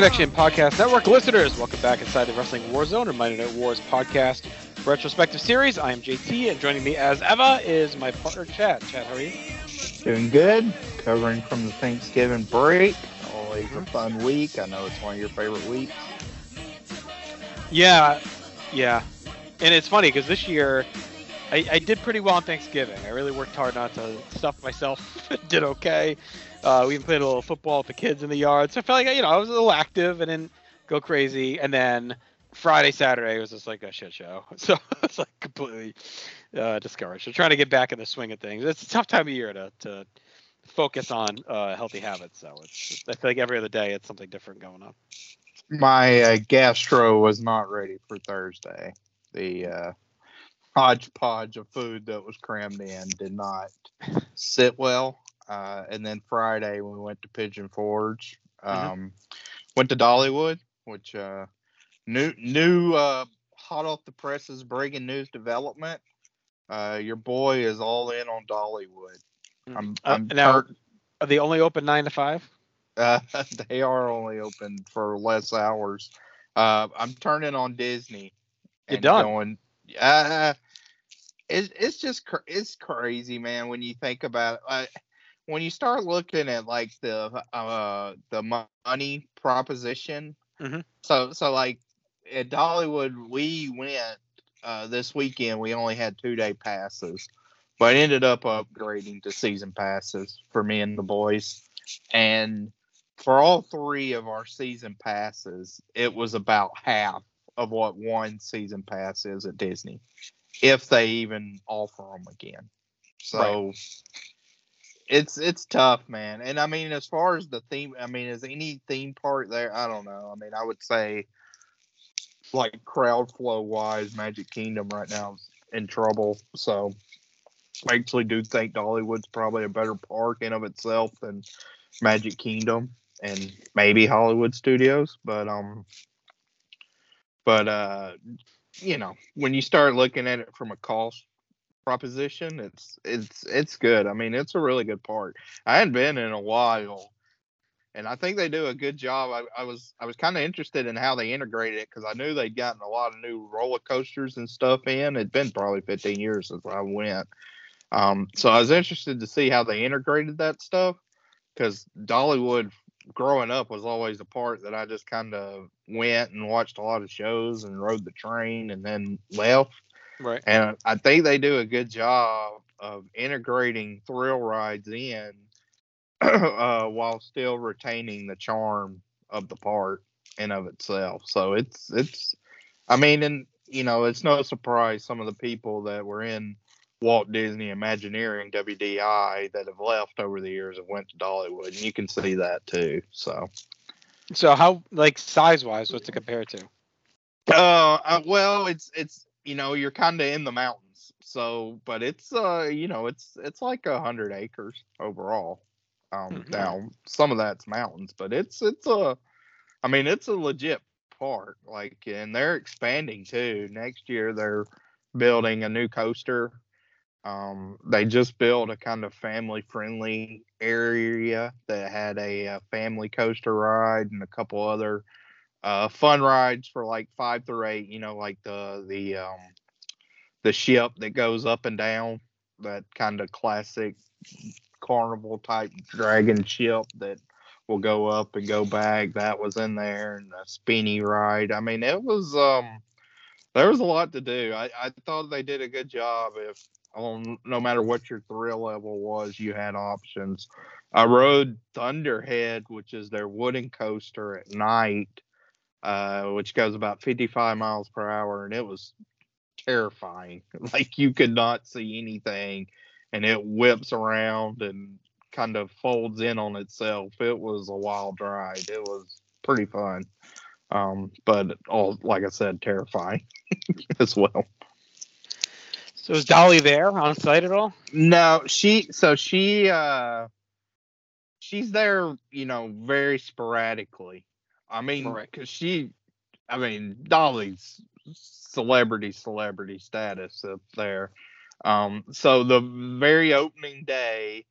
Connection Podcast Network listeners, welcome back inside the Wrestling War Zone or Monday Night Wars podcast retrospective series. I am JT, and joining me as ever is my partner Chad. Chad, how are you? Doing good. Covering from the Thanksgiving break. Always a mm-hmm. fun week. I know it's one of your favorite weeks. Yeah, yeah. And it's funny because this year I, I did pretty well on Thanksgiving. I really worked hard not to stuff myself. did okay. Uh, we even played a little football with the kids in the yard. So I felt like you know I was a little active and didn't go crazy. And then Friday, Saturday was just like a shit show. So it's like completely uh, discouraged. So trying to get back in the swing of things. It's a tough time of year to to focus on uh, healthy habits. So it's I feel like every other day it's something different going on. My uh, gastro was not ready for Thursday. The uh, hodgepodge of food that was crammed in did not sit well. Uh, and then Friday we went to Pigeon Forge. Um, Went to Dollywood, which uh, new new uh, hot off the presses breaking news development. Uh, your boy is all in on Dollywood. I'm, Uh, I'm now- tur- Are they only open nine to five? uh, they are only open for less hours. Uh, I'm turning on Disney. You're done. Going, uh, it's it's just cr- it's crazy, man. When you think about it, uh, when you start looking at like the uh the money proposition. Mhm. So so like at Dollywood, we went uh, this weekend. We only had two day passes, but ended up upgrading to season passes for me and the boys. And for all three of our season passes, it was about half of what one season pass is at Disney, if they even offer them again. So it's it's tough, man. And I mean, as far as the theme, I mean, is any theme park there? I don't know. I mean, I would say like crowd flow wise, Magic Kingdom right now is in trouble. So I actually do think Dollywood's probably a better park in of itself than Magic Kingdom and maybe Hollywood Studios. But um but uh you know, when you start looking at it from a cost proposition, it's it's it's good. I mean, it's a really good park. I hadn't been in a while and I think they do a good job. I, I was I was kind of interested in how they integrated it because I knew they'd gotten a lot of new roller coasters and stuff in. It'd been probably 15 years since I went, um, so I was interested to see how they integrated that stuff because Dollywood growing up was always a part that I just kind of went and watched a lot of shows and rode the train and then left. Right. And I think they do a good job of integrating thrill rides in uh, while still retaining the charm of the park and of itself. So it's it's I mean, and you know, it's no surprise some of the people that were in Walt Disney Imagineering WDI that have left over the years have went to Dollywood, and you can see that too. So So how like size wise, what's it compare to? Uh, uh, well, it's it's you know you're kind of in the mountains, so but it's uh you know it's it's like a hundred acres overall. Um, Mhm. now some of that's mountains, but it's it's a, I mean it's a legit park. Like, and they're expanding too. Next year they're building a new coaster. Um, they just built a kind of family friendly area that had a, uh family coaster ride and a couple other uh, fun rides for like five through eight. You know, like the the um, the ship that goes up and down, that kind of classic carnival type dragon ship that will go up and go back. That was in there, and a spinny ride. I mean, it was um, there was a lot to do. I I thought they did a good job. If on no matter what your thrill level was, you had options. I rode Thunderhead, which is their wooden coaster at night uh, which goes about 55 miles per hour, and it was terrifying. Like you could not see anything, and it whips around and kind of folds in on itself. It was a wild ride. It was pretty fun, um, but all like I said, terrifying as well. So is Dolly there on site at all? No, she so she uh she's there, you know, very sporadically. I mean, cuz she I mean, Dolly's celebrity celebrity status up there. Um so the very opening day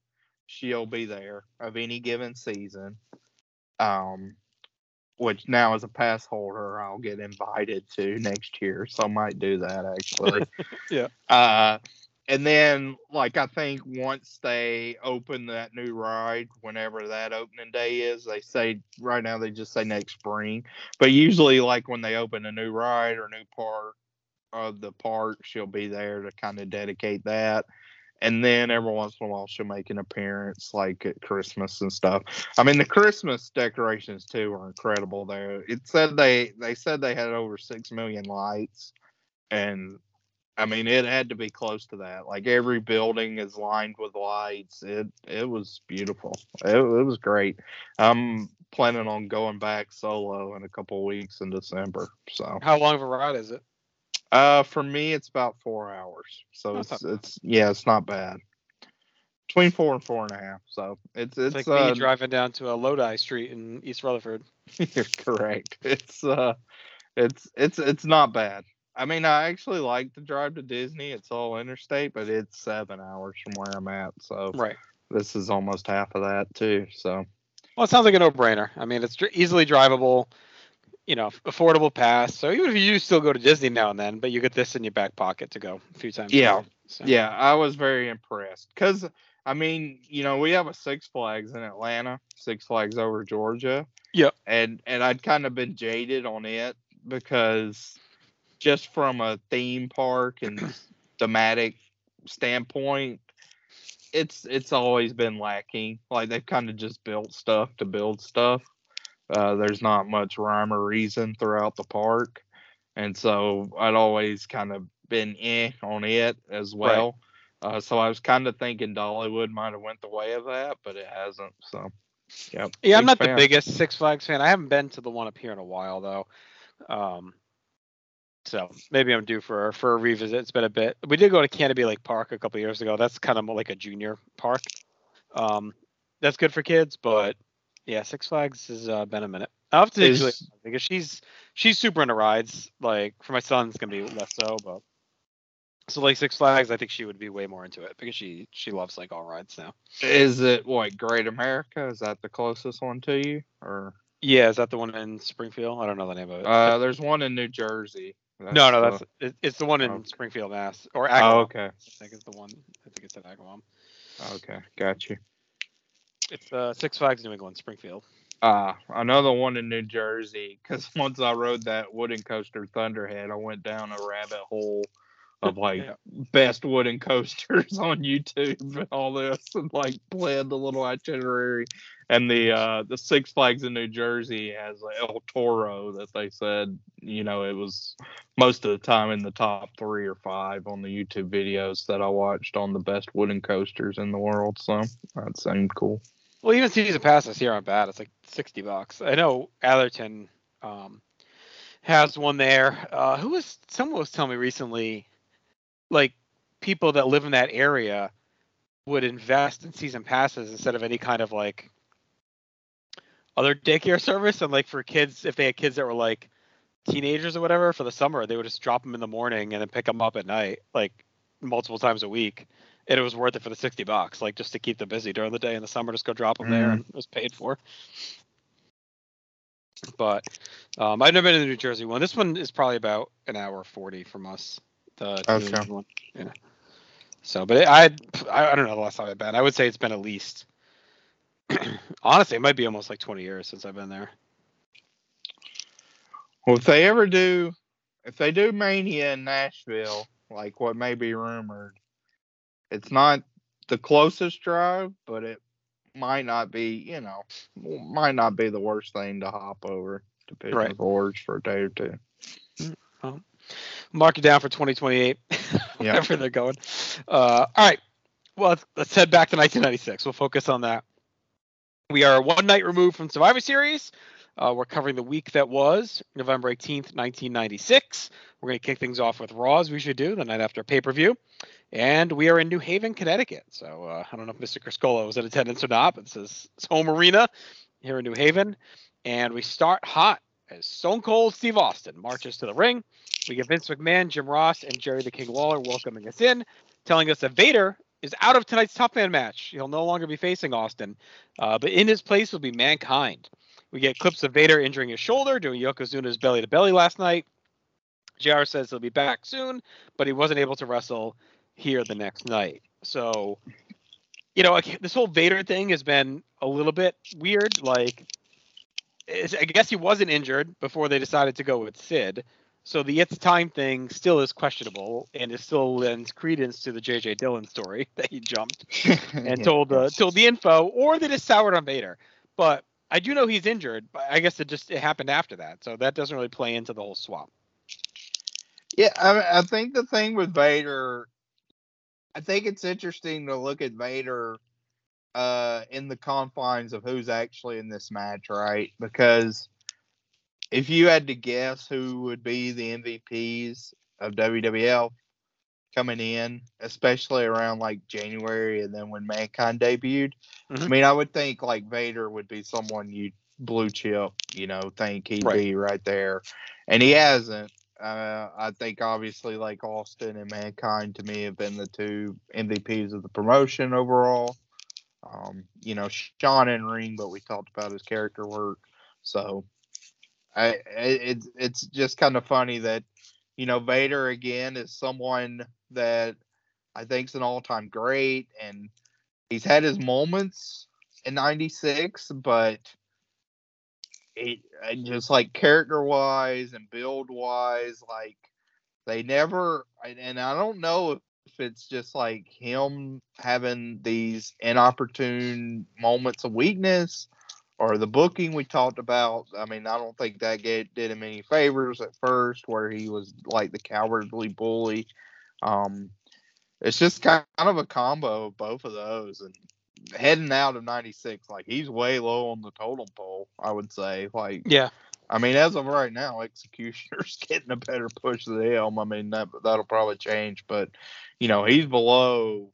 she'll be there of any given season. Um which now as a pass holder I'll get invited to next year, so I might do that actually. Yeah. Uh and then like I think once they open that new ride, whenever that opening day is, they say right now they just say next spring. But usually like when they open a new ride or new part of the park, she'll be there to kind of dedicate that. And then every once in a while she'll make an appearance like at Christmas and stuff. I mean the Christmas decorations too are incredible there. It said they they said they had over six million lights and I mean, it had to be close to that. Like every building is lined with lights. It it was beautiful. It, it was great. I'm planning on going back solo in a couple weeks in December. So, How long of a ride is it? uh, for me, it's about four hours. So That's it's it's yeah, it's not bad. Between four and four and a half. So it's It's it's, like uh, me driving down to a Lodi Street in East Rutherford. You're correct. It's uh it's it's it's not bad. I mean, I actually like to drive to Disney. It's all interstate, but it's seven hours from where I'm at. So Right. this is almost half of that too. So Well, it sounds like a no-brainer. I mean, it's easily drivable, you know, affordable pass. So even if you do still go to Disney now and then, but you get this in your back pocket to go a few times. Yeah. So, yeah, I was very impressed because I mean, you know, we have a Six Flags in Atlanta, Six Flags over Georgia. Yeah, And and I'd kind of been jaded on it because just from a theme park and thematic standpoint, it's it's always been lacking. Like they've kind of just built stuff to build stuff. Uh, there's not much rhyme or reason throughout the park, and so I'd always kind of been eh on it as Right. well. Uh, so I was kind of thinking Dollywood might have went the way of that, but it hasn't. So, yeah. Yeah, I'm not fan. the biggest Six Flags fan. I haven't been to the one up here in a while though. Um, so maybe I'm due for for a revisit. It's been a bit. We did go to Canobie Lake Park a couple years ago. That's kind of more like a junior park. Um, that's good for kids, but yeah, Six Flags has uh, been a minute. I'll have to Is- because she's she's super into rides. Like for my son, it's gonna be less so, but so like Six Flags, I think she would be way more into it because she she loves like all rides now. Is it what Great America? Is that the closest one to you, or Yeah, is that the one in Springfield? I don't know the name of it. uh, there's one in New Jersey. No, no, the- that's it, it's the one in oh. Springfield, Mass. Or Agawam. Oh, okay, I think it's the one. I think it's at Agawam. okay, got you. It's uh, Six Flags New England, Springfield. Uh, another one in New Jersey. Because once I rode that wooden coaster Thunderhead, I went down a rabbit hole of like Yeah. best wooden coasters on YouTube and all this, and like planned a little itinerary. And the uh, the Six Flags in New Jersey has El Toro that they said, you know, it was most of the time in the top three or five on the YouTube videos that I watched on the best wooden coasters in the world. So that seemed cool. Well, even season passes here aren't bad. It's like sixty bucks. I know Atherton um, has one there. Uh, who was someone was telling me recently, like people that live in that area would invest in season passes instead of any kind of like other daycare service. And like for kids, if they had kids that were like teenagers or whatever for the summer, they would just drop them in the morning and then pick them up at night, like multiple times a week. And it was worth it for the 60 bucks, like just to keep them busy during the day in the summer, just go drop them there Mhm. and it was paid for. But um, I've never been to the New Jersey one. This one is probably about an hour 40 from us. The Okay. One. Yeah. So, but I, I, I don't know the last time I've been. I would say it's been at least, honestly, it might be almost like 20 years since I've been there. Well, if they ever do, if they do Mania in Nashville, like what may be rumored, it's not the closest drive, but it might not be, you know, might not be the worst thing to hop over to Pigeon Right. Forge for a day or two. Mm, Mark it down for 2028, Yeah. wherever they're going. Uh, all right. Well, let's, let's head back to 1996. We'll focus on that. We are one night removed from Survivor Series. Uh, we're covering the week that was November 18th, 1996. We're going to kick things off with Raw, as we should do, the night after pay per view. And we are in New Haven, Connecticut. So uh, I don't know if Mr. Criscola was in attendance or not, but this is his home arena here in New Haven. And we start hot as Stone Cold Steve Austin marches to the ring. We get Vince McMahon, Jim Ross, and Jerry the King Lawler welcoming us in, telling us that Vader is out of tonight's Tough Man match. He'll no longer be facing Austin, uh, but in his place will be Mankind. We get clips of Vader injuring his shoulder, doing Yokozuna's belly to belly last night. JR says he'll be back soon, but he wasn't able to wrestle here the next night. So, you know, this whole Vader thing has been a little bit weird. Like, I guess he wasn't injured before they decided to go with Sid. So the it's time thing still is questionable and it still lends credence to the JJ Dillon story that he jumped and told uh, told the info, or they just soured on Vader. But I do know he's injured, but I guess it just it happened after that, so that doesn't really play into the whole swap. Yeah, I, I think the thing with Vader, I think it's interesting to look at Vader uh, in the confines of who's actually in this match, right? Because if you had to guess who would be the MVPs of WWF coming in, especially around like January and then when Mankind debuted, I Mhm. mean, I would think like Vader would be someone you blue chip, you know, think he'd Right. be right there, and he hasn't. Uh, I think obviously like Austin and Mankind to me have been the two MVPs of the promotion overall. Um, you know, Shawn in ring, but we talked about his character work, so I I- it's just kind of funny that you know Vader again is someone that I think's an all time great, and he's had his moments in '96, but it just like character wise and build wise, like they never. And I don't know if it's just like him having these inopportune moments of weakness or the booking we talked about. I mean, I don't think that get, did him any favors at first, where he was like the cowardly bully. Um, it's just kind of a combo of both of those, and heading out of '96, like he's way low on the totem pole. I would say, like, Yeah, I mean, as of right now, Executioner's getting a better push than him. I mean, that that'll probably change, but you know, he's below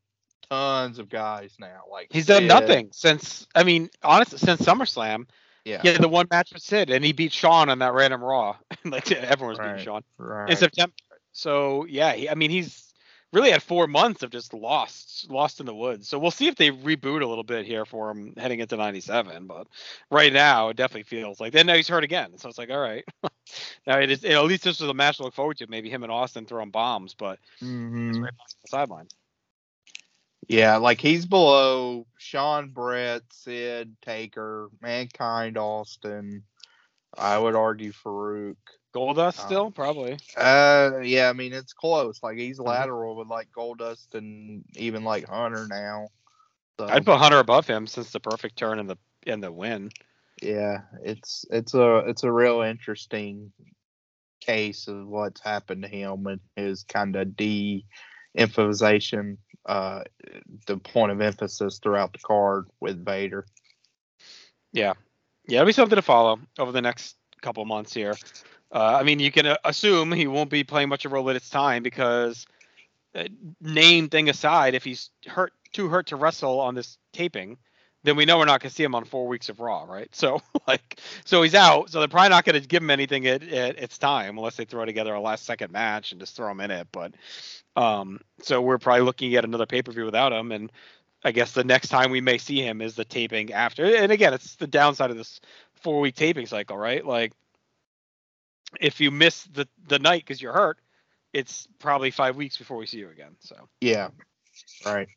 tons of guys now. Like he's done nothing since. I mean, honestly, since SummerSlam, Yeah, had the one match with Sid, and he beat Shawn on that random Raw. like everyone's beating Right. Shawn right. in September. So yeah, he, I mean, he's really had four months of just lost, lost in the woods. So we'll see if they reboot a little bit here for him heading into '97. But right now, it definitely feels like. Then now he's hurt again, so it's like, all right. now it is. At least this was a match to look forward to. Maybe him and Austin throwing bombs, but Mhm. right back the sideline. Yeah, like he's below Shawn Bret, Sid, Taker, Mankind, Austin. I would argue Farouk. Goldust Um, still probably. Uh, yeah, I mean it's close. Like he's Mhm. lateral with like Goldust and even like Hunter now. So, I'd put Hunter above him since the perfect turn in the in the win. yeah, it's it's a it's a real interesting case of what's happened to him and his kind of de-emphasization, uh, the point of emphasis throughout the card with Vader. Yeah, yeah, it'll be something to follow over the next couple months here. Uh, I mean, you can uh, assume he won't be playing much of a role at its time because, uh, name thing aside, if he's hurt too hurt to wrestle on this taping, then we know we're not going to see him on four weeks of Raw, right? So like, so he's out. So they're probably not going to give him anything at, at its time unless they throw together a last second match and just throw him in it. But um, so we're probably looking at another pay per view without him, and I guess the next time we may see him is the taping after. And again, it's the downside of this four week taping cycle, right? Like if you miss the the night because you're hurt, it's probably five weeks before we see you again. So Yeah, right.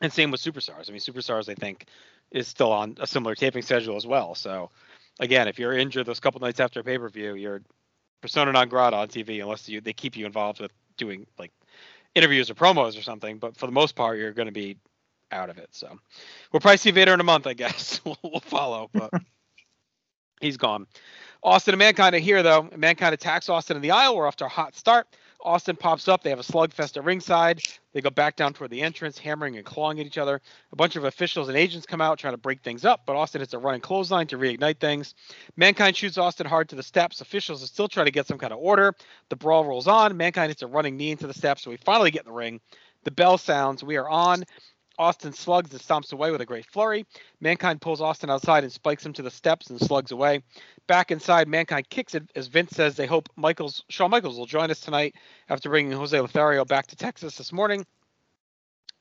and same with superstars. I mean, superstars I think is still on a similar taping schedule as well. So again, if you're injured those couple nights after a pay per view, you're persona non grata on TV unless you they keep you involved with doing like interviews or promos or something. But for the most part, you're going to be out of it. So we'll probably see Vader in a month, I guess. we'll, we'll follow, but he's gone. Austin and Mankind are here though. Mankind attacks Austin in the aisle. We're off to a hot start. Austin pops up. They have a slugfest at ringside. They go back down toward the entrance, hammering and clawing at each other. A bunch of officials and agents come out trying to break things up, but Austin hits a running clothesline to reignite things. Mankind shoots Austin hard to the steps. Officials are still trying to get some kind of order. The brawl rolls on. Mankind hits a running knee into the steps, so we finally get in the ring. The bell sounds. We are on. Austin slugs and stomps away with a great flurry. Mankind pulls Austin outside and spikes him to the steps and slugs away. Back inside, Mankind kicks it as Vince says they hope Michaels, Shawn Michaels will join us tonight after bringing Jose Lothario back to Texas this morning.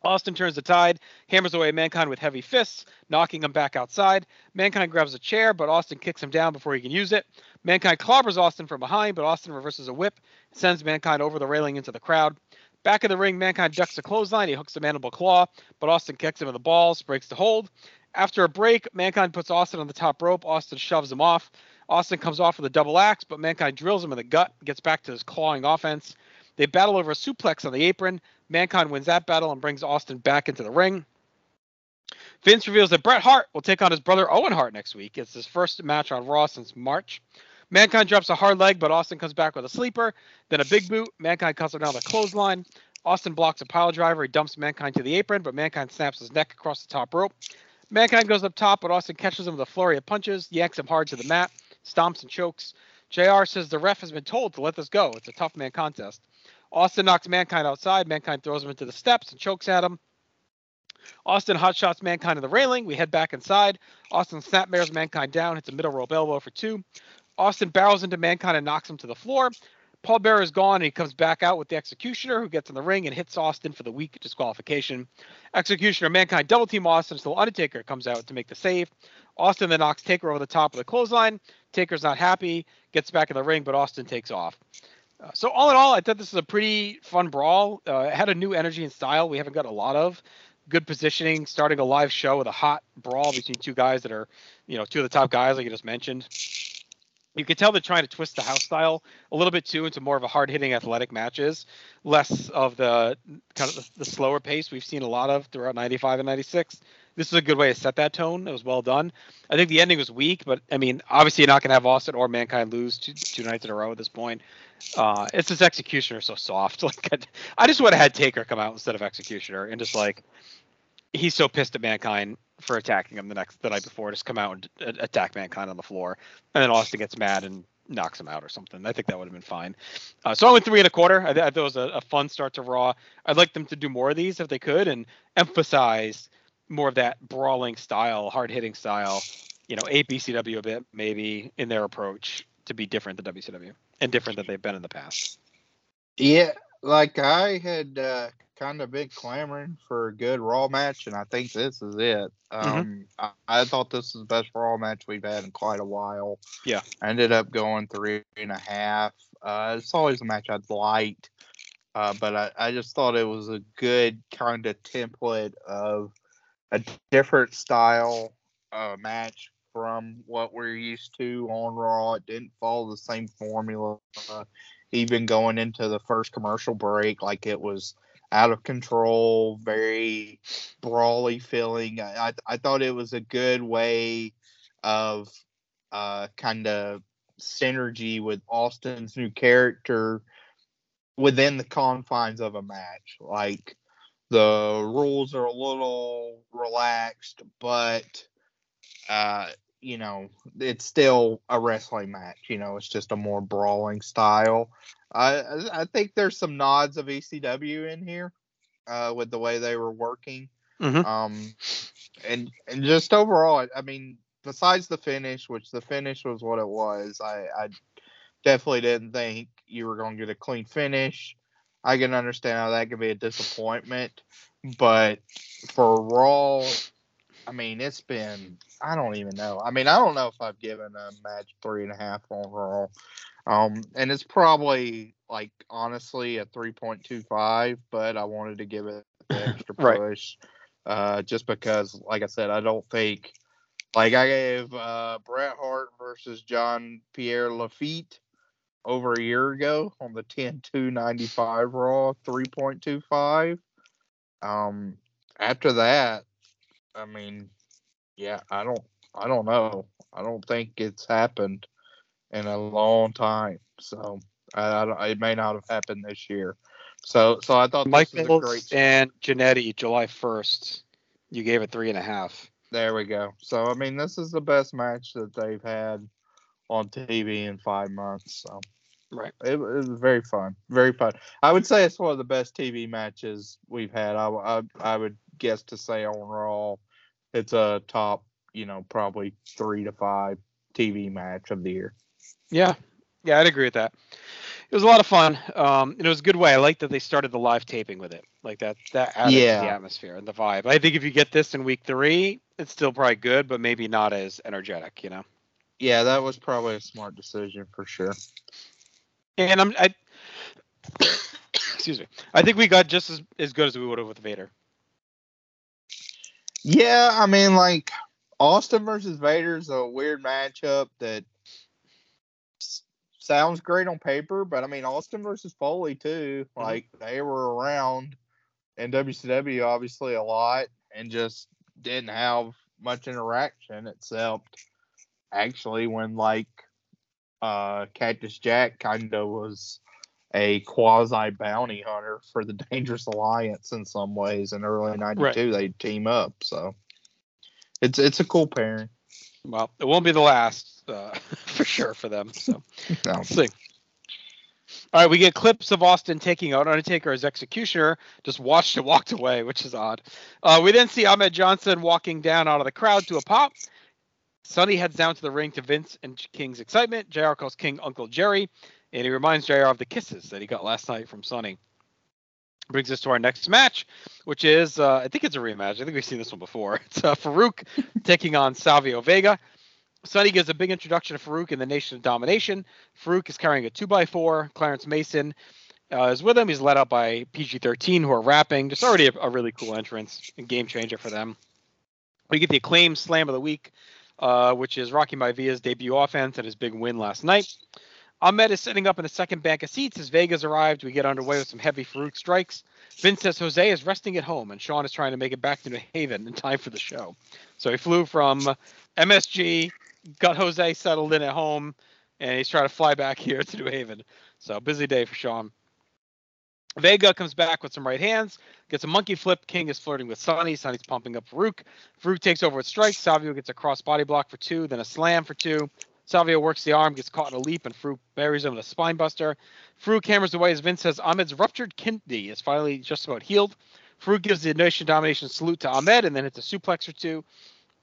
Austin turns the tide, hammers away Mankind with heavy fists, knocking him back outside. Mankind grabs a chair, but Austin kicks him down before he can use it. Mankind clobbers Austin from behind, but Austin reverses a whip, sends Mankind over the railing into the crowd. Back in the ring, Mankind ducks a clothesline. He hooks a mandible claw, but Austin kicks him in the balls, breaks the hold. After a break, Mankind puts Austin on the top rope. Austin shoves him off. Austin comes off with a double axe, but Mankind drills him in the gut, gets back to his clawing offense. They battle over a suplex on the apron. Mankind wins that battle and brings Austin back into the ring. Vince reveals that Bret Hart will take on his brother Owen Hart next week. It's his first match on Raw since March. Mankind drops a hard leg, but Austin comes back with a sleeper, then a big boot. Mankind cuts him down the clothesline. Austin blocks a pile driver. He dumps Mankind to the apron, but Mankind snaps his neck across the top rope. Mankind goes up top, but Austin catches him with a flurry of punches, yanks him hard to the mat, stomps and chokes. JR says the ref has been told to let this go. It's a tough man contest. Austin knocks Mankind outside. Mankind throws him into the steps and chokes at him. Austin hotshots Mankind in the railing. We head back inside. Austin snapmares Mankind down, hits a middle rope elbow for two. Austin barrels into Mankind and knocks him to the floor. Paul Bearer is gone and he comes back out with the Executioner, who gets in the ring and hits Austin for the weak disqualification. Executioner Mankind double team Austin until Undertaker comes out to make the save. Austin then knocks Taker over the top of the clothesline. Taker's not happy, gets back in the ring, but Austin takes off. Uh, so all in all, I thought this was a pretty fun brawl. Uh, it had a new energy and style we haven't got a lot of. Good positioning, starting a live show with a hot brawl between two guys that are, you know, two of the top guys like you just mentioned. You can tell they're trying to twist the house style a little bit too into more of a hard-hitting athletic matches, less of the kind of the, the slower pace we've seen a lot of throughout 95 and 96 this is a good way to set that tone. It was well done. I think the ending was weak, but I mean, obviously, you're not going to have Austin or Mankind lose two, two nights in a row at this point. Uh, it's just Executioner so soft. Like, I just would have had Taker come out instead of Executioner and just like he's so pissed at Mankind for attacking him the next the night before, just come out and attack Mankind on the floor, and then Austin gets mad and knocks him out or something. I think that would have been fine. Uh, so I went three and a quarter. I, I thought it was a, a fun start to Raw. I'd like them to do more of these if they could and emphasize more of that brawling style, hard hitting style. You know, APCW a bit maybe in their approach to be different than WCW and different than they've been in the past. Yeah, like I had uh, kind of been clamoring for a good Raw match, and I think this is it. Um, I, I thought this was the best Raw match we've had in quite a while. Yeah. I ended up going three and a half. Uh, it's always a match I'd liked, uh, but I, I just thought it was a good kind of template of a different style uh, match from what we're used to on Raw. It didn't follow the same formula. Even going into the first commercial break, like it was out of control, very brawly feeling. I, I, I thought it was a good way of uh, kind of synergy with Austin's new character within the confines of a match. Like the rules are a little relaxed, but uh, you know, it's still a wrestling match. You know, it's just a more brawling style. I I- think there's some nods of ECW in here, uh, with the way they were working. Mhm. Um, and and just overall, I, I mean, besides the finish, which the finish was what it was, I I definitely didn't think you were going to get a clean finish. I can understand how that could be a disappointment, but for Raw, I mean, it's been I don't even know. I mean, I don't know if I've given a match three and a half overall. Um, and it's probably like honestly a three point two five, but I wanted to give it the extra Right. push, uh, just because, like I said, I don't think like I gave uh, Bret Hart versus John Pierre Lafitte over a year ago on the 10 2 95 Raw 3.25. Um, after that, I mean, yeah, I don't, I don't know. I don't think it's happened in a long time. So I, I don't, it may not have happened this year. So so I thought this was a great. and Jannetty, July 1st. You gave it three and a half. There we go. So I mean, this is the best match that they've had on TV in five months. So Right. it, it was very fun, very fun. I would say it's one of the best TV matches we've had. I I, I would guess to say on Raw, it's a top, you know, probably three to five TV match of the year. Yeah. Yeah, I'd agree with that. It was a lot of fun. Um, and it was a good way. I like that they started the live taping with it. Like that that added to the atmosphere and the vibe. I think if you get this in week three, it's still probably good, but maybe not as energetic, you know. Yeah, that was probably a smart decision for sure. And I'm I excuse me. I think we got just as, as good as we would have with Vader. Yeah, I mean, like Austin versus Vader is a weird matchup that s- sounds great on paper, but I mean Austin versus Foley too. Mhm. Like they were around in WCW obviously a lot and just didn't have much interaction except actually when like uh Cactus Jack kind of was a quasi bounty hunter for the Dangerous Alliance in some ways. In early '92, they team up, so it's it's a cool pairing. Well, it won't be the last uh, for sure for them. So No. We'll see. All right, we get clips of Austin taking out Undertaker as executioner, just watched and walked away, which is odd. Uh, we then see Ahmed Johnson walking down out of the crowd to a pop. Sunny heads down to the ring to Vince and King's excitement. JR calls King Uncle Jerry, and he reminds JR of the kisses that he got last night from Sunny. Brings us to our next match, which is, uh, I think it's a rematch. I think we've seen this one before. It's uh, Farouk taking on Savio Vega. Sunny gives a big introduction to Farouk in the Nation of Domination. Farouk is carrying a 2x4. Clarence Mason uh, is with him. He's led out by PG-13, who are rapping. Just already a, a really cool entrance and game changer for them. We get the acclaimed Slam of the Week, uh, which is Rocky Maivia's debut offense and his big win last night. Ahmed is sitting up in the second bank of seats as Vega's arrived. We get underway with some heavy Farouk strikes. Vince says Jose is resting at home, and Shawn is trying to make it back to New Haven in time for the show. So he flew from MSG, got Jose settled in at home, and he's trying to fly back here to New Haven. So busy day for Shawn. Vega comes back with some right hands, gets a monkey flip. King is flirting with Sunny. Sunny's pumping up Farouk. Farouk takes over with strikes. Savio gets a cross body block for two, then a slam for two. Savio works the arm, gets caught in a leap, and Farouk buries him with a spine buster. Farouk hammers away as Vince says Ahmed's ruptured kidney is finally just about healed. Farouk gives the nation domination salute to Ahmed and then hits a suplex or two.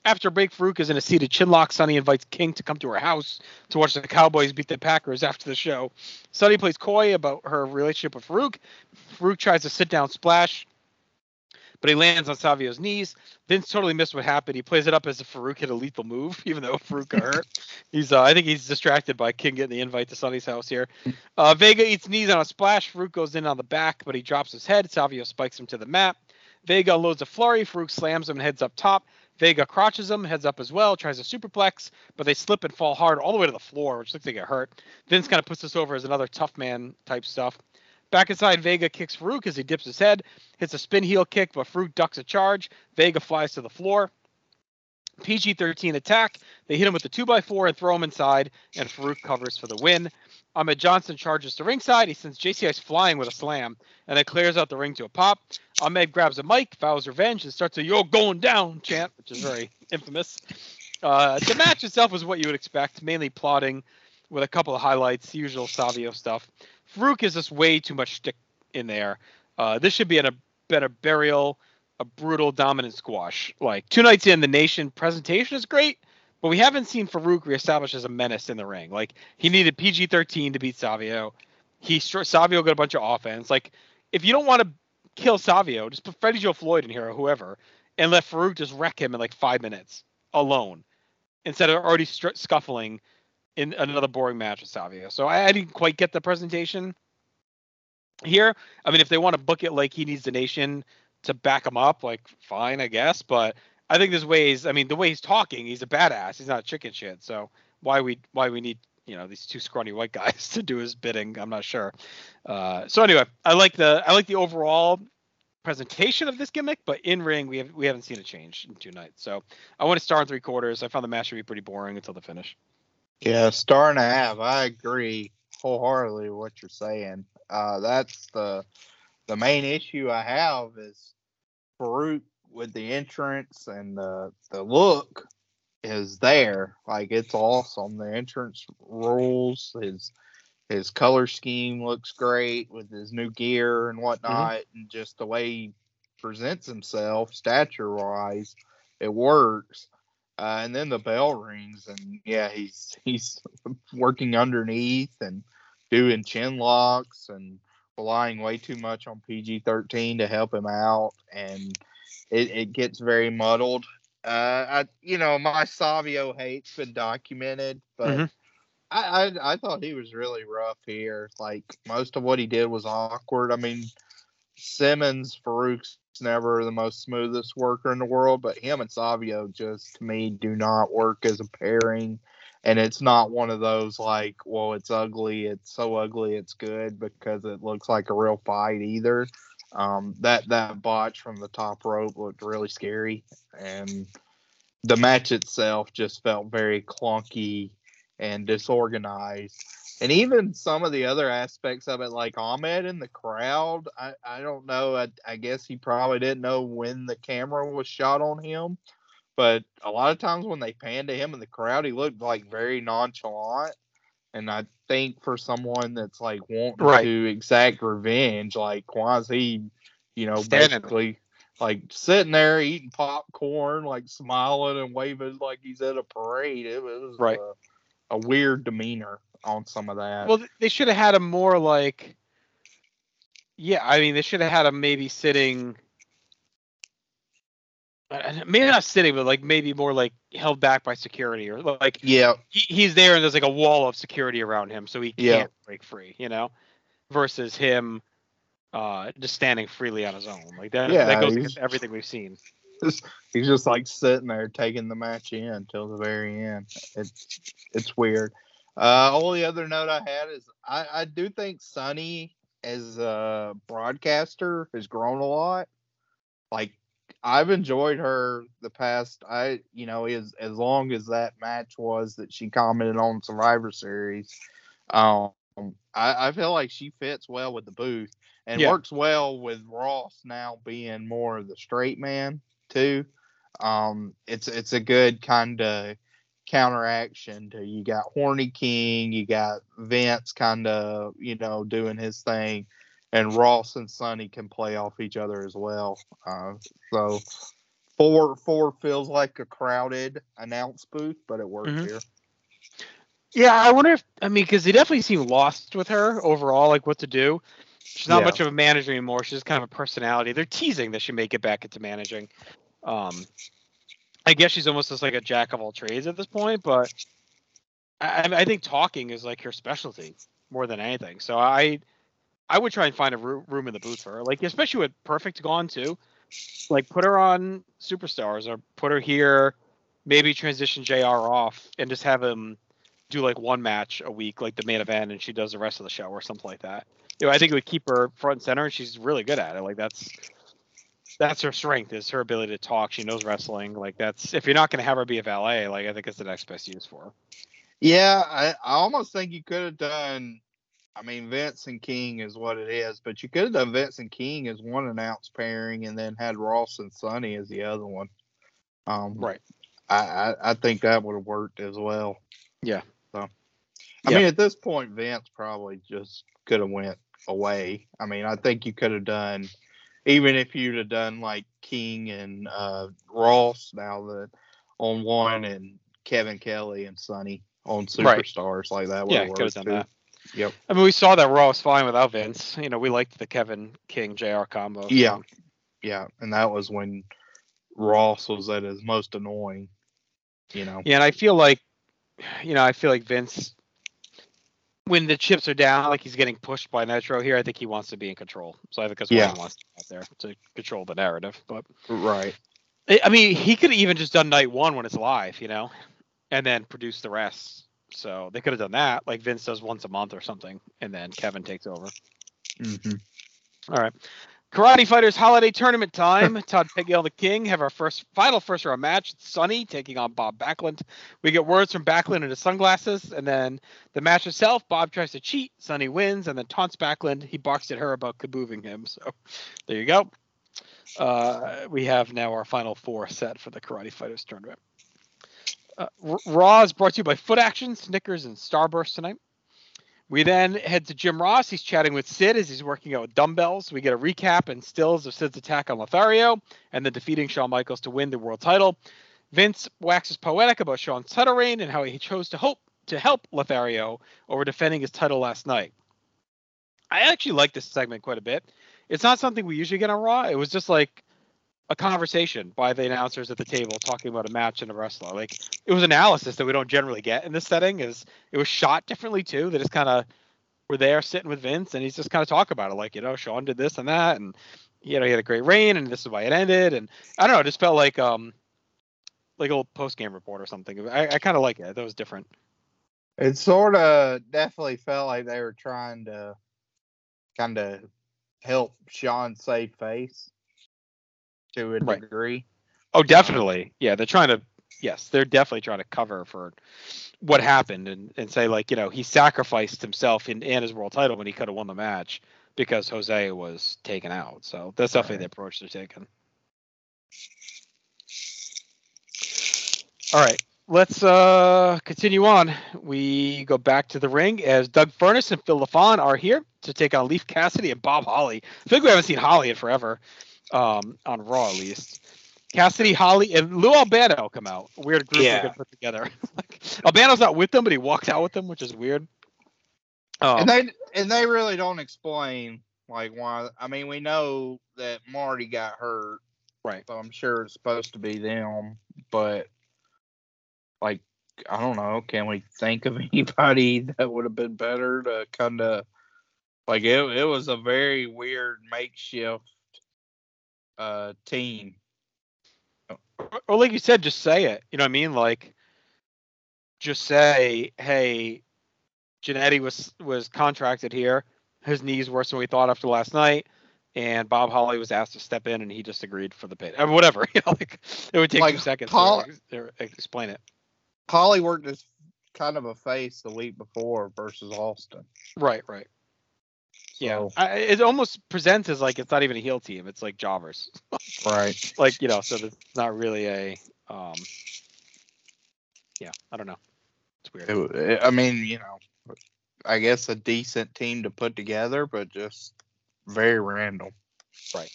After a break, Farouk is in a seated chinlock. Sunny invites King to come to her house to watch the Cowboys beat the Packers after the show. Sunny plays coy about her relationship with Farouk. Farouk tries to sit down splash, but he lands on Savio's knees. Vince totally missed what happened. He plays it up as if Farouk hit a lethal move, even though Farouk got hurt. He's, uh, I think he's distracted by King getting the invite to Sunny's house here. Uh, Vega eats knees on a splash. Farouk goes in on the back, but he drops his head. Savio spikes him to the mat. Vega loads a flurry. Farouk slams him and heads up top. Vega crotches him, heads up as well, tries a superplex, but they slip and fall hard all the way to the floor, which looks like it hurt. Vince kind of puts this over as another tough man type stuff. Back inside, Vega kicks Farouk as he dips his head, hits a spin heel kick, but Farouk ducks a charge. Vega flies to the floor. PG 13 attack. They hit him with the 2x4 and throw him inside, and Farouk covers for the win. Ahmed Johnson charges to ringside. He sends JC Ice flying with a slam, and then clears out the ring to a pop. Ahmed grabs a mic, vows revenge, and starts a "You're going down" chant, which is very infamous. Uh, the match itself was what you would expect, mainly plotting with a couple of highlights, usual Savio stuff. Farouk is just way too much stick in there. Uh, this should be in a better burial, a brutal dominant squash. Like two nights in, the nation presentation is great, but we haven't seen Farouk reestablished as a menace in the ring. Like he needed PG-13 to beat Savio. He Savio got a bunch of offense. Like if you don't want to kill Savio, just put Freddie Joe Floyd in here or whoever, and let Farouk just wreck him in like five minutes alone, instead of already str- scuffling in another boring match with Savio. So I, I didn't quite get the presentation here. I mean, if they want to book it like he needs the nation to back him up, like fine, I guess. But I think there's ways. I mean, the way he's talking, he's a badass. He's not chicken shit. So why we why we need you know these two scrawny white guys to do his bidding? I'm not sure. Uh, so anyway, I like the I like the overall presentation of this gimmick, but in ring we have we haven't seen a change in two nights. So I want to start in three quarters. I found the match to be pretty boring until the finish. Yeah, star and a half. I agree wholeheartedly with what you're saying. Uh, that's the the main issue I have is Farouk with the entrance and the the look is there. Like it's awesome. The entrance rules. His his color scheme looks great with his new gear and whatnot, and just the way he presents himself, stature wise, it works. Uh, and then the bell rings, and yeah, he's he's working underneath and doing chin locks and relying way too much on PG thirteen to help him out, and it, it gets very muddled. Uh, I you know my Savio hate's been documented, but Mhm. I, I I thought he was really rough here. Like most of what he did was awkward. I mean, Simmons Farouk's never the most smoothest worker in the world, but him and Savio just to me do not work as a pairing. And it's not one of those like, well, it's ugly, it's so ugly, it's good because it looks like a real fight either. Um, that that botch from the top rope looked really scary, and the match itself just felt very clunky and disorganized. And even some of the other aspects of it, like Ahmed in the crowd, I, I don't know. I, I guess he probably didn't know when the camera was shot on him. But a lot of times when they panned to him in the crowd, he looked like very nonchalant. And I think for someone that's like wanting Right. to exact revenge, like he, you know, Standing basically like sitting there eating popcorn, like smiling and waving like he's at a parade. It was Right. a, a weird demeanor on some of that. Well, they should have had him more like. Yeah, I mean, they should have had him maybe sitting. Maybe not sitting, but like maybe more like held back by security or like yeah, he, he's there and there's like a wall of security around him, so he can't Yeah. break free, you know, versus him uh just standing freely on his own. Like that, Yeah, that goes against everything we've seen. he's just like sitting there taking the match in till the very end. It's it's weird. Uh, only other note I had is I, I do think Sunny as a broadcaster has grown a lot. Like I've enjoyed her the past I you know as as long as that match was that she commented on Survivor Series. Um, I, I feel like she fits well with the booth and Yeah. works well with Ross now being more of the straight man too. Um, it's it's a good kind of counteraction to you got Horny King, you got Vince kind of you know doing his thing, and Ross and Sunny can play off each other as well. Uh, so four four feels like a crowded announce booth, but it works Mhm. here. Yeah, I wonder if I mean because they definitely seem lost with her overall, like what to do. She's not Yeah. much of a manager anymore. She's just kind of a personality. They're teasing that she may get back into managing. Um, I guess she's almost just like a jack of all trades at this point, but I, I think talking is like her specialty more than anything. So I, I would try and find a room in the booth for her, like especially with Perfect gone too. Like put her on Superstars or put her here, maybe transition JR off and just have him do like one match a week, like the main event, and she does the rest of the show or something like that. You know, I think it would keep her front and center, and she's really good at it. Like that's that's her strength is her ability to talk. She knows wrestling. Like that's if you're not going to have her be a valet, like I think it's the next best use for her. Yeah, I, I almost think you could have done. I mean, Vince and King is what it is, but you could have done Vince and King as one announced pairing, and then had Ross and Sunny as the other one. Um, Right. I, I, I think that would have worked as well. Yeah. So, I Yeah. mean, at this point, Vince probably just could have went away. I mean, I think you could have done, even if you'd have done like King and uh, Ross now that on one, and Kevin Kelly and Sunny on Right. Superstars like that. Yeah, could have done too. that. Yep. I mean, we saw that Raw was fine without Vince. You know, we liked the Kevin King JR combo. Yeah. Yeah, and that was when Ross was at his most annoying. You know. Yeah, and I feel like, you know, I feel like Vince, when the chips are down, like he's getting pushed by Nitro here, I think he wants to be in control. So I think that's why Yeah. he wants to be out there to control the narrative. But Right. I I mean, he could have even just done night one when it's live, you know, and then produce the rest. So they could have done that, like Vince does once a month or something, and then Kevin takes over. hmm All right. Karate Fighters Holiday Tournament time. Todd Pettengill the King have our first final first round match. Sunny taking on Bob Backlund. We get words from Backlund in his sunglasses, and then the match itself. Bob tries to cheat. Sunny wins, and then taunts Backlund. He barks at her about kabooving him. So there you go. Uh, we have now our final four set for the Karate Fighters tournament. Uh, Raw is brought to you by Foot Action, Snickers, and Starburst tonight. We then head to Jim Ross. He's chatting with Sid as he's working out with dumbbells. We get a recap and stills of Sid's attack on Lothario and then defeating Shawn Michaels to win the world title. Vince waxes poetic about Shawn's title reign and how he chose to hope to help Lothario over defending his title last night. I actually like this segment quite a bit. It's not something we usually get on Raw. It was just like a conversation by the announcers at the table talking about a match and a wrestler. Like it was analysis that we don't generally get in this setting. Is it was shot differently too. They just kind of were there sitting with Vince and he's just kind of talk about it. Like you know, Shawn did this and that, and you know he had a great reign and this is why it ended. And I don't know, it just felt like um like a post game report or something. I, I kind of like it. That was different. It sort of definitely felt like they were trying to kind of help Shawn save face to a Right. degree. Oh, definitely. Yeah, they're trying to. Yes, they're definitely trying to cover for what happened and, and say like you know he sacrificed himself in and his world title when he could have won the match because Jose was taken out. So that's definitely the approach they're taking. All right, let's uh continue on. We go back to the ring as Doug Furnace and Phil LaFon are here to take on Leif Cassidy and Bob Holly. I think we haven't seen Holly in forever, um, on Raw at least. Cassidy, Holly, and Lou Albano come out. A weird group Yeah. they could put together. like, Albano's not with them, but he walked out with them, which is weird. Um, and they and they really don't explain like why. I mean, we know that Marty got hurt, right. so I'm sure it's supposed to be them. But like, I don't know. Can we think of anybody that would have been better to kind of like it? It was a very weird makeshift uh team. Or, or like you said, just say it. You know what I mean? Like, just say, "Hey, Jannetty was was contracted here. His knee's worse than we thought after last night." And Bob Holly was asked to step in, and he just agreed for the pay. Or whatever, you know, like it would take Like, two seconds Paul- to, to explain it. Holly worked as kind of a face the week before versus Austin. Right, right. Yeah, So, I, it almost presents as like it's not even a heel team; it's like jobbers. right. like you know, so it's not really a. um Yeah, I don't know. It's weird. It, it- I mean, you know, I guess a decent team to put together, but just very random. Right.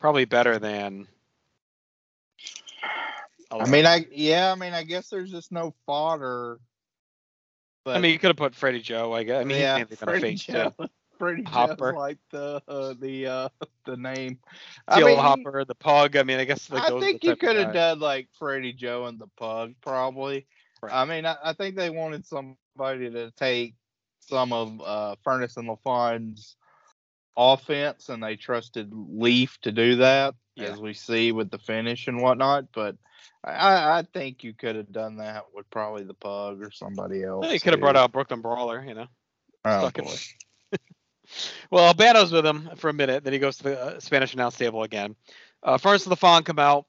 Probably better than. I mean, I yeah, I mean, I guess there's just no fodder. But I mean, you could have put Freddie Joe. I guess. I mean, yeah, he's mainly been a Freddie face too. Joe. Freddie Hopper. Like the uh, the uh, the name. Teal I mean, Hopper, the Pug. I mean, I guess like I think you could have done like Freddie Joe and the Pug, probably. Right. I mean, I, I think they wanted somebody to take some of uh, Furnace and LaFon's offense, and they trusted Leif to do that, Yeah. as we see with the finish and whatnot. But I, I think you could have done that with probably the Pug or somebody else. Yeah, you could have brought out Brooklyn Brawler. You know. Oh, boy. Well, Albano's with him for a minute. Then he goes to the uh, Spanish announce table again. Uh, first, LaFon come out.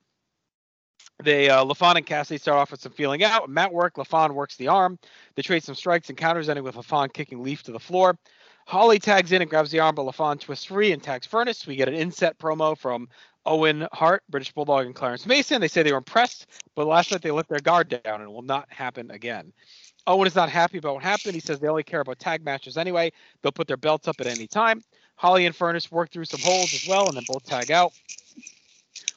They uh, LaFon and Cassidy start off with some feeling out. mat work. LaFon works the arm. They trade some strikes and counters, ending with LaFon kicking Leif to the floor. Holly tags in and grabs the arm, but LaFon twists free and tags Furnace. We get an inset promo from Owen Hart, British Bulldog, and Clarence Mason. They say they were impressed, but last night they let their guard down and it will not happen again. Oh, Owen is not happy about what happened. He says they only care about tag matches anyway. They'll put their belts up at any time. Holly and Furnace work through some holes as well, and then both tag out.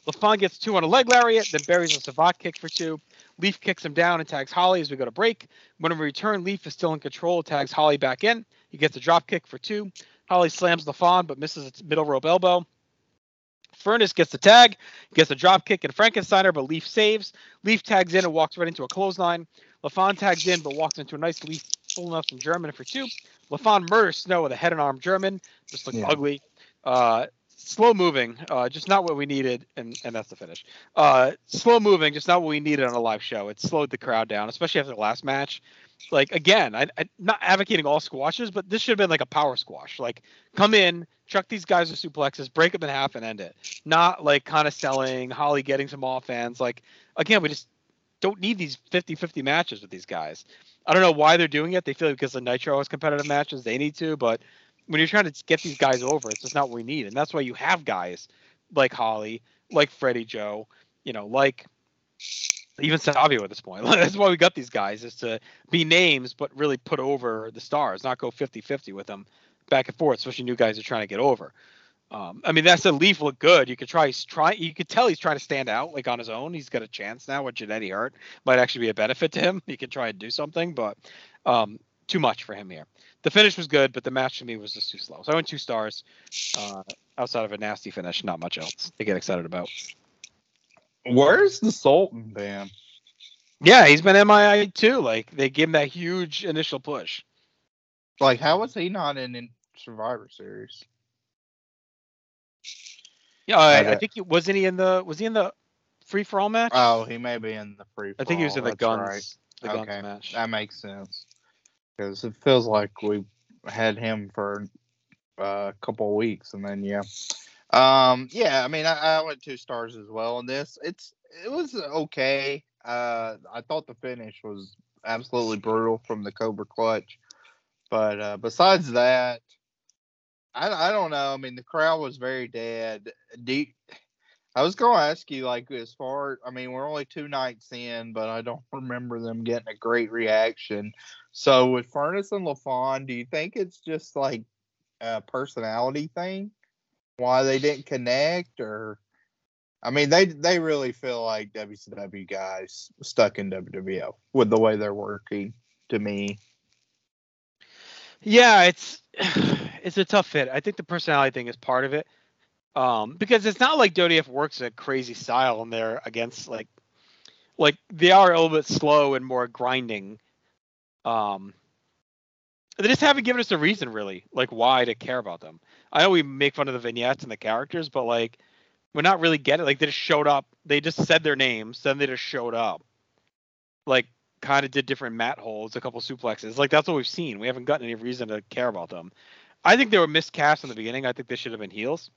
LaFon gets two on a leg lariat, then buries a savate kick for two. Leif kicks him down and tags Holly as we go to break. When we return, Leif is still in control, tags Holly back in. He gets a drop kick for two. Holly slams LaFon but misses its middle rope elbow. Furnace gets the tag, gets a drop kick and Frankensteiner, but Leif saves. Leif tags in and walks right into a clothesline. LaFon tags in but walks into a nice Leif full enough from German for two. LaFon murders Snow with a head and arm German. Just looks Yeah. ugly. Uh, slow moving, uh, just not what we needed, and, and that's the finish. Uh, slow moving, just not what we needed on a live show. It slowed the crowd down, especially after the last match. Like again, I, I not advocating all squashes, but this should have been like a power squash. Like come in, chuck these guys with suplexes, break them in half, and end it. Not like kind of selling Holly getting some offense. Like again, we just don't need these 50-50 matches with these guys. I don't know why they're doing it. They feel like because the Nitro has competitive matches, they need to. But when you're trying to get these guys over, it's just not what we need. And that's why you have guys like Holly, like Freddie Joe, you know, like even Savio at this point. that's why we got these guys is to be names, but really put over the stars, not go 50-50 with them back and forth, especially new guys are trying to get over. Um, I mean, that's a Leif look good. You could try, he's try, you could tell he's trying to stand out like on his own. He's got a chance now with Jannetty hurt. Might actually be a benefit to him. He could try and do something, but um, too much for him here. The finish was good, but the match to me was just too slow. So I went two stars. Uh, outside of a nasty finish, not much else to get excited about. Where's the Sultan been? Yeah, he's been MIA too. Like they gave him that huge initial push. Like, how was he not in, in Survivor Series? Yeah, I, I think he wasn't he in the was he in the free for all match? Oh, he may be in the free. I think he was in the guns right. the guns Okay. match. That makes sense. Because it feels like we had him for uh, a couple weeks, and then yeah, um, yeah. I mean, I, I went two stars as well in this. It's it was okay. Uh, I thought the finish was absolutely brutal from the Cobra Clutch, but uh, besides that, I I don't know. I mean, the crowd was very dead. You- I was going to ask you, like, as far, I mean, we're only two nights in, but I don't remember them getting a great reaction. So with Furnace and LaFon, do you think it's just like a personality thing? Why they didn't connect, or I mean, they they really feel like WCW guys stuck in WWO with the way they're working. To me, Yeah, it's it's a tough fit. I think the personality thing is part of it. Um, because it's not like WDF works a crazy style and they're against like like they are a little bit slow and more grinding. Um they just haven't given us a reason really, like why to care about them. I know we make fun of the vignettes and the characters, but like we're not really getting like they just showed up, they just said their names, then they just showed up. Like kind of did different mat holds, a couple suplexes. Like that's what we've seen. We haven't gotten any reason to care about them. I think they were miscast in the beginning. I think they should have been heels.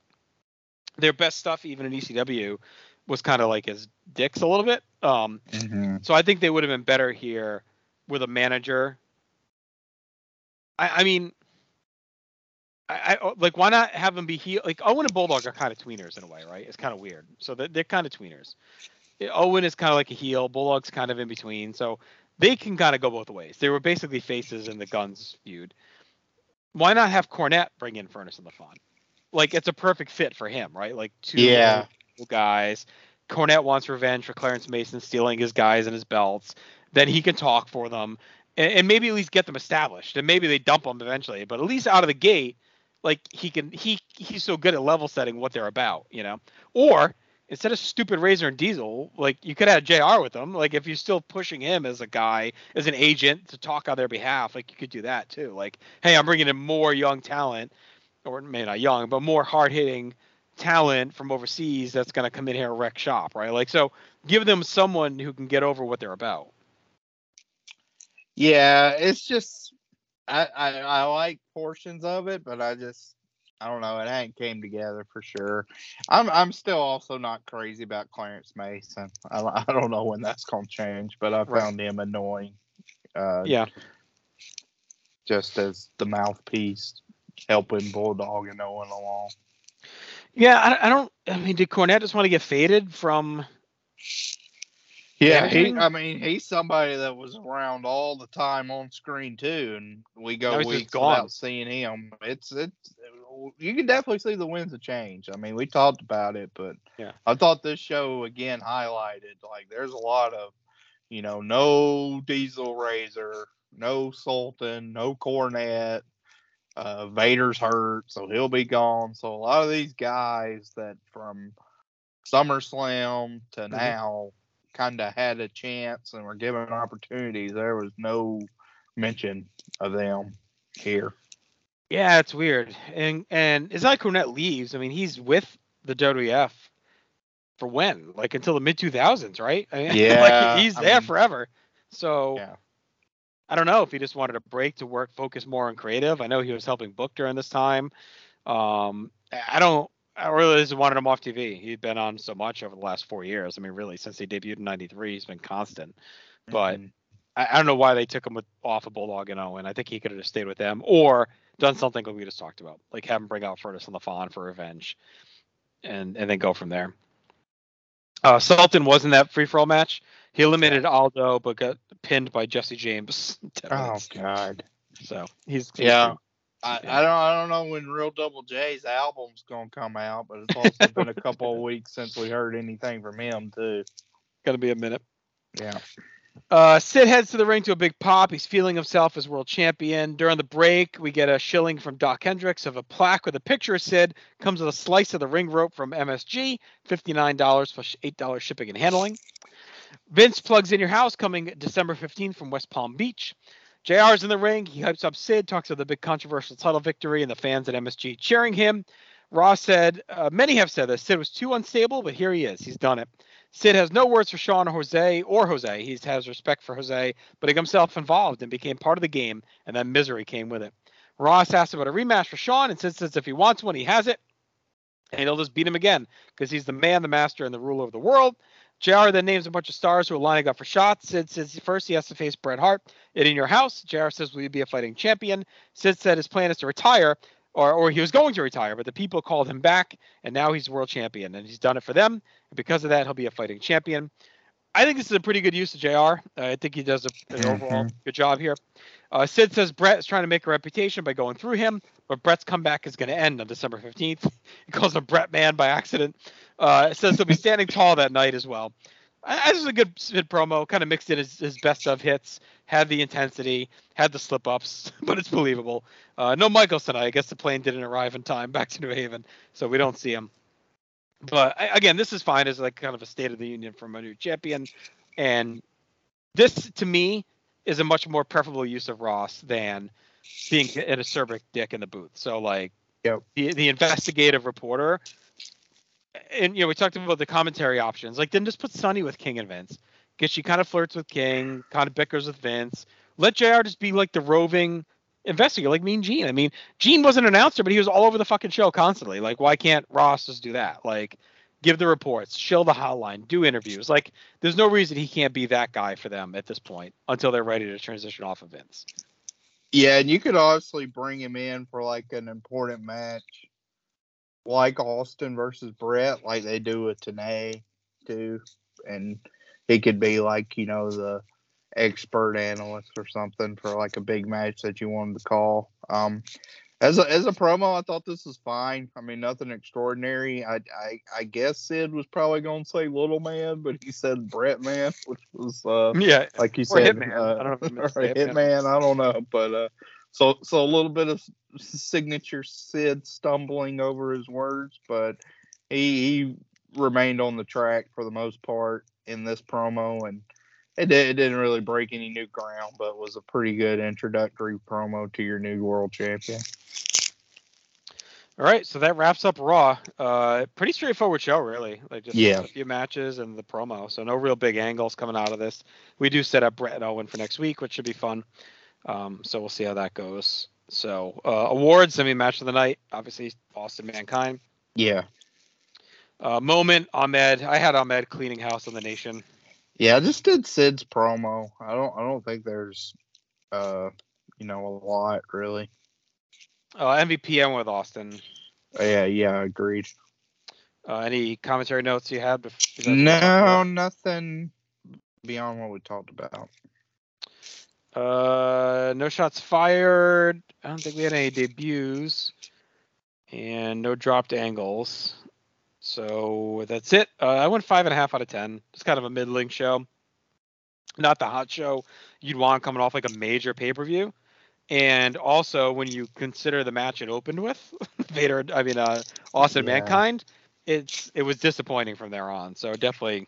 Their best stuff, even in ECW, was kind of like as dicks a little bit. Um, so I think they would have been better here with a manager. I, I mean, I, I like why not have them be heel? Like Owen and Bulldog are kind of tweeners in a way, right? It's kind of weird. So they're, they're kind of tweeners. Owen is kind of like a heel. Bulldog's kind of in between. So they can kind of go both ways. They were basically faces in the Guns feud. Why not have Cornette bring in Furnace and LaFon? Like it's a perfect fit for him, right? Like two Yeah. guys. Cornette wants revenge for Clarence Mason stealing his guys and his belts. Then he can talk for them and, and maybe at least get them established. And maybe they dump them eventually, but at least out of the gate, like he can he he's so good at level setting what they're about, you know. Or instead of stupid Razor and Diesel, like you could have JR with them. Like if you're still pushing him as a guy, as an agent to talk on their behalf, like you could do that too. Like, hey, I'm bringing in more young talent, or maybe not young, but more hard hitting talent from overseas that's going to come in here and wreck shop, right? Like, so give them someone who can get over what they're about. Yeah, it's just I, I I like portions of it, but I just I don't know. It ain't came together for sure. I'm I'm still also not crazy about Clarence Mason. I, I don't know when that's gonna change, but I Right. found him annoying. Uh, Yeah. just as the mouthpiece helping Bulldog and Owen along. Yeah, I, I don't. I mean, did Cornette just want to get faded from? Yeah, he, I mean, he's somebody that was around all the time on screen too, and we go just weeks without seeing him. It's it's you can definitely see the winds of change. I mean, we talked about it, but Yeah. I thought this show again highlighted like there's a lot of, you know, no Diesel Razor, no Sultan, no Cornette. Uh, Vader's hurt, so he'll be gone. So a lot of these guys that from SummerSlam to Mhm. now kind of had a chance and were given opportunities. There was no mention of them here. Yeah, it's weird. And and it's not like Cornette leaves. I mean, he's with the WWF for when? Like until the mid 2000s, right? I mean, Yeah, like he's I there mean- forever. So Yeah. I don't know if he just wanted a break to work, focus more on creative. I know he was helping book during this time. Um, I don't. I really just wanted him off TV. He'd been on so much over the last four years. I mean, really, since he debuted in '93, he's been constant. But Mhm. I, I don't know why they took him with, off of Bulldog and Owen. I think he could have just stayed with them or done something like we just talked about, like have him bring out Furnace on LaFon for revenge, and and then go from there. Uh, Sultan was in that free for all match. He eliminated Aldo, but got pinned by Jesse James. oh. God. So he's he's Yeah. I, I don't I don't know when Real Double J's album's gonna come out, but it's also been a couple of weeks since we heard anything from him too. gonna be a minute. Yeah. Uh, Sid heads to the ring to a big pop. He's feeling himself as world champion. During the break, we get a shilling from Doc Hendrix of a plaque with a picture of Sid. Comes with a slice of the ring rope from MSG, $59 plus $8 shipping and handling. Vince plugs in your house coming December 15th from West Palm Beach. JR's in the ring. He hypes up Sid, talks of the big controversial title victory and the fans at MSG cheering him. Ross said, uh, many have said that Sid was too unstable, but here he is. He's done it. Sid has no words for Shawn or Jose or Jose. He has respect for Jose, but he got himself involved and became part of the game, and then misery came with it. Ross asked about a rematch for Shawn and Sid says if he wants one, he has it, and he'll just beat him again because he's the man, the master, and the ruler of the world. JR then names a bunch of stars who are lining up for shots. Sid says first he has to face Bret Hart. It in your house. JR says, Will you be a fighting champion? Sid said his plan is to retire, or, or he was going to retire, but the people called him back, and now he's world champion, and he's done it for them. And because of that, he'll be a fighting champion. I think this is a pretty good use of JR. Uh, I think he does a, an overall good job here. Uh, Sid says Bret is trying to make a reputation by going through him, but Bret's comeback is going to end on December 15th. He calls him Bret Man by accident. Uh, says he'll be standing tall that night as well. I, this is a good Sid promo. Kind of mixed in his, his best of hits, had the intensity, had the slip ups, but it's believable. Uh, no Michaels tonight. I guess the plane didn't arrive in time back to New Haven, so we don't see him. But again, this is fine as like kind of a state of the union from a new champion, and this to me is a much more preferable use of Ross than being an acerbic dick in the booth. So like Yep. the the investigative reporter, and you know we talked about the commentary options. Like then just put Sunny with King and Vince. Get she kind of flirts with King, kind of bickers with Vince. Let JR just be like the roving investigator, like Mean Gene. I mean, Gene was an announcer, but he was all over the fucking show constantly. Like, why can't Ross just do that? Like, give the reports, shill the hotline, do interviews. Like, there's no reason he can't be that guy for them at this point until they're ready to transition off of Vince. Yeah, and you could obviously bring him in for like an important match, like Austin versus Bret, like they do with Tanay too, and he could be like you know the expert analyst or something for like a big match that you wanted to call. Um, as a as a promo, I thought this was fine. I mean, nothing extraordinary. I I, I guess Sid was probably going to say Little Man, but he said Bret Man, which was uh Yeah. like you said, Hitman. uh, I don't know if you meant to or say Hitman. Hitman. I don't know, but uh, so so a little bit of signature Sid stumbling over his words, but he he remained on the track for the most part in this promo, and it, did, it didn't really break any new ground, but was a pretty good introductory promo to your new world champion. All right, so that wraps up Raw. Uh, pretty straightforward show, really. Like just Yeah. a few matches and the promo. So no real big angles coming out of this. We do set up Bret and Owen for next week, which should be fun. Um, so we'll see how that goes. So uh, awards. I mean, match of the night. Obviously, Austin Mankind. Yeah, Uh, moment. Ahmed. I had Ahmed cleaning house on the nation. yeah. I just did Sid's promo. I don't I don't think there's uh you know a lot really. Uh, MVP. I went with Austin. Yeah, yeah, agreed. Uh, any commentary notes you had? bef- besides what we talked No, nothing beyond what we talked about. Uh, no shots fired. I don't think we had any debuts, and no dropped angles. So that's it. Uh, I went five and a half out of ten. It's kind of a middling show, not the hot show you'd want coming off like a major pay per view. And also, when you consider the match it opened with, Vader, I mean, uh, Austin Yeah. Mankind, it's it was disappointing from there on. So definitely,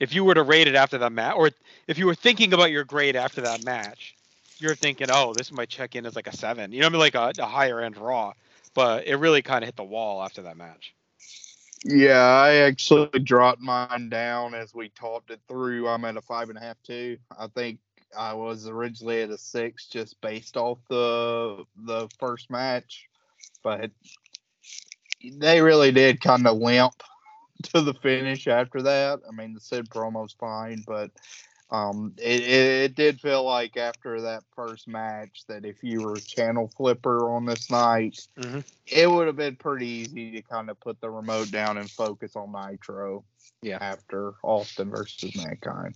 if you were to rate it after that match, or if you were thinking about your grade after that match, you're thinking, oh, this might check in as like a seven. You know, I mean, like a, a higher end Raw, but it really kind of hit the wall after that match. Yeah, I actually dropped mine down as we talked it through. I'm at a five and a half too. I think I was originally at a six just based off the the first match. but they really did kind of limp to the finish after that. I mean, the Sid promo's fine, but um, it, it, did feel like after that first match that if you were a channel flipper on this night, Mhm. it would have been pretty easy to kind of put the remote down and focus on Nitro. Yeah. After Austin versus Mankind.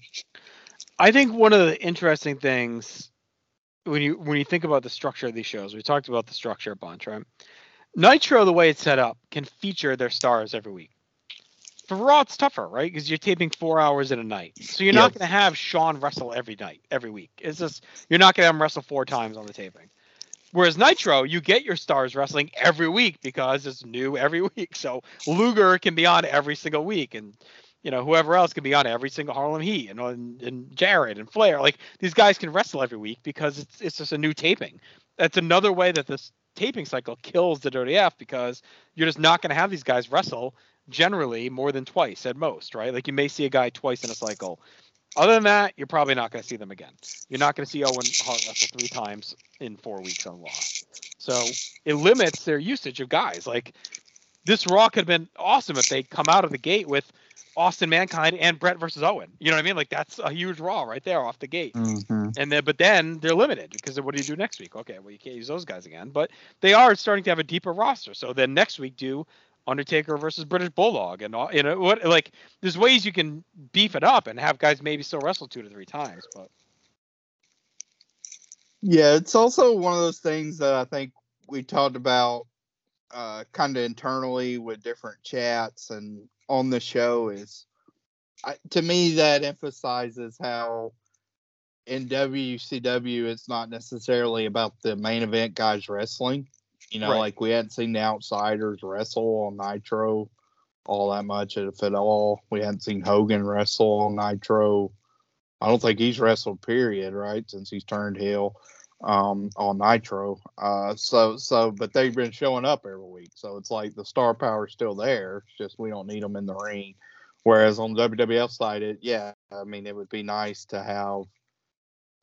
I think one of the interesting things when you when you think about the structure of these shows, we talked about the structure a bunch, right? Nitro, the way it's set up, can feature their stars every week. For Raw, it's tougher, right? Because you're taping four hours in a night, so you're not going to have Shawn wrestle every night, every week. It's just you're not going to have him wrestle four times on the taping. Whereas Nitro, you get your stars wrestling every week because it's new every week. So Luger can be on every single week, and you know whoever else can be on every single Harlem Heat, and and, and Jarrett and Flair. Like these guys can wrestle every week because it's it's just a new taping. That's another way that this taping cycle kills the Dirty F because you're just not going to have these guys wrestle generally more than twice at most, right? Like you may see a guy twice in a cycle. Other than that, you're probably not going to see them again. You're not going to see Owen Hart wrestle three times in four weeks on Raw. So it limits their usage of guys. Like this Raw could have been awesome if they come out of the gate with Austin Mankind and Bret versus Owen. You know what I mean? Like that's a huge Raw right there off the gate. Mm-hmm. And then, but then they're limited because what do you do next week? Okay, well you can't use those guys again. But they are starting to have a deeper roster. So then next week do Undertaker versus British Bulldog, and all you know what? Like there's ways you can beef it up and have guys maybe still wrestle two to three times. But Yeah, it's also one of those things that I think we talked about uh, kind of internally with different chats and on the show is I, to me that emphasizes how in WCW it's not necessarily about the main event guys wrestling. You know, Right. like we hadn't seen the outsiders wrestle on Nitro all that much, if at all. We hadn't seen Hogan wrestle on Nitro. I don't think he's wrestled period, right, since he's turned heel um, on Nitro. Uh, so so, but they've been showing up every week, so it's like the star power's still there. It's just we don't need them in the ring. Whereas on the WWF side, it yeah, I mean, it would be nice to have,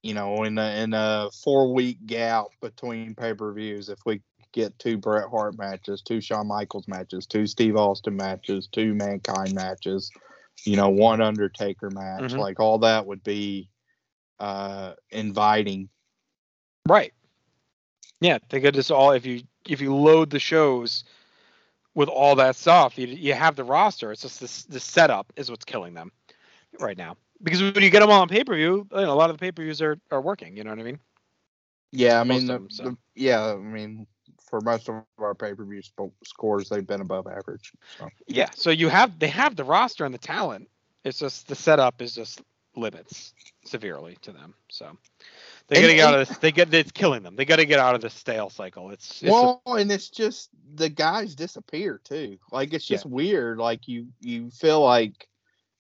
you know, in a in a four week gap between pay per views, if we get two Bret Hart matches, two Shawn Michaels matches, two Steve Austin matches, two Mankind matches, you know, one Undertaker match, Mhm. like all that would be uh inviting right, yeah, they could just all if you if you load the shows with all that stuff, you you have the roster. It's just this the setup is what's killing them right now. Because when you get them all on pay per view, you know, a lot of the pay per views are, are working. You know what I mean? Yeah, I mean, the, them, so. the- yeah, I mean, for most of our pay per view sp- scores, they've been above average. So. Yeah. So you have they have the roster and the talent. It's just the setup is just limits severely to them. So they got to get out of this. They get it's killing them. They got to get out of this stale cycle. It's, it's well, and it's just the guys disappear too. Like it's Yeah. just weird. Like you, you feel like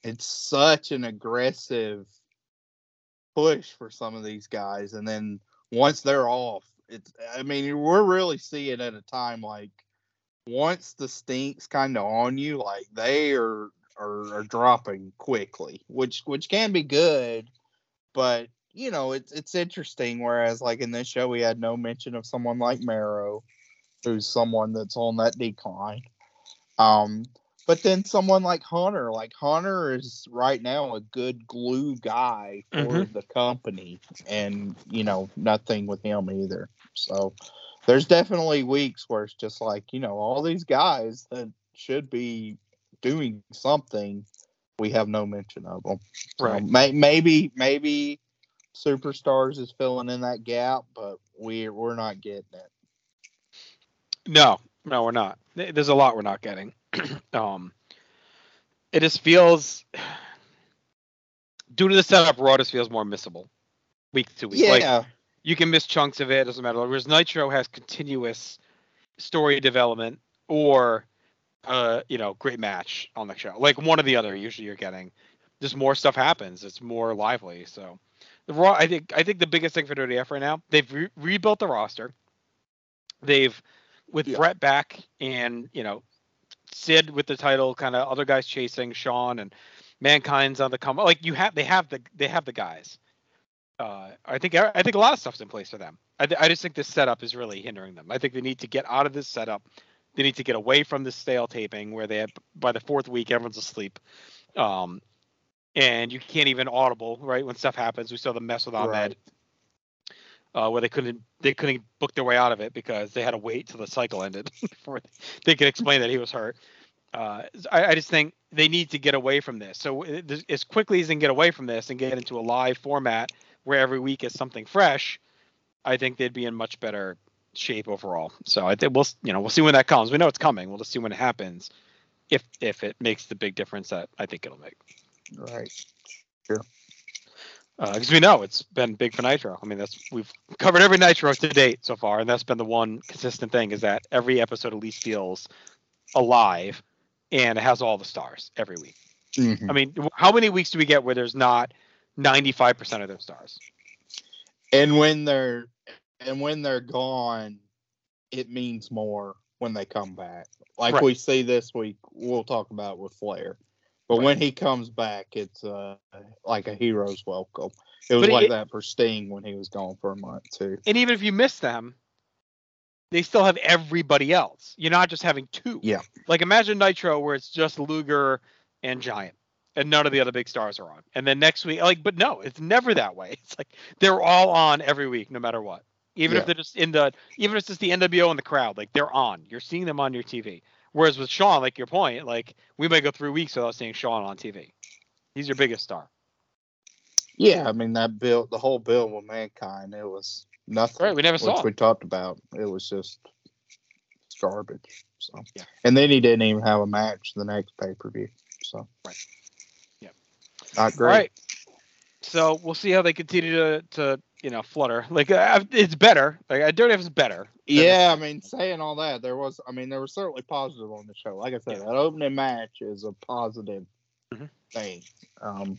it's such an aggressive push for some of these guys, and then once they're off, it's. I mean, we're really seeing at a time like once the stink's kind of on you, like they are, are are dropping quickly, which which can be good, but you know it's it's interesting. Whereas like in this show, we had no mention of someone like Mero, who's someone that's on that decline. Um, but then someone like Hunter, like Hunter is right now a good glue guy for Mhm. the company, and you know nothing with him either. So there's definitely weeks where it's just like you know all these guys that should be doing something, we have no mention of them. So Right. may, maybe maybe superstars is filling in that gap, but we're we're not getting it. No, no, we're not. There's a lot we're not getting. um, it just feels, due to the setup, Raw just feels more missable week to week. Yeah, Like you can miss chunks of it. It doesn't matter. Whereas Nitro has continuous story development or, uh, you know, great match on the show. Like one or the other. Usually you're getting just more stuff happens. It's more lively. So the Raw, I think, I think the biggest thing for WWF right now, they've re- rebuilt the roster. They've with Yeah. Bret back and you know Sid with the title, kind of other guys chasing Shawn and Mankind's on the come. Like you have, they have the they have the guys. Uh, I think I think a lot of stuff's in place for them. I, I just think this setup is really hindering them. I think they need to get out of this setup. They need to get away from this stale taping where they have, by the fourth week everyone's asleep, um, and you can't even audible right when stuff happens. We saw the mess with Ahmed, Right. Uh, where they couldn't they couldn't book their way out of it because they had to wait till the cycle ended before they could explain that he was hurt. Uh, I, I just think they need to get away from this. So uh, as quickly as they can get away from this and get into a live format where every week is something fresh, I think they'd be in much better shape overall. So I think we'll you know we'll see when that comes. We know it's coming. We'll just see when it happens. If if it makes the big difference that I think it'll make, Right. Because we know it's been big for Nitro. I mean that's we've covered every Nitro to date so far, and that's been the one consistent thing is that every episode at least feels alive, and it has all the stars every week. Mhm. I mean, how many weeks do we get where there's not 95% of those stars? And when they're and when they're gone, it means more when they come back. Like Right. we see this week, we'll talk about with Flair. But when he comes back, it's uh, like a hero's welcome. It was But like it- that for Sting when he was gone for a month too. And even if you miss them, they still have everybody else. You're not just having two. Yeah. Like imagine Nitro where it's just Luger and Giant and none of the other big stars are on. And then next week, like, but no, it's never that way. It's like they're all on every week, no matter what. Even Yeah. if they're just in the, even if it's just the NWO in the crowd, like they're on. You're seeing them on your TV. Whereas with Shawn, like your point, like we may go three weeks without seeing Shawn on TV. He's your biggest star. Yeah, I mean that build the whole build with mankind, it was nothing. Right, we never which saw. we talked about. It was just garbage. So Yeah. and then he didn't even have a match the next pay per view. So Right. Yeah. not great. right. So we'll see how they continue to to you know flutter. Like uh, it's better. Like I don't know if it's better. Yeah, I mean, saying all that, there was, I mean, there was certainly positive on the show. Like I said, Yeah. that opening match is a positive Mhm. thing. Um,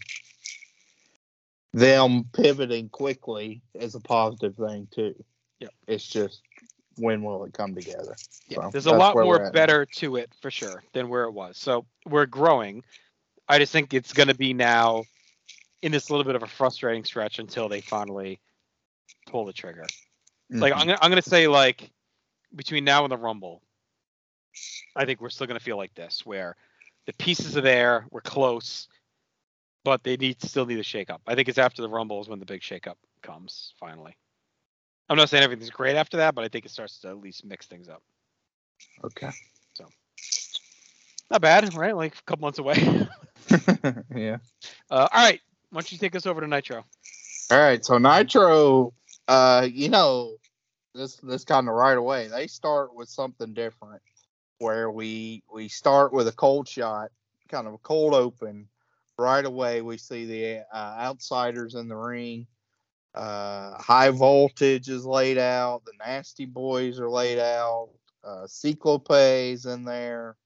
them pivoting quickly is a positive thing too. Yeah, It's just when will it come together? Yeah, So, there's a lot more at now. better to it for sure than where it was. So we're growing. I just think it's going to be now in this little bit of a frustrating stretch until they finally pull the trigger. Like Mhm. I'm gonna, I'm gonna say like between now and the Rumble, I think we're still gonna feel like this, where the pieces are there, we're close, but they need still need a shake up. I think it's after the Rumble is when the big shake up comes finally. I'm not saying everything's great after that, but I think it starts to at least mix things up. okay. So not bad, right? Like a couple months away. yeah. Uh, all right, why don't you take us over to Nitro? All right, so Nitro, uh, you know, this this kind of right away. They start with something different, where we we start with a cold shot, kind of a cold open. Right away, we see the uh, outsiders in the ring. Uh, high voltage is laid out. The Nasty Boys are laid out. Uh, Cyclopes in there.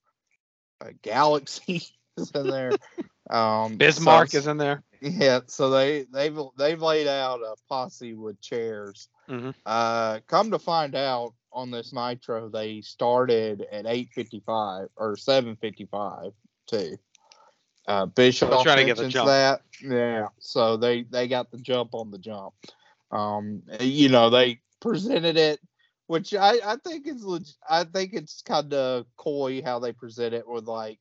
Uh, Galaxy is in there. Um, Bismarck so- is in there. Yeah, so they they've they've laid out a posse with chairs. Mhm. Uh, come to find out, on this Nitro, they started at eight fifty five or seven fifty five too. Uh, Bischoff trying to get the jump. that. Yeah, so they they got the jump on the jump. Um, you know they presented it, which I I think is leg- I think it's kind of coy how they present it with like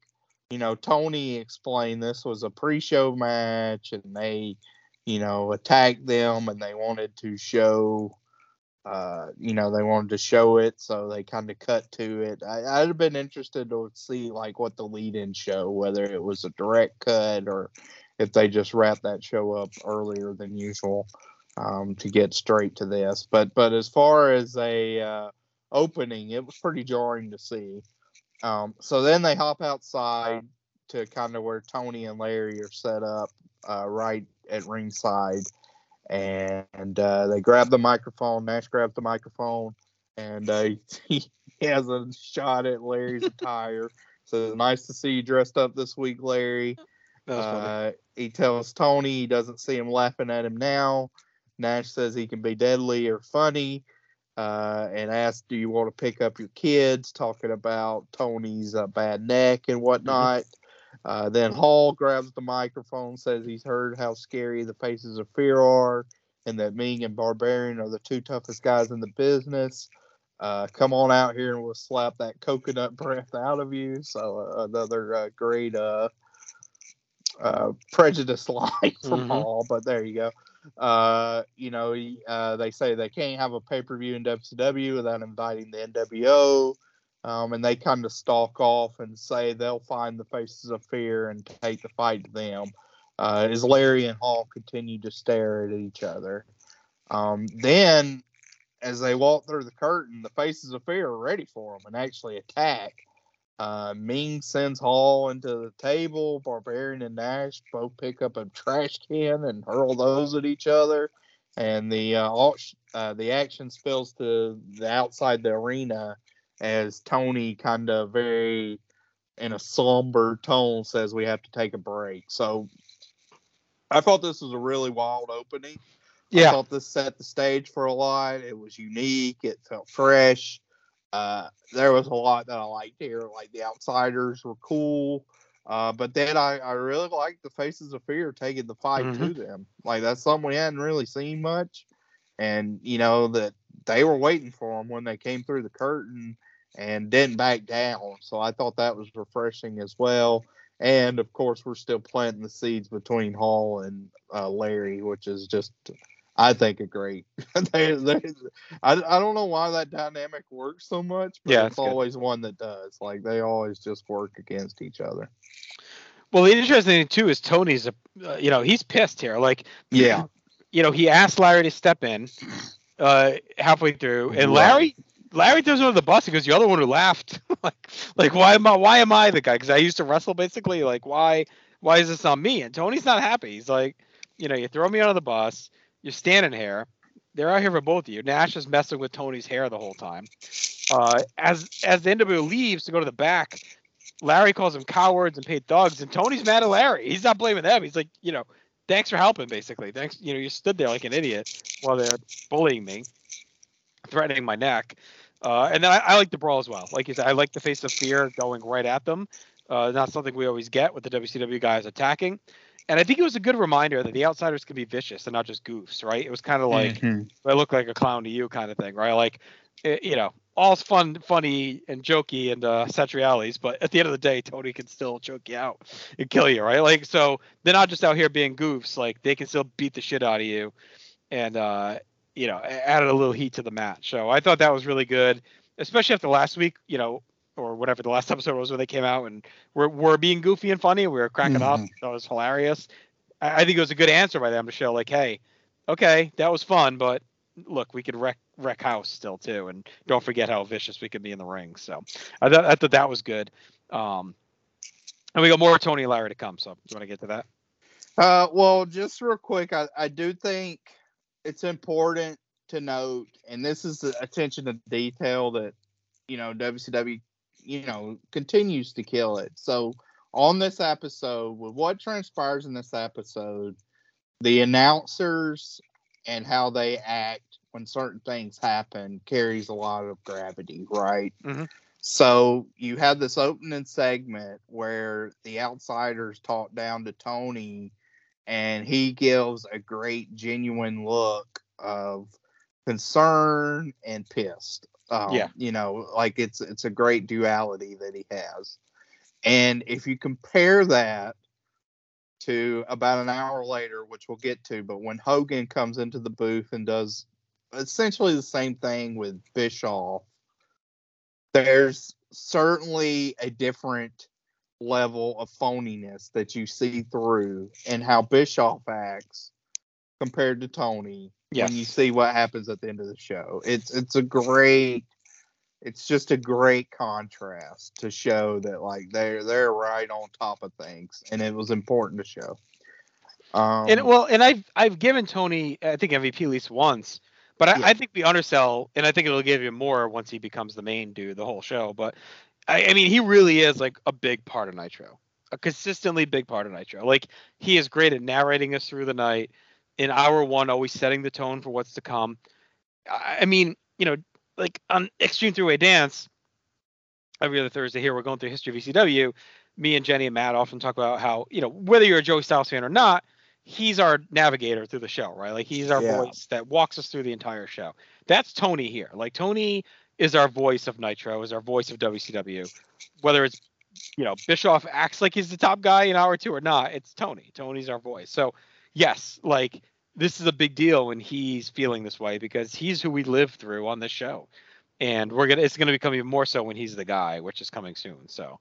you know, Tony explained this was a pre-show match, and they, you know, attacked them, and they wanted to show, uh, you know, they wanted to show it, so they kind of cut to it. I, I'd have been interested to see like what the lead-in show, whether it was a direct cut or if they just wrapped that show up earlier than usual um, to get straight to this. But but as far as a uh, opening, it was pretty jarring to see. Um, so then they hop outside to kind of where Tony and Larry are set up, uh, right at ringside, and uh, they grab the microphone. Nash grabs the microphone, and uh, he has a shot at Larry's attire. So nice to see you dressed up this week, Larry. That was funny. Uh, he tells Tony he doesn't see him laughing at him now. Nash says he can be deadly or funny, uh, and asks, "Do you want to pick up your kids?" Talking about Tony's uh, bad neck and whatnot. Uh, then Hall grabs the microphone, says he's heard how scary the faces of fear are. and that Meng and Barbarian are the two toughest guys in the business. Uh, come on out here and we'll slap that coconut breath out of you. So uh, another uh, great uh, uh, prejudice line from Mhm. Hall, but there you go. Uh, you know, uh, they say they can't have a pay per view in WCW without inviting the NWO. Um, and they kind of stalk off and say they'll find the faces of fear and take the fight to them. Uh, as Larry and Hall continue to stare at each other. Um, then, as they walk through the curtain, the faces of fear are ready for them and actually attack. Uh, Meng sends Hall into the table. Barbarian and Nash both pick up a trash can and hurl those at each other. And the uh, uh, the action spills to the outside the arena as Tony kind of very in a somber tone says we have to take a break. So I thought this was a really wild opening. Yeah. I thought this set the stage for a lot. It was unique. It felt fresh. Uh, there was a lot that I liked here. Like the outsiders were cool. Uh, but then I, I really liked the Faces of Fear taking the fight to Mhm. them. Like that's something we hadn't really seen much. And you know that they were waiting for them when they came through the curtain and didn't back down. So I thought that was refreshing as well. And of course, we're still planting the seeds between Hall and uh, Larry, which is just, I think, agree. they, they, I, I don't know why that dynamic works so much, but Yeah, it's it's always one that does. Like they always just work against each other. Well, the interesting thing too is Tony's, a, uh, you know, he's pissed here. Like, Yeah, you know, he asked Larry to step in uh, halfway through, and. Larry, Larry throws him under the bus because the one who laughed. like, like why am I? Why am I the guy? Because I used to wrestle basically. Like, why? Why is this on me? And Tony's not happy. He's like, you know, you throw me under the bus. You're standing here. They're out here for both of you. Nash is messing with Tony's hair the whole time. Uh, as as the NWO leaves to go to the back, Larry calls them cowards and paid thugs, and Tony's mad at Larry. He's not blaming them. He's like, you know, thanks for helping, basically. Thanks, you know, you stood there like an idiot while they're bullying me, threatening my neck. Uh, and then I, I like the brawl as well. Like you said, I like the face of fear going right at them. Uh, not something we always get with the WCW guys attacking. And I think it was a good reminder that the outsiders can be vicious and not just goofs, right? It was kind of like Mhm. I look like a clown to you kind of thing, right? Like, eh, you know, all's fun, funny, and jokey and uh, Satriales, but at the end of the day, Tony can still choke you out and kill you, right? Like, so they're not just out here being goofs; like they can still beat the shit out of you, and uh, you know, added a little heat to the match. So I thought that was really good, especially after last week, you know, or whatever the last episode was when they came out and we're, we're being goofy and funny. We were cracking up. That was hilarious. I, I think it was a good answer by them to show, like, hey, okay, that was fun, but look, we could wreck wreck house still too, and don't forget how vicious we could be in the ring. So I thought I thought that was good. Um, and we got more Tony and Larry to come. So do you want to get to that? Uh, well, just real quick, I, I do think it's important to note, and this is the attention to detail that you know WCW, you know, continues to kill it. So on this episode, with what transpires in this episode, the announcers and how they act when certain things happen carries a lot of gravity, right? Mhm. So you have this opening segment where the outsiders talk down to Tony and he gives a great genuine look of concern and pissed. Um, Yeah. you know, like it's it's a great duality that he has. And if you compare that to about an hour later, which we'll get to, but when Hogan comes into the booth and does essentially the same thing with Bischoff, there's certainly a different level of phoniness that you see through and how Bischoff acts compared to Tony when you see what happens at the end of the show. It's it's a great it's just a great contrast to show that like they're they're right on top of things and it was important to show. Um, and well, and I've I've given Tony I think MVP at least once, but I, Yeah. I think we undersell, and I think it'll give you more once he becomes the main dude the whole show. But I, I mean, he really is like a big part of Nitro, a consistently big part of Nitro. Like he is great at narrating us through the night. In hour one, always setting the tone for what's to come. I, mean, you know, like on Extreme Three Way Dance, every other Thursday here, we're going through history of ECW. Me and Jenny and Matt often talk about how, you know, whether you're a Joey Styles fan or not, he's our navigator through the show, right? Like he's our Yeah. voice that walks us through the entire show. That's Tony here. Like Tony is our voice of Nitro, is our voice of WCW. Whether it's you know Bischoff acts like he's the top guy in hour two or not, it's Tony. Tony's our voice. So yes, like this is a big deal when he's feeling this way because he's who we live through on this show, and we're gonna it's gonna become even more so when he's the guy, which is coming soon. So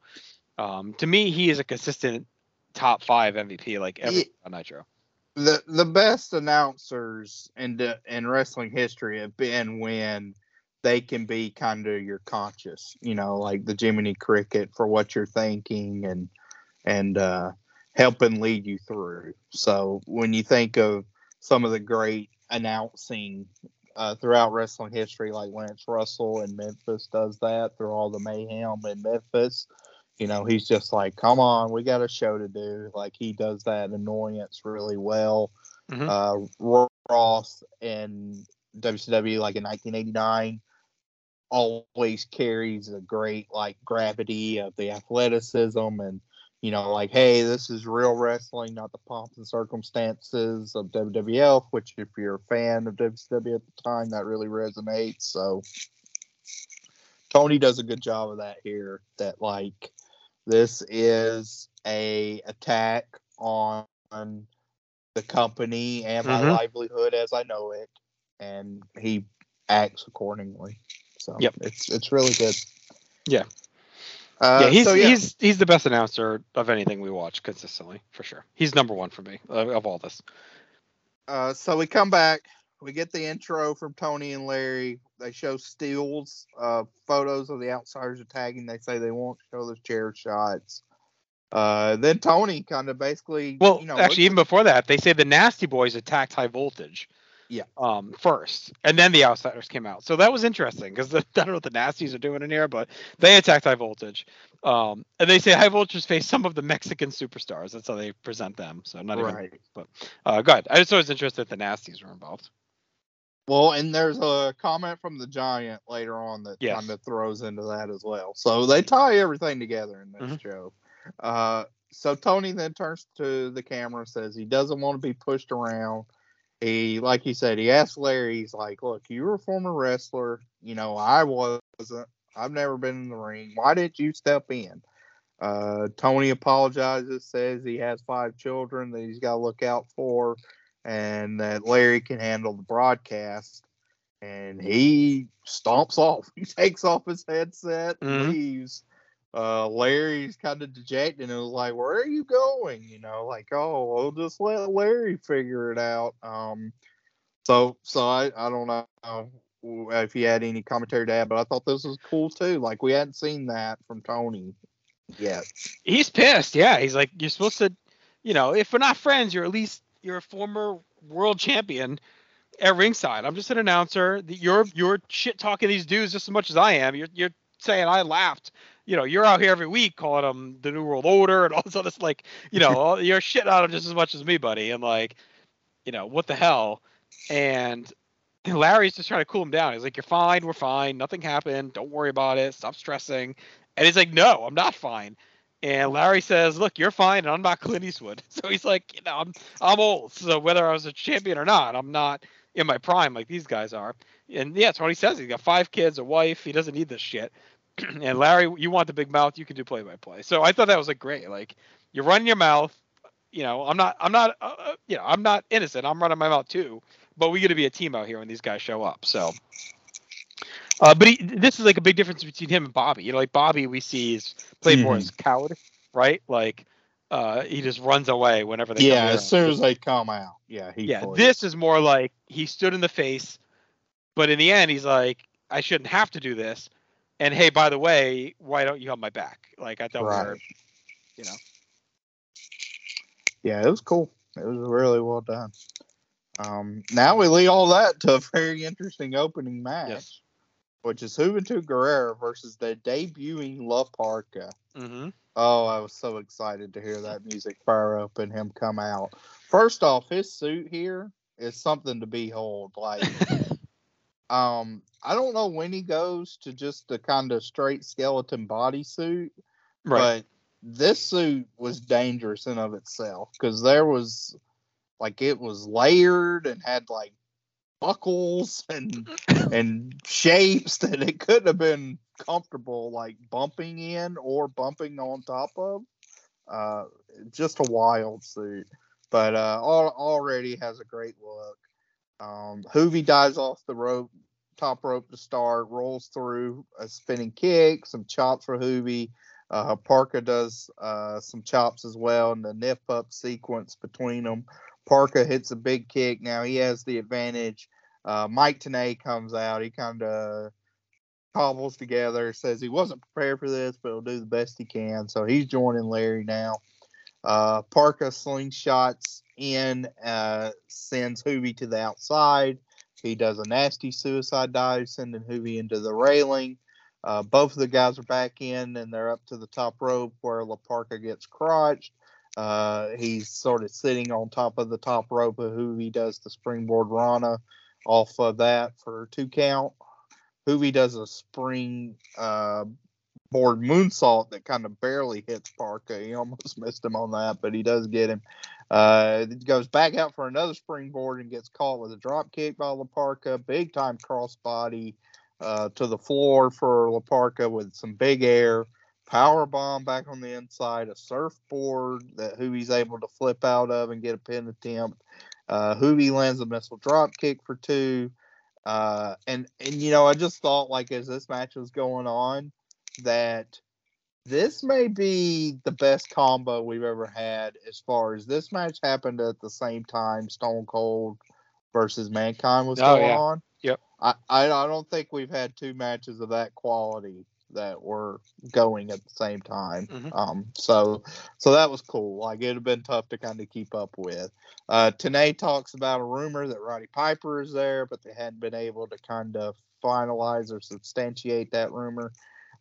um, to me, he is a consistent top five MVP like ever Yeah. on Nitro. the the best announcers in the, in wrestling history have been when they can be kind of your conscious, you know, like the Jiminy Cricket for what you're thinking and and uh, helping lead you through. So when you think of some of the great announcing uh, throughout wrestling history, like Lance Russell in Memphis does that through all the mayhem in Memphis. You know, he's just like, come on, we got a show to do. Like he does that annoyance really well. Mhm. Uh, Ross in WCW, like in 1989, always carries a great like gravity of the athleticism and you know, like, hey, this is real wrestling, not the pomp and circumstances of WWF, which if you're a fan of WCW at the time, that really resonates. So Tony does a good job of that here. That like this is a attack on the company and my Mhm. livelihood as I know it, and he acts accordingly. So Yep. it's it's really good. Yeah. Uh, yeah, he's so, yeah. he's he's the best announcer of anything we watch consistently for sure. He's number one for me of, of all this. Uh, so we come back. We get the intro from Tony and Larry. They show stills, uh, photos of the outsiders attacking. They say they won't show the chair shots. Uh, then Tony kind of basically, Well, you know, actually, even before that, they say the Nasty Boys attacked High Voltage. Yeah. Um, first, and then the Outsiders came out. So that was interesting because I don't know what the Nasties are doing in here, but they attacked High Voltage. Um, and they say High Voltage face some of the Mexican superstars. That's how they present them. So not even. But Uh, good. I just was interested that the Nasties were involved. Well, and there's a comment from the Giant later on that Yes. kind of throws into that as well. So they tie everything together in this Mhm. show. Uh, so Tony then turns to the camera and says he doesn't want to be pushed around. He, like he said, he asked Larry, he's like, Look, you were a former wrestler. You know, I wasn't. I've never been in the ring. Why didn't you step in? Uh, Tony apologizes, says he has five children that he's got to look out for, and that Larry can handle the broadcast. And he stomps off. He takes off his headset, and Mhm. leaves. Uh, Larry's kind of dejected and was like, "Where are you going?" You know, like, "Oh, we'll just let Larry figure it out." Um, so, so I, I don't know if you had any commentary to add, but I thought this was cool too. Like, we hadn't seen that from Tony yet. He's pissed. Yeah, he's like, you're supposed to, you know, if we're not friends, you're at least you're a former world champion at ringside. I'm just an announcer. You're you're shit talking these dudes just as much as I am. You're you're saying I laughed. You know, you're out here every week calling them the New World Order and all this other like, you know, you're shit on them just as much as me, buddy. And like, you know, what the hell? And Larry's just trying to cool him down. He's like, "You're fine. We're fine. Nothing happened. Don't worry about it. Stop stressing." And he's like, "No, I'm not fine." And Larry says, "Look, you're fine, and I'm not Clint Eastwood." So he's like, "You know, I'm I'm old. So whether I was a champion or not, I'm not in my prime like these guys are." And yeah, he says. He's got five kids, a wife. He doesn't need this shit. and Larry, you want the big mouth? You can do play by play. So I thought that was like great. Like you're running your mouth. You know, I'm not. I'm not. Uh, uh, you know, I'm not innocent. I'm running my mouth too. But we got to be a team out here when these guys show up. So. Uh, but he, this is like a big difference between him and Bobby. You know, like Bobby, we see is played more Mhm. as coward, right? Like, uh, he just runs away whenever they. come Yeah, as soon as they come out, yeah, he. yeah, this is more like he stood in the face, but in the end, he's like, I shouldn't have to do this. And hey, by the way, why don't you have my back? Like I thought we were, Right. you know. Yeah, it was cool. It was really well done. Um, now we lead all that to a very interesting opening match, Yes. which is Juventud Guerrera versus the debuting La Parca. Mm-hmm. Oh, I was so excited to hear that music fire up and him come out. First off, his suit here is something to behold. Like, um, I don't know when he goes to just a kind of straight skeleton bodysuit, Right. but this suit was dangerous in of itself because there was like it was layered and had like buckles and and shapes that it couldn't have been comfortable like bumping in or bumping on top of. Uh, just a wild suit, but uh, al- already has a great look. Um, Juvi dives off the rope, top rope to start, rolls through a spinning kick, some chops for Juvi. Uh, Parka does uh, some chops as well in the nip up sequence between them. Parka hits a big kick. Now he has the advantage. Uh, Mike Tenay comes out. He kind of cobbles together, says he wasn't prepared for this, but he'll do the best he can. So he's joining Larry now. Uh, Parka slingshots in, uh, sends Juvi to the outside. He does a nasty suicide dive, sending Juvi into the railing. Uh, both of the guys are back in, and they're up to the top rope where La Parka gets crotched. Uh, he's sort of sitting on top of the top rope of Juvi does the springboard Rana off of that for two count. Juvi does a spring uh, board moonsault that kind of barely hits Parka. He almost missed him on that, but he does get him. Uh, goes back out for another springboard and gets caught with a drop kick by La Parka. Big time crossbody uh, to the floor for La Parka with some big air. Power bomb back on the inside, a surfboard that Juvi's able to flip out of and get a pin attempt. Uh, Juvi lands a missile drop kick for two. Uh, and and you know, I just thought like as this match was going on, that this may be the best combo we've ever had as far as this match happened at the same time Stone Cold versus Mankind was Oh, going yeah. on. Yep. I, I don't think we've had two matches of that quality that were going at the same time. Mhm. Um, so so that was cool. Like it'd have been tough to kind of keep up with. Uh, Tenay talks about a rumor that Roddy Piper is there, but they hadn't been able to kind of finalize or substantiate that rumor.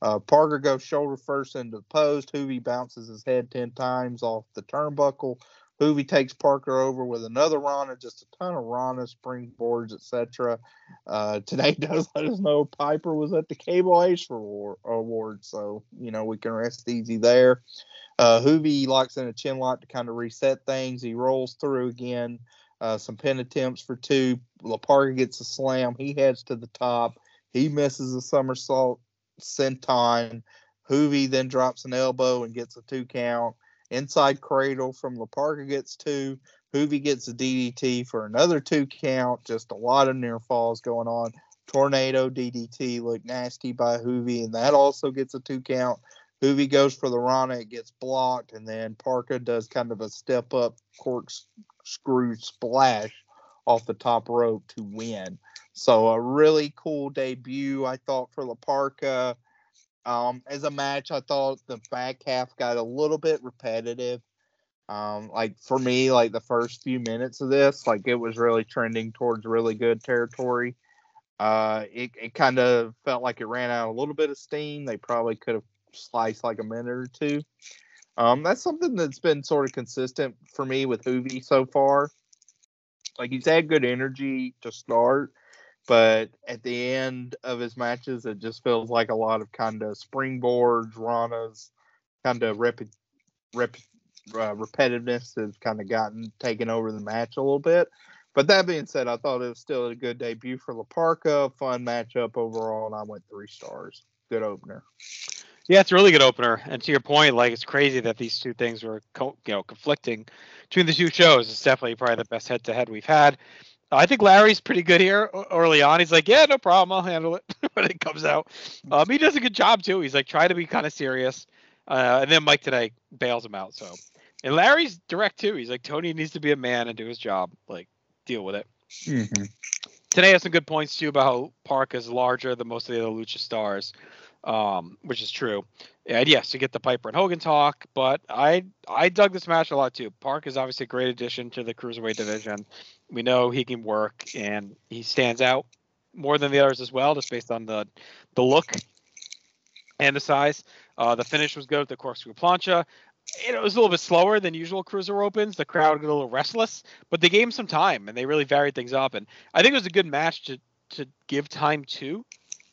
Uh, Parka goes shoulder first into the post. Juvi bounces his head 10 times off the turnbuckle. Juvi takes Parka over with another Rana, just a ton of Rana, springboards, etc. Uh, Tenay does let us know Piper was at the Cable Ace Award, award so, you know, we can rest easy there. Uh, Juvi locks in a chin lock to kind of reset things. He rolls through again. Uh, some pin attempts for two. La Parka gets a slam. He heads to the top. He misses a somersault senton. Juvi then drops an elbow and gets a two count. Inside cradle from La Parka gets two. Juvi gets a DDT for another two count. Just a lot of near falls going on. Tornado DDT looked nasty by Juvi, and that also gets a two count. Juvi goes for the Rana, it gets blocked, and then Parka does kind of a step up corkscrew splash off the top rope to win. So a really cool debut, I thought, for La Parka. Um, as a match, I thought the back half got a little bit repetitive. Um, like for me, like the first few minutes of this, like it was really trending towards really good territory. Uh, it, it kind of felt like it ran out a little bit of steam. They probably could have sliced like a minute or two. Um, that's something that's been sort of consistent for me with Juvi so far. Like he's had good energy to start, but at the end of his matches, it just feels like a lot of kind of springboards, ranas, kind of rep, rep, uh, repetitiveness has kind of gotten taken over the match a little bit. But that being said, I thought it was still a good debut for La Parka, fun matchup overall, and I went three stars. Good opener. Yeah, it's a really good opener. And to your point, like it's crazy that these two things were co- you know conflicting between the two shows. It's definitely probably the best head to head we've had. I think Larry's pretty good here early on. He's like, yeah, no problem, I'll handle it when it comes out. Um, he does a good job too. He's like trying to be kind of serious, uh, and then Mike Tenay bails him out. So, and Larry's direct too. He's like, Tony needs to be a man and do his job. Like, deal with it. Mm-hmm. Tenay has some good points too about how Park is larger than most of the other Lucha stars, um, which is true. And yes, you get the Piper and Hogan talk, but I I dug this match a lot too. Park is obviously a great addition to the cruiserweight division. We know he can work, and he stands out more than the others as well, just based on the the look and the size. Uh, the finish was good with the corkscrew plancha. It was a little bit slower than usual cruiser opens. The crowd got a little restless, but they gave him some time and they really varied things up. And I think it was a good match to to give time to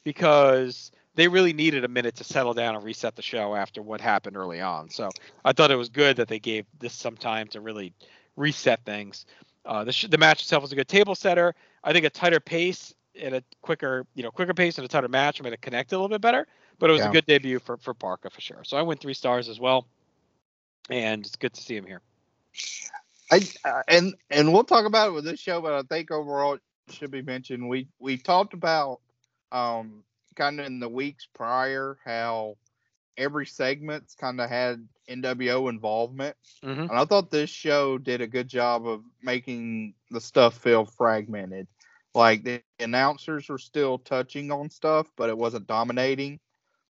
because they really needed a minute to settle down and reset the show after what happened early on. So I thought it was good that they gave this some time to really reset things. Uh, the sh- the match itself was a good table setter. I think a tighter pace and a quicker you know quicker pace and a tighter match made it connect a little bit better. But it was Yeah. a good debut for for Barca for sure. So I went three stars as well, and it's good to see him here. I uh, and and we'll talk about it with this show, but I think overall it should be mentioned. We we talked about um kind of in the weeks prior how every segment's kind of had NWO involvement, Mm-hmm. and I thought this show did a good job of making the stuff feel fragmented. Like the announcers were still touching on stuff, but it wasn't dominating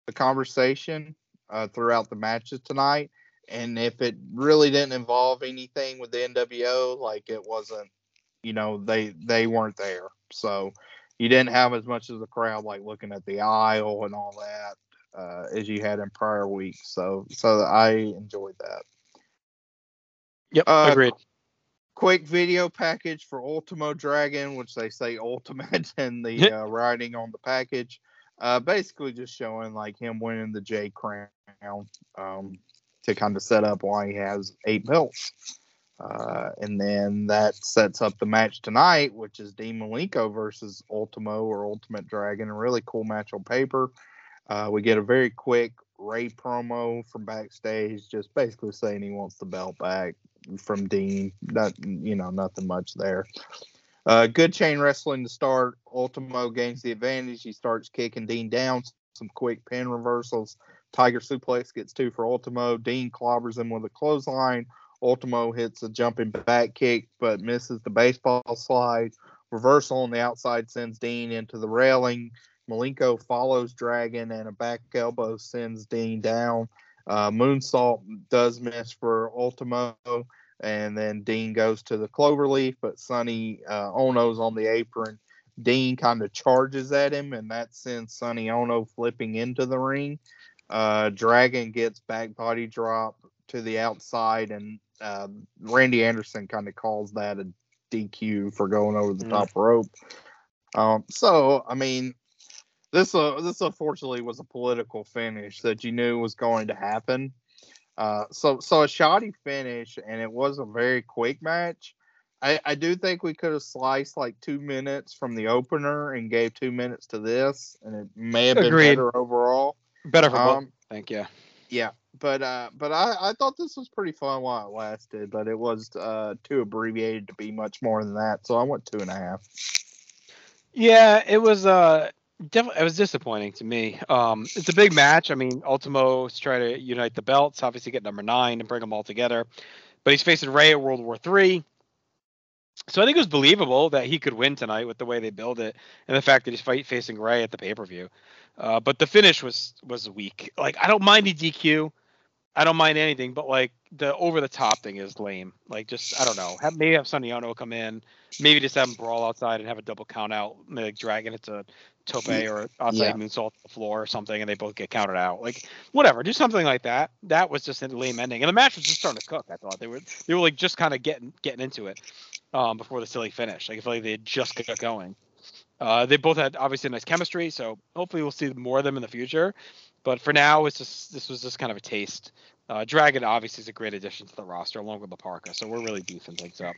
the conversation uh, throughout the matches tonight and if it really didn't involve anything with the NWO, like it wasn't, you know, they they weren't there, so you didn't have as much of the crowd like looking at the aisle and all that uh, as you had in prior weeks. So so I enjoyed that. Yep, Uh, agreed. Quick video package for Ultimo Dragon, which they say Ultimate in the uh, writing on the package. Uh, basically, just showing like him winning the J Crown um, to kind of set up why he has eight belts. Uh, and then that sets up the match tonight, which is Dean Malenko versus Ultimo or Ultimate Dragon. A really cool match on paper. Uh, we get a very quick Ray promo from backstage, just basically saying he wants the belt back from Dean. Not, you know, nothing much there. Uh, good chain wrestling to start. Ultimo gains the advantage. He starts kicking Dean down. Some quick pin reversals. Tiger suplex gets two for Ultimo. Dean clobbers him with a clothesline. Ultimo hits a jumping back kick but misses the baseball slide. Reversal on the outside sends Dean into the railing. Malenko follows Dragon and a back elbow sends Dean down. Uh, moonsault does miss for Ultimo, and then Dean goes to the cloverleaf, but Sonny uh, Onoo's on the apron. Dean kind of charges at him, and that sends Sonny Onoo flipping into the ring. Uh, Dragon gets back body drop to the outside, and uh, Randy Anderson kind of calls that a DQ for going over the Mm. top rope. Um, so, I mean, this uh, this unfortunately was a political finish that you knew was going to happen. Uh, so so a shoddy finish, and it was a very quick match. I, I do think we could have sliced like two minutes from the opener and gave two minutes to this, and it may have been Agreed. better overall. Better for both. Um, Thank you. yeah, but uh, but I, I thought this was pretty fun while it lasted, but it was uh too abbreviated to be much more than that, so I went two and a half. Yeah, it was uh definitely it was disappointing to me. Um it's a big match. I mean, Ultimo's trying to unite the belts, obviously get number nine and bring them all together. But he's facing Ray at World War Three. So I think it was believable that he could win tonight with the way they build it and the fact that he's fight facing Ray at the pay per view. Uh, but the finish was was weak. Like I don't mind the DQ, I don't mind anything, but like the over the top thing is lame. Like just I don't know. Have, maybe have Sonny Onoo come in, maybe just have him brawl outside and have a double count out. Like Dragon it's a tope or outside Yeah. moonsault the floor or something, and they both get counted out. Like whatever, do something like that. That was just a lame ending, and the match was just starting to cook. I thought they were they were like just kind of getting getting into it um, before the silly finish. Like I feel like they had just got going. Uh, they both had obviously nice chemistry, so hopefully we'll see more of them in the future. But for now, it's just this was just kind of a taste. Uh, Dragon obviously is a great addition to the roster along with La Parka, so we're really beefing things up.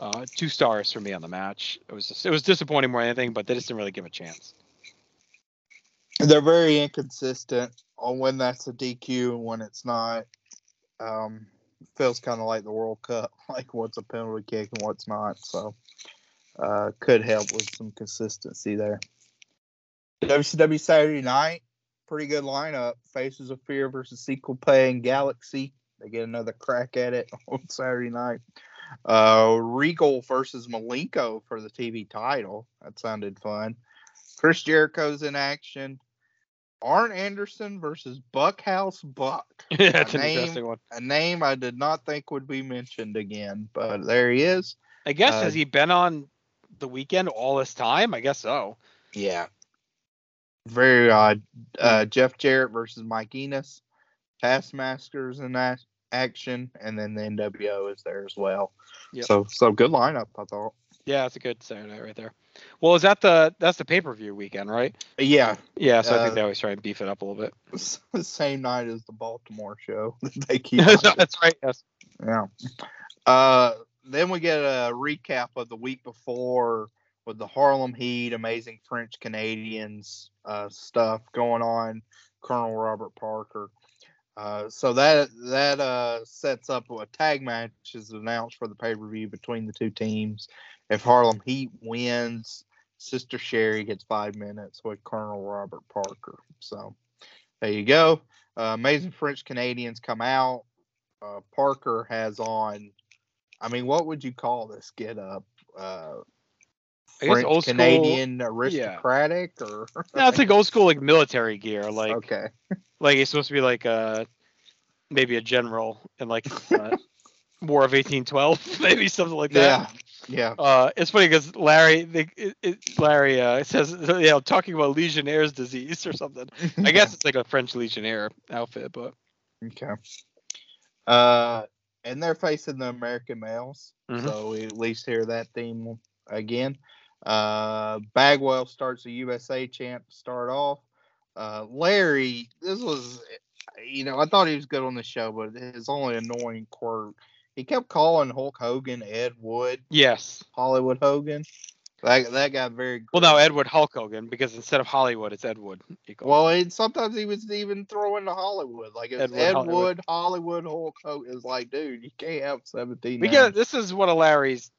Uh, two stars for me on the match. It was just it was disappointing more than anything, but they just didn't really give a chance. They're very inconsistent on when that's a DQ and when it's not. Um, feels kind of like the World Cup, like what's a penalty kick and what's not. So, uh, could help with some consistency there. WCW Saturday night, pretty good lineup. Faces of Fear versus Ciclope and Galaxy. They get another crack at it on Saturday night. Uh, Regal versus Malenko for the TV title. That sounded fun. Chris Jericho's in action. Arn Anderson versus Bunkhouse Buck. Yeah, That's an name- interesting one. A name I did not think would be mentioned again, but there he is. I guess Uh, has he been on the weekend all this time? I guess so. Yeah. Very odd. Uh, Jeff Jarrett versus Mike Enos. Taskmaster's in that action, and then the NWO is there as well. Yep. So so good lineup, I thought. Yeah, it's a good Saturday night right there. Well, is that the that's the pay per view weekend, right? Yeah, Yeah, so I Uh, think they always try and beef it up a little bit. the same night as the Baltimore show. that they keep. that's right. Yes. Yeah. Uh, then we get a recap of the week before with the Harlem Heat, amazing French Canadians uh, stuff going on. Colonel Robert Parker. Uh, so that that uh, sets up a tag match is announced for the pay per view between the two teams. If Harlem Heat wins, Sister Sherri gets five minutes with Colonel Robert Parker. So there you go. Uh, amazing French Canadians come out. Uh, Parker has on. I mean, what would you call this get up? Uh, I guess French old school- Canadian aristocratic or No, it's like old school like military gear. Like okay. like he's supposed to be like uh maybe a general in like uh, War of 1812, maybe something like that. Yeah. Uh, it's funny because Larry, they, it, it, Larry uh, says, you know, talking about Legionnaire's disease or something. I guess it's like a French Legionnaire outfit, but Okay. Uh, and they're facing the American males, Mhm. so we at least hear that theme again. Uh, Bagwell starts the USA champ to start off. Uh, Larry, this was, you know, I thought he was good on the show, but his only annoying quirk, he kept calling Hulk Hogan Ed Wood, yes. Hollywood Hogan. That that got very. Well, no. Edward Hulk Hogan because instead of Hollywood, it's Edward. Well, and sometimes he was even throwing to Hollywood. Like it's Edward Ed Hollywood. Wood, Hollywood Hulk Hogan. It's like, dude, you can't have seventeen. Because this is one of Larry's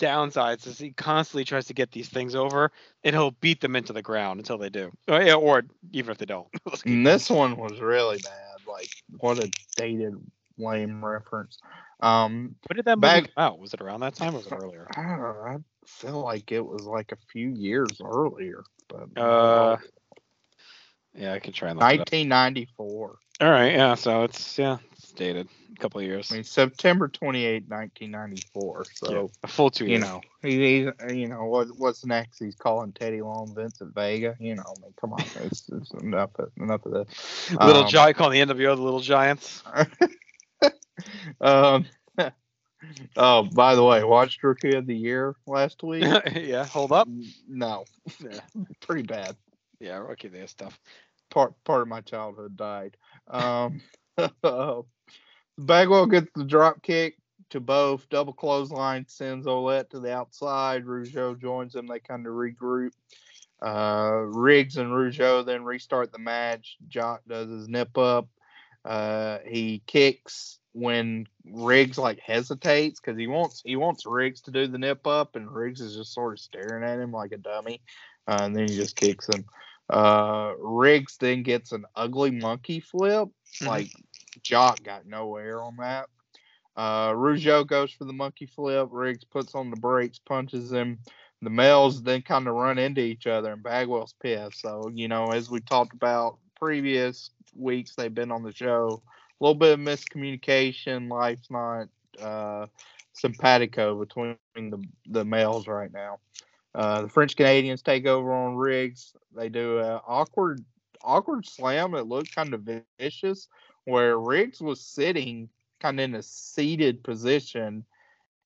downsides is he constantly tries to get these things over and he'll beat them into the ground until they do. Or, yeah, or even if they don't. And this one was really bad. Like, what a dated, lame reference. Um, when did that movie Bag- come out? Was it around that time or was it earlier? I don't know. I feel like it was like a few years earlier, but Uh, Yeah, I can try and look it up. 1994. All right, yeah, so it's yeah, it's dated a couple of years. I mean, September 28, 1994. So. Yeah, a full two You years. know, he, he's, you know, what, what's next? He's calling Teddy Long Vincent Vega. You know, I mean, come on, it's, it's enough, of, enough of this. little um, giant calling the NWO the Little Giants. um, oh, by the way, watched Rookie of the Year last week. yeah, hold up. no, Yeah, pretty bad. yeah, rookie there stuff. Part part of my childhood died. Um, Bagwell gets the drop kick to both. Double clothesline sends Ouellet to the outside. Rougeau joins them. They kind of regroup. Uh, Riggs and Rougeau then restart the match. Jacques does his nip up. Uh, he kicks when Riggs like hesitates because he wants he wants Riggs to do the nip up, and Riggs is just sort of staring at him like a dummy, uh, and then he just kicks him. Uh, Riggs then gets an ugly monkey flip. Mhm. Like Jacques got nowhere on that. Uh, Rougeau goes for the monkey flip. Riggs puts on the brakes, punches him. The males then kind of run into each other, and Bagwell's pissed. So, you know, as we talked about previous weeks they've been on the show, a little bit of miscommunication. Life's not uh, simpatico between the, the males right now. Uh, the French Canadians take over on Riggs. They do a awkward, awkward slam that looked kind of vicious, where Riggs was sitting kind of in a seated position,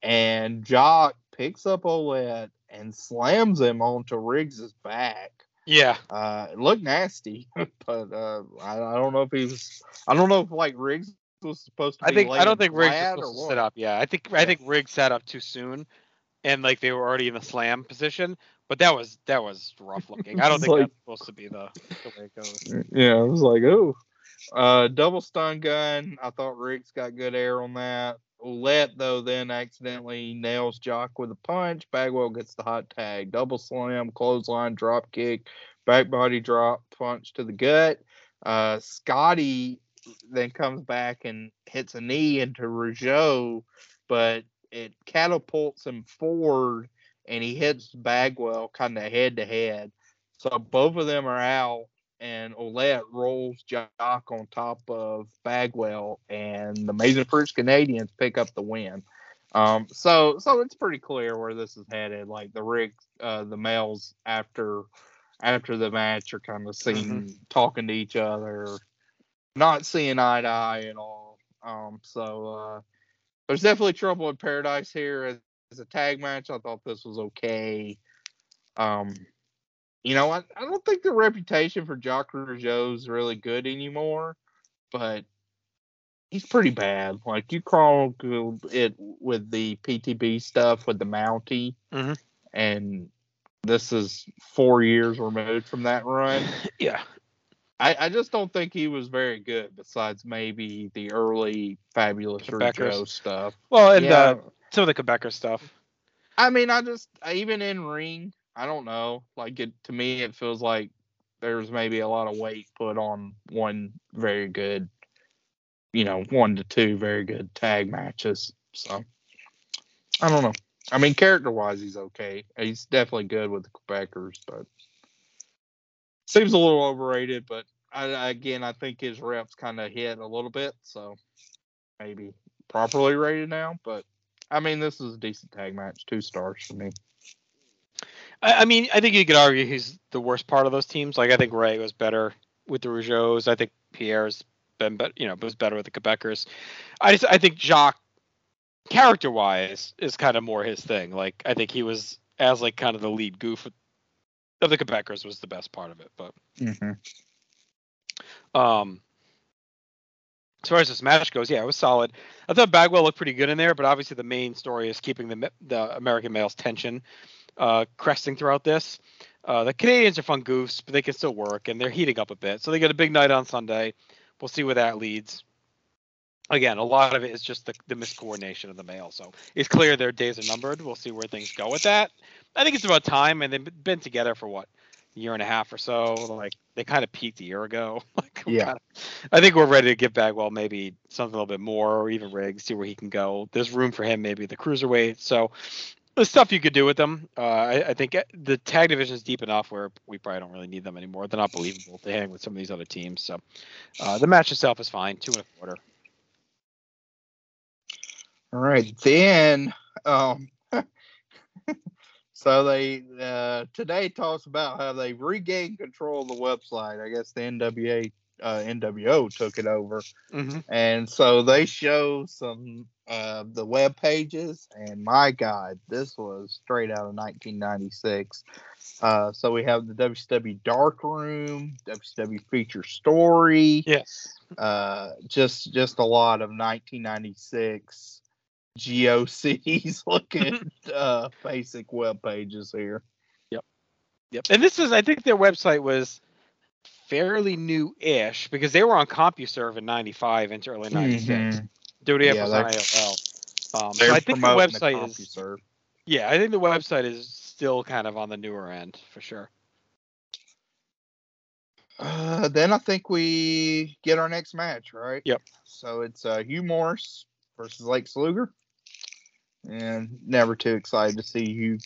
and Jacques picks up Ouellet and slams him onto Riggs's back. Yeah, Uh, it looked nasty, but uh, I, I don't know if he was. I don't know if like Riggs was supposed to. I be think I don't think Riggs was supposed to sit up. Yeah, I think I think Riggs sat up too soon, and like they were already in the slam position. But that was that was rough looking. I don't think like- that's supposed to be the, the way it goes. Yeah, I was like, oh. Uh, double stun gun. I thought Riggs got good air on that. Ouellet though then accidentally nails Jacques with a punch. Bagwell gets the hot tag. Double slam, clothesline, drop kick, back body drop, punch to the gut. Uh, Scotty then comes back and hits a knee into Rougeau, but it catapults him forward and he hits Bagwell kind of head to head. So both of them are out, and Ouellet rolls Jacques on top of Bagwell, and the Amazing French Canadians pick up the win. Um, so so it's pretty clear where this is headed. Like the rig, uh, the males after after the match are kind of seen talking to each other, not seeing eye to eye at all. Um, so uh, there's definitely trouble in paradise here as, as a tag match. I thought this was okay. Um, you know, I, I don't think the reputation for Jacques Rougeau is really good anymore, but he's pretty bad. Like you chronicled it with the PTB stuff with the Mountie, Mhm. and this is four years removed from that run. Yeah. I, I just don't think he was very good. Besides maybe the early Fabulous. Joe stuff. Well, and yeah, uh, some of the Quebecer stuff. I mean, I just even in ring, I don't know. Like it to me, it feels like there's maybe a lot of weight put on one very good, you know, one to two very good tag matches. So I don't know. I mean, character wise, he's okay. He's definitely good with the Quebecers, but seems a little overrated. But I, again, I think his reps kind of hit a little bit, so maybe properly rated now. But I mean, this is a decent tag match, two stars for me. I, I mean, I think you could argue he's the worst part of those teams. Like I think Ray was better with the Rougeaus. I think Pierre's been, bet you know, was better with the Quebecers. I just, I think Jacques, character wise, is kind of more his thing. Like I think he was as like kind of the lead goof of the Quebecers was the best part of it. But um, as far as this match goes, yeah, it was solid. I thought Bagwell looked pretty good in there, but obviously the main story is keeping the the American males tension uh, cresting throughout this. Uh, the Canadians are fun goofs, but they can still work, and they're heating up a bit. So they get a big night on Sunday. We'll see where that leads. Again, a lot of it is just the, the miscoordination of the males. So it's clear their days are numbered. We'll see where things go with that. I think it's about time, and they've been together for what a year and a half or so. Like they kind of peaked a year ago. like Yeah. kinda- I think we're ready to give Bagwell maybe something a little bit more, or even Riggs, see where he can go. There's room for him, maybe the cruiserweight. So there's stuff you could do with them. Uh, I, I think the tag division is deep enough where we probably don't really need them anymore. They're not believable to hang with some of these other teams. So uh, the match itself is fine, two and a quarter. All right, then, um, so they uh, Tenay talks about how they regained control of the website. I guess the NWA, uh, NWO took it over, Mm-hmm. and so they show some uh, the web pages. And my God, this was straight out of 1996. Uh, so we have the WCW Dark Room, WCW Feature Story Yes. uh, just just a lot of 1996 GeoCities looking uh, basic web pages here. Yep. Yep, and this is, I think their website was fairly new-ish because they were on CompuServe in '95 into early '96. Mhm. WWF Yeah, was they're- on AOL. Um, so I think the promoting website is Yeah, I think the website is still kind of on the newer end for sure. Uh, then I think we get our next match, right? Yep. So it's uh, Hugh Morris versus Lex Luger, and never too excited to see Hugh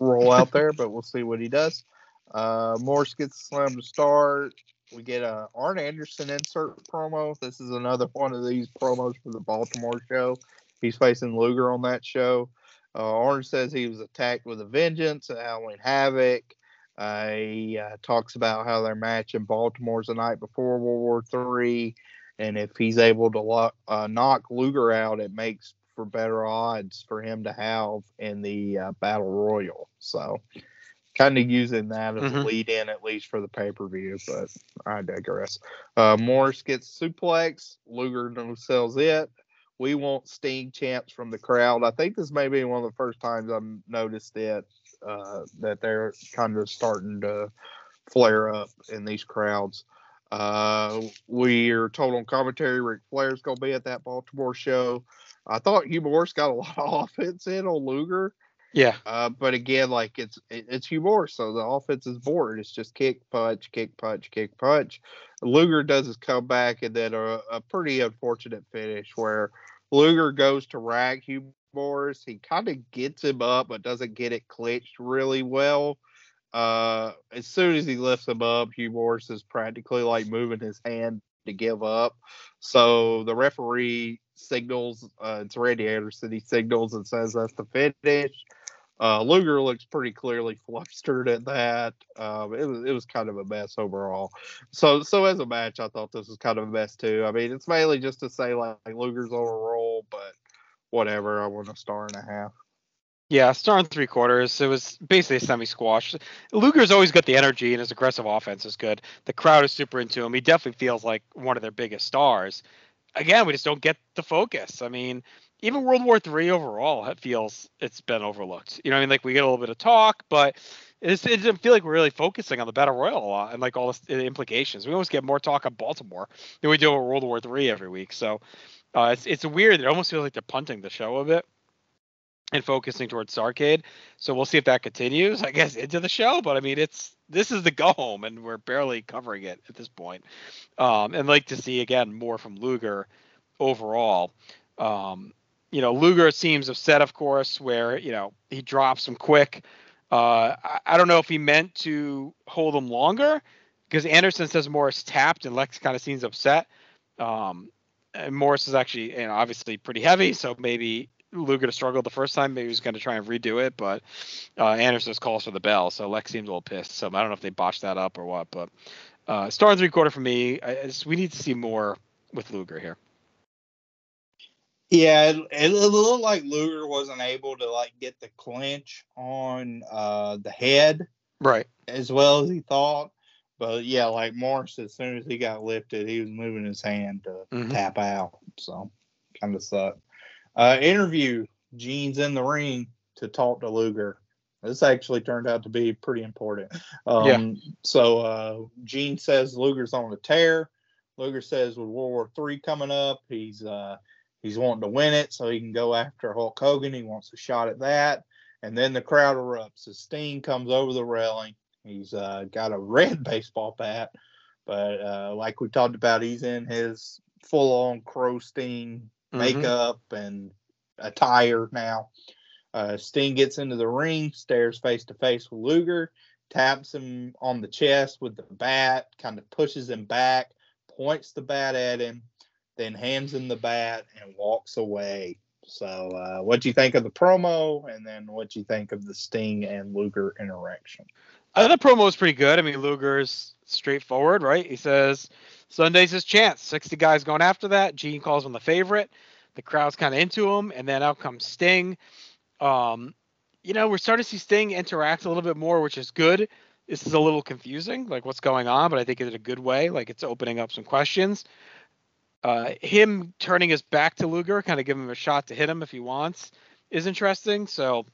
roll out there, but we'll see what he does. Uh, Morris gets the slam to start. We get a Arn Anderson insert promo. This is another one of these promos for the Baltimore show. He's facing Luger on that show. Uh, Arn says he was attacked with a vengeance at Halloween Havoc. Uh, he uh, talks about how their match in Baltimore's the night before World War Three, and if he's able to lo- uh, knock Luger out, it makes for better odds for him to have in the uh, Battle Royal. So, kind of using that as a Mhm. lead in, at least for the pay per view. But I digress. Uh, Morris gets suplex. Luger no sells it. We want Sting chants from the crowd. I think this may be one of the first times I've noticed it uh, that they're kind of starting to flare up in these crowds. Uh, we're told on commentary Ric Flair's going to be at that Baltimore show. I thought Hugh Morris got a lot of offense in on Luger, Yeah. uh, but again, like it's it- it's Hugh Morris, so the offense is bored. It's just kick, punch, kick, punch, kick, punch. Luger does his comeback, and then a, a pretty unfortunate finish where Luger goes to rag Hugh Morris. He kind of gets him up, but doesn't get it clinched really well. Uh, as soon as he lifts him up, Hugh Morris is practically like moving his hand to give up. So the referee signals, uh, it's Randy Anderson. He signals and says that's the finish. Uh, Luger looks pretty clearly flustered at that. Um, it was it was kind of a mess overall. So so as a match, I thought this was kind of a mess too. I mean, it's mainly just to say like, Luger's on a roll, but whatever. I want a star and a half. Yeah, star and three quarters. It was basically a semi squash. Luger's always got the energy and his aggressive offense is good. The crowd is super into him. He definitely feels like one of their biggest stars. again, we just don't get the focus. I mean, even World War Three overall, it feels it's been overlooked. You know, I mean, like we get a little bit of talk, but it's, it doesn't feel like we're really focusing on the Battle Royal a lot and like all the implications. We almost get more talk on Baltimore than we do about World War Three every week. So uh, it's it's weird. It almost feels like they're punting the show a bit and focusing towards Starcade. So we'll see if that continues, I guess, into the show. But I mean, it's this is the go home, and we're barely covering it at this point. Um, and like to see again more from Luger overall. Um, you know, Luger seems upset, of course, where you know he drops him quick. Uh, I, I don't know if he meant to hold him longer because Anderson says Morris tapped, and Lex kind of seems upset. Um, and Morris is actually, you know, obviously pretty heavy, so maybe Luger struggled the first time. Maybe he's going to try and redo it, but uh, Anderson just calls for the bell, so Lex seems a little pissed. So I don't know if they botched that up or what, but uh, star three quarter for me. I, I just, we need to see more with Luger here. Yeah, it, it looked like Luger wasn't able to like get the clinch on uh the head Right. as well as he thought. But yeah, like Morris, as soon as he got lifted, he was moving his hand to Mhm. tap out. So kind of sucked. Uh, interview Gene's in the ring to talk to Luger. This actually turned out to be pretty important. Um, So uh, Gene says Luger's on a tear. Luger says with World War Three coming up, he's uh, he's wanting to win it so he can go after Hulk Hogan. He wants a shot at that. And then the crowd erupts. As Sting comes over the railing, he's uh, got a red baseball bat, but uh, like we talked about, he's in his full-on Crow Sting Mhm. makeup and attire now. Uh, Sting gets into the ring, stares face to face with Luger, taps him on the chest with the bat, kind of pushes him back, points the bat at him, then hands him the bat and walks away. So, uh, what do you think of the promo, and then what do you think of the Sting and Luger interaction? Thought the promo was pretty good. I mean, Luger's straightforward, right? He says Sunday's his chance. 60 guys going after that. Gene calls him the favorite. The crowd's kind of into him, and then out comes Sting. Um, you know, we're starting to see Sting interact a little bit more, which is good. This is a little confusing, like what's going on, but I think it's a good way. Like it's opening up some questions. Uh, him turning his back to Luger, kind of giving him a shot to hit him if he wants, is interesting. So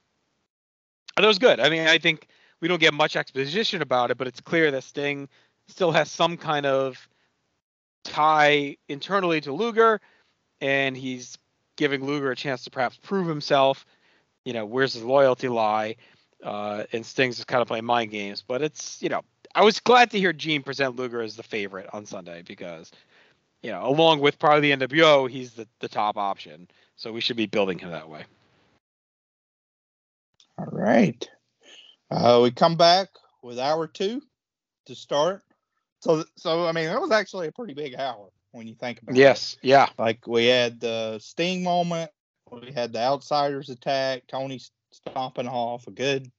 that was good. I mean, I think we don't get much exposition about it, but it's clear that Sting still has some kind of tie internally to Luger, and he's giving Luger a chance to perhaps prove himself. You know, where's his loyalty lie? Uh, and Sting's just kind of playing mind games, but it's you know, I was glad to hear Gene present Luger as the favorite on Sunday because, you know, along with probably the NWO, he's the, the top option. So we should be building him that way. All right. Uh, we come back with hour two to start. So, so I mean, that was actually a pretty big hour when you think about it. Yes. Yeah. Like we had the Sting moment, we had the Outsiders attack, Tony stomping off a good,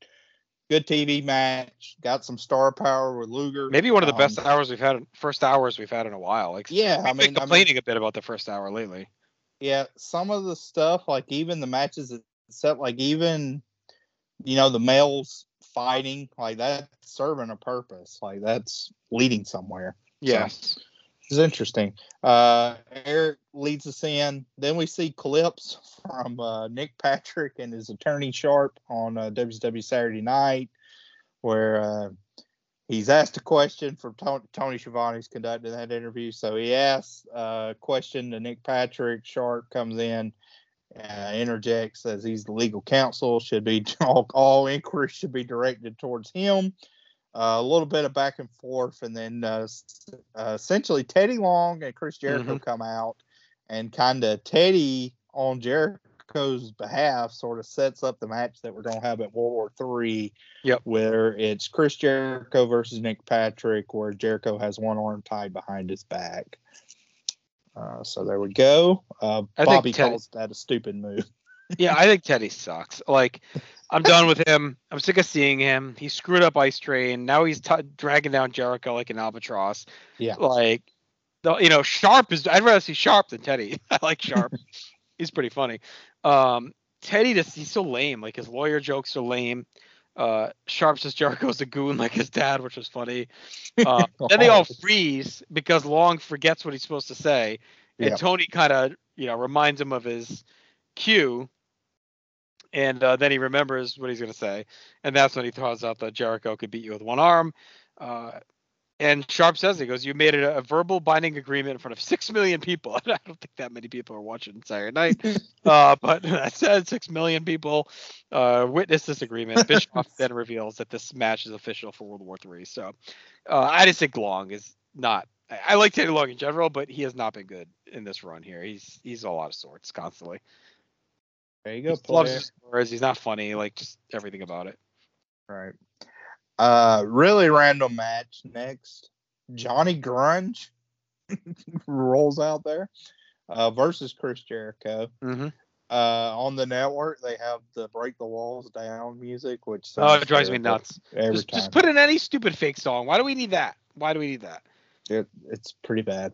good TV match. Got some star power with Luger. Maybe one of the Um, best hours we've had, first hours we've had in a while. Like, Yeah, we've I been mean, I mean, complaining a bit about the first hour lately. yeah, some of the stuff, like even the matches itself, like even, you know, the males fighting, like that's serving a purpose. Like that's leading somewhere. Yes. It's interesting. Uh, Eric leads us in. Then we see clips from uh, Nick Patrick and his attorney Sharp on uh, WCW Saturday Night, where uh, he's asked a question from Tony, Tony Schiavone's conducting that interview. So he asks a question to Nick Patrick. Sharp comes in, uh, interjects, says he's the legal counsel. Should be all inquiries should be directed towards him. Uh, a little bit of back and forth, and then uh, uh, essentially Teddy Long and Chris Jericho come out, and kind of Teddy on Jericho's behalf sort of sets up the match that we're going to have at World War Three. Yep. Where it's Chris Jericho versus Nick Patrick, where Jericho has one arm tied behind his back. Uh, so there we go. Uh, Bobby Teddy- calls that a stupid move. yeah, I think Teddy sucks. Like, I'm done with him. I'm sick of seeing him. He screwed up Ice Train. Now he's t- dragging down Jericho like an albatross. Yeah. Like, the, you know, Sharp is. I'd rather see Sharp than Teddy. I like Sharp. he's pretty funny. Um, Teddy just he's so lame. Like his lawyer jokes are lame. Uh, Sharp says Jericho's a goon like his dad, which was funny. Uh, then they all freeze because Long forgets what he's supposed to say, and Yeah. Tony kind of you know reminds him of his cue, and uh, then he remembers what he's gonna say, and that's when he throws out that Jericho could beat you with one arm. Uh, and Sharp says he goes, "You made it a, a verbal binding agreement in front of six million people." I don't think that many people are watching Saturday Night, uh, but that said, six million people uh, witnessed this agreement. Bischoff then reveals that this match is official for World War Three. So uh, I just think Long is not. I, I like Teddy Long in general, but he has not been good in this run here. He's he's all out of sorts constantly. There you He go, loves player. his. He's not funny. Like just everything about it. Right. Uh, really random match next. Johnny Grunge rolls out there uh, versus Chris Jericho. Mm-hmm. Uh, on the network, they have the "Break the Walls Down" music, which Oh, it drives me nuts. every Just, time. just put in any stupid fake song. Why do we need that? Why do we need that? It, it's pretty bad.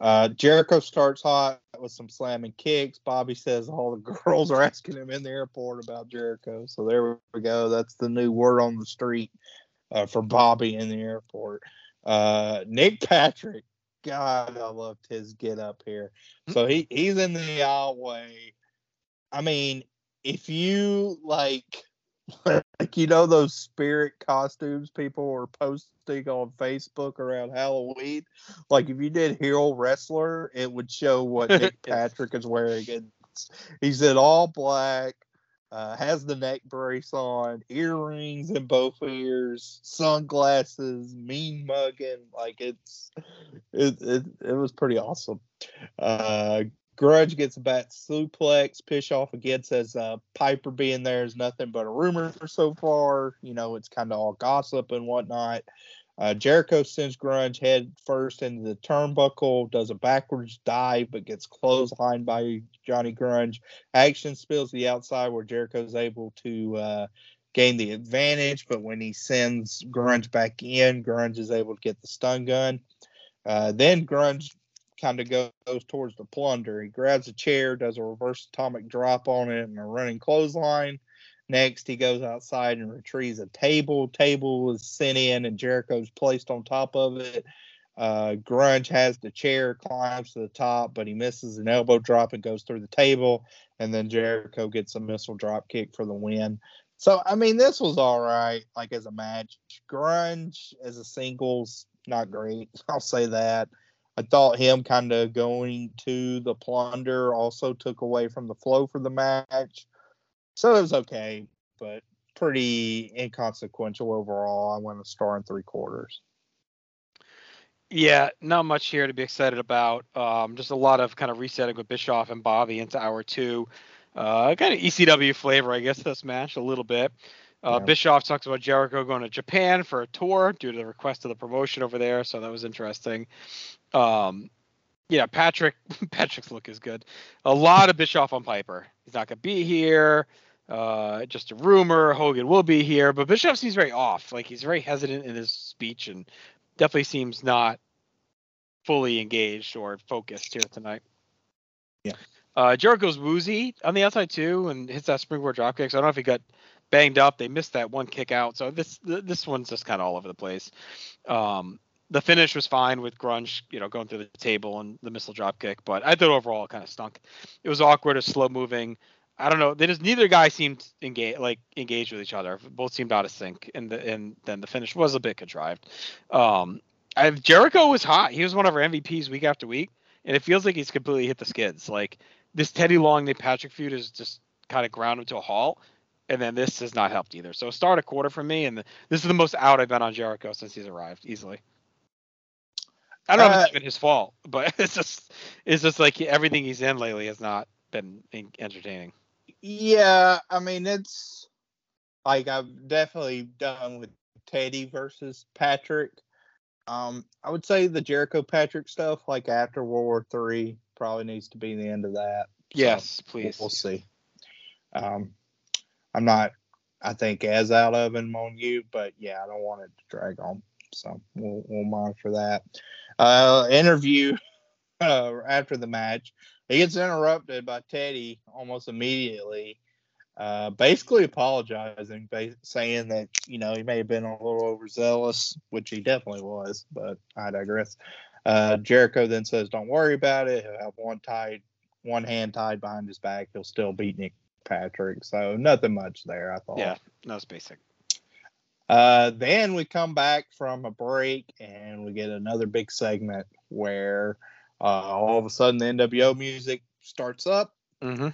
Uh, Jericho starts hot with some slamming kicks. Bobby says all the girls are asking him in the airport about Jericho. So there we go. That's the new word on the street uh, for Bobby in the airport. Uh, Nick Patrick, God, I loved his get up here. So he, he's in the aisleway. I mean, if you like like you know those spirit costumes people were posting on Facebook around Halloween. Like if you did hero wrestler, it would show what Nick Patrick is wearing. It's, he's in all black, uh, has the neck brace on, earrings in both ears, sunglasses, mean mugging. Like it's it it, it was pretty awesome. Uh, Grunge gets a bat suplex. Bischoff again says uh, Piper being there is nothing but a rumor so far. You know, it's kind of all gossip and whatnot. Uh, Jericho sends Grunge head first into the turnbuckle, does a backwards dive, but gets clotheslined by Johnny Grunge. Action spills the outside where Jericho is able to uh, gain the advantage, but when he sends Grunge back in, Grunge is able to get the stun gun. Uh, then Grunge kind of goes towards the plunder. He grabs a chair, does a reverse atomic drop on it, and a running clothesline. Next, he goes outside and retrieves a table. Table is sent in, and Jericho's placed on top of it. Uh, Grunge has the chair, climbs to the top, but he misses an elbow drop and goes through the table. And then Jericho gets a missile drop kick for the win. So, I mean, this was all right, like as a match. Grunge as a singles, not great. I'll say that. I thought him kind of going to the plunder also took away from the flow for the match. So it was okay, but pretty inconsequential overall. I went a star and three quarters. Yeah, not much here to be excited about. Um, just a lot of kind of resetting with Bischoff and Bobby into hour two. Uh, kind of ECW flavor, I guess, this match a little bit. Uh, Yeah. Bischoff talks about Jericho going to Japan for a tour due to the request of the promotion over there, so that was interesting. Um, yeah, Patrick Patrick's look is good. A lot of Bischoff on Piper. He's not gonna be here. Uh, just a rumor. Hogan will be here, but Bischoff seems very off. Like he's very hesitant in his speech and definitely seems not fully engaged or focused here tonight. Yeah. Uh, Jericho's woozy on the outside too, and hits that springboard dropkick. So I don't know if he got banged up. They missed that one kick out. So this this one's just kind of all over the place. Um, the finish was fine with Grunge, you know, going through the table and the missile drop kick, but I thought overall it kind of stunk. It was awkward, or slow moving. I don't know. They just neither guy seemed engaged, like engaged with each other. Both seemed out of sync, and the and then the finish was a bit contrived. Um, I, Jericho was hot. He was one of our MVPs week after week, and it feels like he's completely hit the skids. Like this Teddy Long Nick Patrick feud is just kind of ground him to a halt, and then this has not helped either. So start a quarter for me, and the, this is the most out I've been on Jericho since he's arrived, easily. I don't know if Uh, it's even his fault, but it's just it's just like everything he's in lately has not been entertaining. Yeah, I mean it's like I've definitely done with Teddy versus Patrick. Um, I would say the Jericho Patrick stuff, like after World War Three, probably needs to be the end of that. So, Yes, we'll- please. We'll, see. Um, I'm not, I think, as out of him on you, but yeah, I don't want it to drag on. So we'll we'll monitor that. Uh, interview uh, after the match, he gets interrupted by Teddy almost immediately. Uh, basically apologizing, ba- saying that you know he may have been a little overzealous, which he definitely was, but I digress. Uh, Jericho then says, "Don't worry about it. He'll have one tied, one hand tied behind his back. He'll still beat Nick Patrick. So nothing much there. I thought. Yeah, that was basic. Uh, then we come back from a break and we get another big segment where uh, all of a sudden the NWO music starts up. Mm-hmm.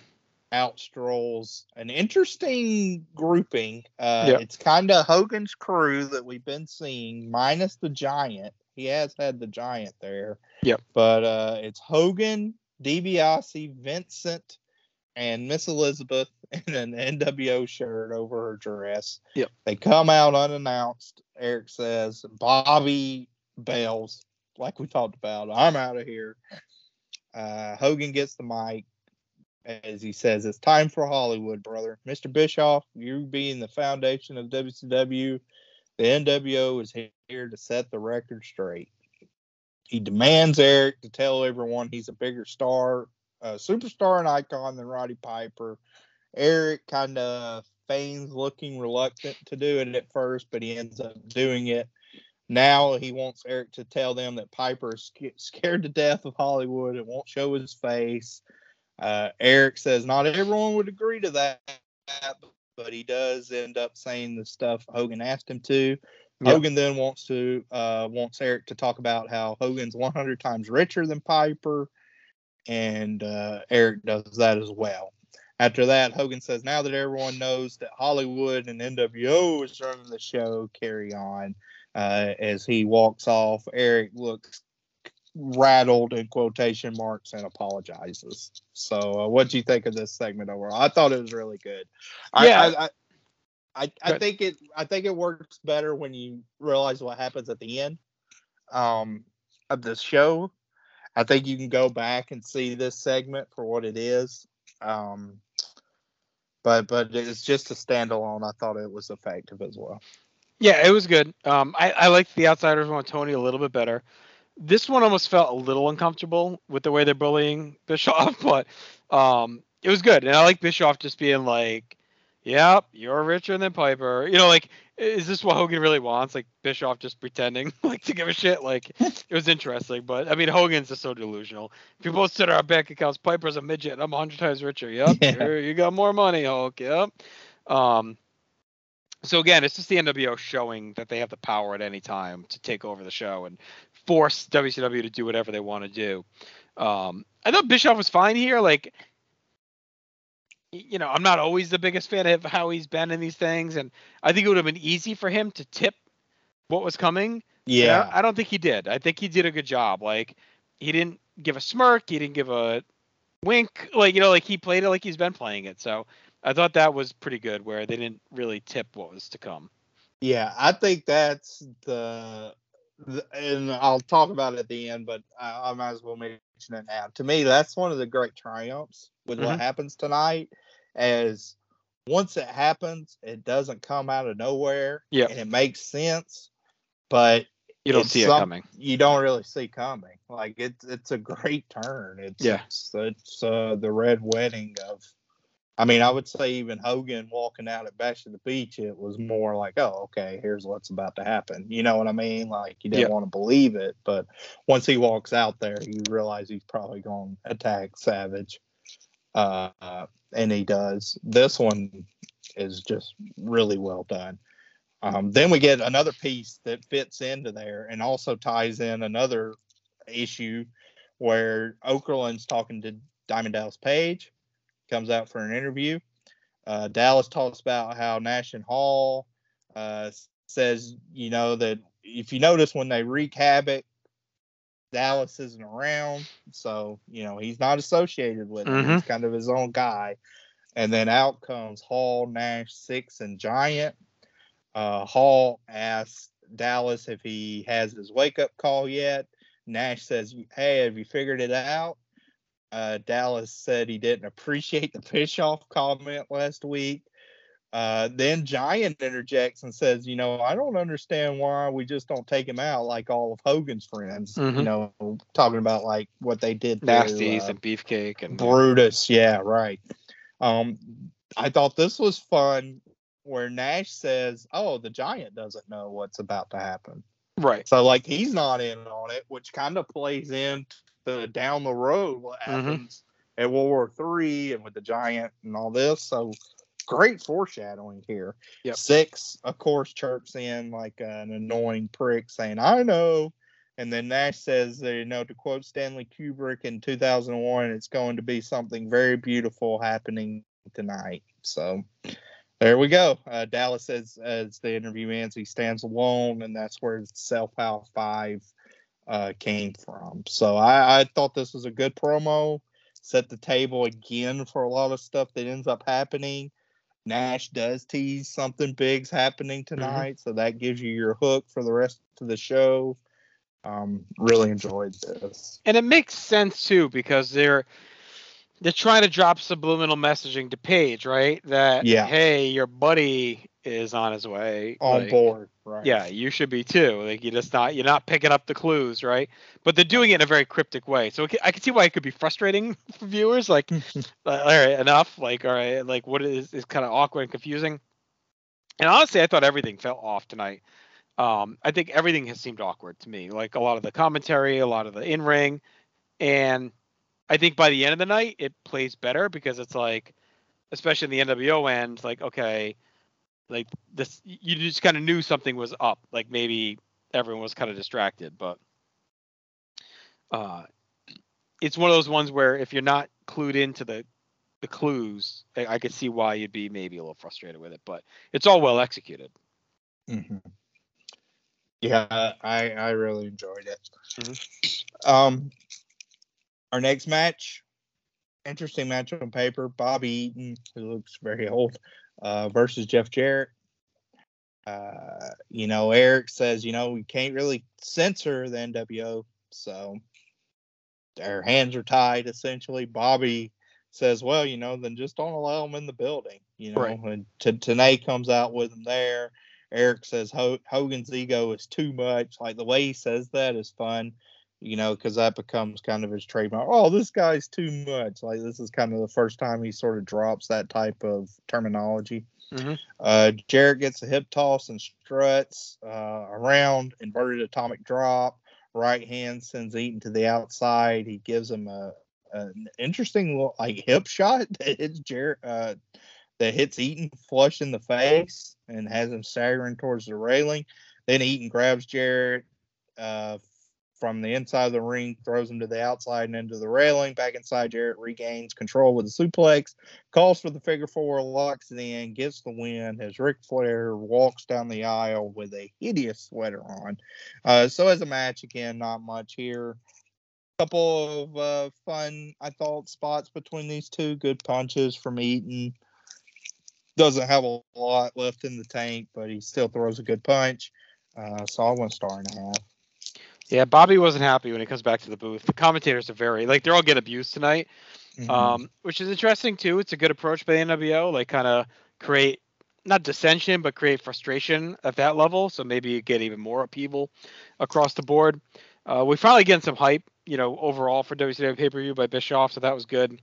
Out strolls an interesting grouping. Uh, Yep. It's kind of Hogan's crew that we've been seeing, minus the Giant. He has had the Giant there. Yep. But uh, it's Hogan, DiBiase, Vincent, and Miss Elizabeth in an NWO shirt over her dress. Yep. They come out unannounced. Eric says, Bobby bails, like we talked about. I'm out of here. Uh, Hogan gets the mic as he says, It's time for Hollywood, brother. Mr. Bischoff, you being the foundation of WCW, the NWO is here to set the record straight. He demands Eric to tell everyone he's a bigger star, a superstar and icon than Roddy Piper. Eric kind of feigns looking reluctant to do it at first, but he ends up doing it. Now he wants Eric to tell them that Piper is scared to death of Hollywood and won't show his face. Uh, Eric says not everyone would agree to that, but he does end up saying the stuff Hogan asked him to. Yep. Hogan then wants to uh, wants Eric to talk about how Hogan's 100 times richer than Piper, and uh, Eric does that as well. After that, Hogan says, "Now that everyone knows that Hollywood and NWO is running the show, carry on." Uh, as he walks off, Eric looks rattled in quotation marks and apologizes. So, uh, what do you think of this segment overall? I thought it was really good. I, Yeah. I, I, I, I think it. I think it works better when you realize what happens at the end um, of the show. I think you can go back and see this segment for what it is. Um, but but it's just a standalone. I thought it was effective as well. Yeah, it was good. Um, I, I liked the Outsiders one, Tony, a little bit better. This one almost felt a little uncomfortable with the way they're bullying Bischoff, but um, it was good. And I like Bischoff just being like, "Yep, you're richer than Piper." You know, like, is this what Hogan really wants? Like Bischoff just pretending like to give a shit. Like, it was interesting, but I mean, Hogan's just so delusional. If you both sit our bank accounts, Piper's a midget, and I'm a hundred times richer. Yep, Yeah. you got more money, Hulk. Yep. Um, so again, it's just the NWO showing that they have the power at any time to take over the show and force WCW to do whatever they want to do. Um, I thought Bischoff was fine here. Like, you know, I'm not always the biggest fan of how he's been in these things, and I think it would have been easy for him to tip what was coming. Yeah, I, I don't think he did. I think he did a good job. Like, he didn't give a smirk. He didn't give a wink. Like, you know, like he played it like he's been playing it. So I thought that was pretty good, where they didn't really tip what was to come. yeah. I think that's the, the and I'll talk about it at the end, but I, I might as well mention it now. To me, that's one of the great triumphs with what Mhm. happens tonight. As once it happens, it doesn't come out of nowhere, Yep. and it makes sense. But You don't see it some- coming. you don't really see coming. Like it's it's a great turn. It's Yeah. it's, it's uh, the red wedding of. I mean, I would say even Hogan walking out at Bash at the Beach, it was more like, oh, okay, here's what's about to happen. You know what I mean? Like you didn't Yeah. want to believe it, but once he walks out there, you realize he's probably going to attack Savage, uh, uh, and he does. This one is just really well done. Um, then we get another piece that fits into there and also ties in another issue where Okerlund's talking to Diamond Dallas Page, comes out for an interview. Uh, Dallas talks about how Nash and Hall uh, says, you know, that if you notice when they wreak havoc, Dallas isn't around. So, you know, he's not associated with him. He's kind of his own guy. And then out comes Hall, Nash, Six, and Giant. Uh, Hall asks Dallas if he has his wake up call yet. Nash says, Hey, have you figured it out? Uh, Dallas said he didn't appreciate the Bischoff comment last week. Uh, then Giant interjects and says, You know, I don't understand why we just don't take him out like all of Hogan's friends. You Mhm. know, talking about like what they did to Nasties uh, and beefcake and Brutus, yeah, right. Um, I thought this was fun where Nash says, "Oh, the giant doesn't know what's about to happen." Right. So like he's not in on it, which kind of plays into the down the road what Mhm. happens at World War Three and with the giant and all this. So great foreshadowing here. Yep. Six, of course, chirps in like an annoying prick saying, "I know." And then Nash says, that, you know, to quote Stanley Kubrick in 2001, it's going to be something very beautiful happening tonight. So there we go. Uh, Dallas says, as the interview ends, he stands alone, and that's where Self Power 5 uh, came from. So I, I thought this was a good promo, set the table again for a lot of stuff that ends up happening. Nash does tease something big's happening tonight, so that gives you your hook for the rest of the show. Um, really enjoyed this. And it makes sense too because they're they're trying to drop subliminal messaging to Page, right? That Yeah. hey, your buddy is on his way. On like, board, right? Yeah, you should be too. Like you just not you're not picking up the clues, right? But they're doing it in a very cryptic way. So I can see why it could be frustrating for viewers. Like, uh, all right, enough. Like, all right, like what is is kind of awkward and confusing. And honestly, I thought everything fell off tonight. Um, I think everything has seemed awkward to me. Like a lot of the commentary, a lot of the in ring, and I think by the end of the night, it plays better because it's like, especially in the NWO end, like okay, like this, you just kind of knew something was up. Like maybe everyone was kind of distracted, but uh, it's one of those ones where if you're not clued into the the clues, I, I could see why you'd be maybe a little frustrated with it. But it's all well executed. hmm Yeah, I I really enjoyed it. Mhm. Um, our next match, interesting match on paper. Bobby Eaton, who looks very old, uh, versus Jeff Jarrett. Uh, you know, Eric says, you know, we can't really censor the NWO, so their hands are tied essentially. Bobby says, well, you know, then just don't allow them in the building. You know, Right. and T- Tenay comes out with them there. Eric says Ho- Hogan's ego is too much. Like the way he says that is fun, you know, because that becomes kind of his trademark. Oh, this guy's too much. Like this is kind of the first time he sort of drops that type of terminology. Mhm. Uh, Jarrett gets a hip toss and struts uh, around, inverted atomic drop. Right hand sends Eaton to the outside. He gives him a an interesting little like hip shot that hits Jarrett. Uh, that hits Eaton flush in the face and has him staggering towards the railing. Then Eaton grabs Jarrett uh, from the inside of the ring, throws him to the outside and into the railing. Back inside, Jarrett regains control with a suplex, calls for the figure four, locks it in, gets the win as Ric Flair walks down the aisle with a hideous sweater on. Uh, so as a match, again, not much here. Couple of uh, fun, I thought, spots between these two. Good punches from Eaton doesn't have a lot left in the tank, but he still throws a good punch. Uh, so I went star and a half. Yeah, Bobby wasn't happy when he comes back to the booth. The commentators are very like they're all getting abused tonight, Mhm. um, which is interesting too. It's a good approach by the NWO, like kind of create not dissension but create frustration at that level. So maybe you get even more upheaval across the board. Uh, we finally getting some hype, you know, overall for WCW pay per view by Bischoff, so that was good.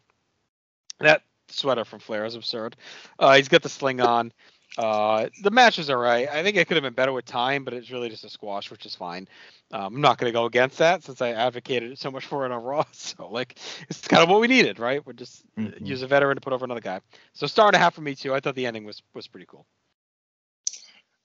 That sweater from Flair is absurd. Uh, he's got the sling on. Uh, the match is all right. I think it could have been better with time, but it's really just a squash, which is fine. Um, I'm not going to go against that since I advocated it so much for it on Raw. So like, it's kind of what we needed, right? We're just uh, Mhm. use a veteran to put over another guy. So star and a half for me too. I thought the ending was was pretty cool.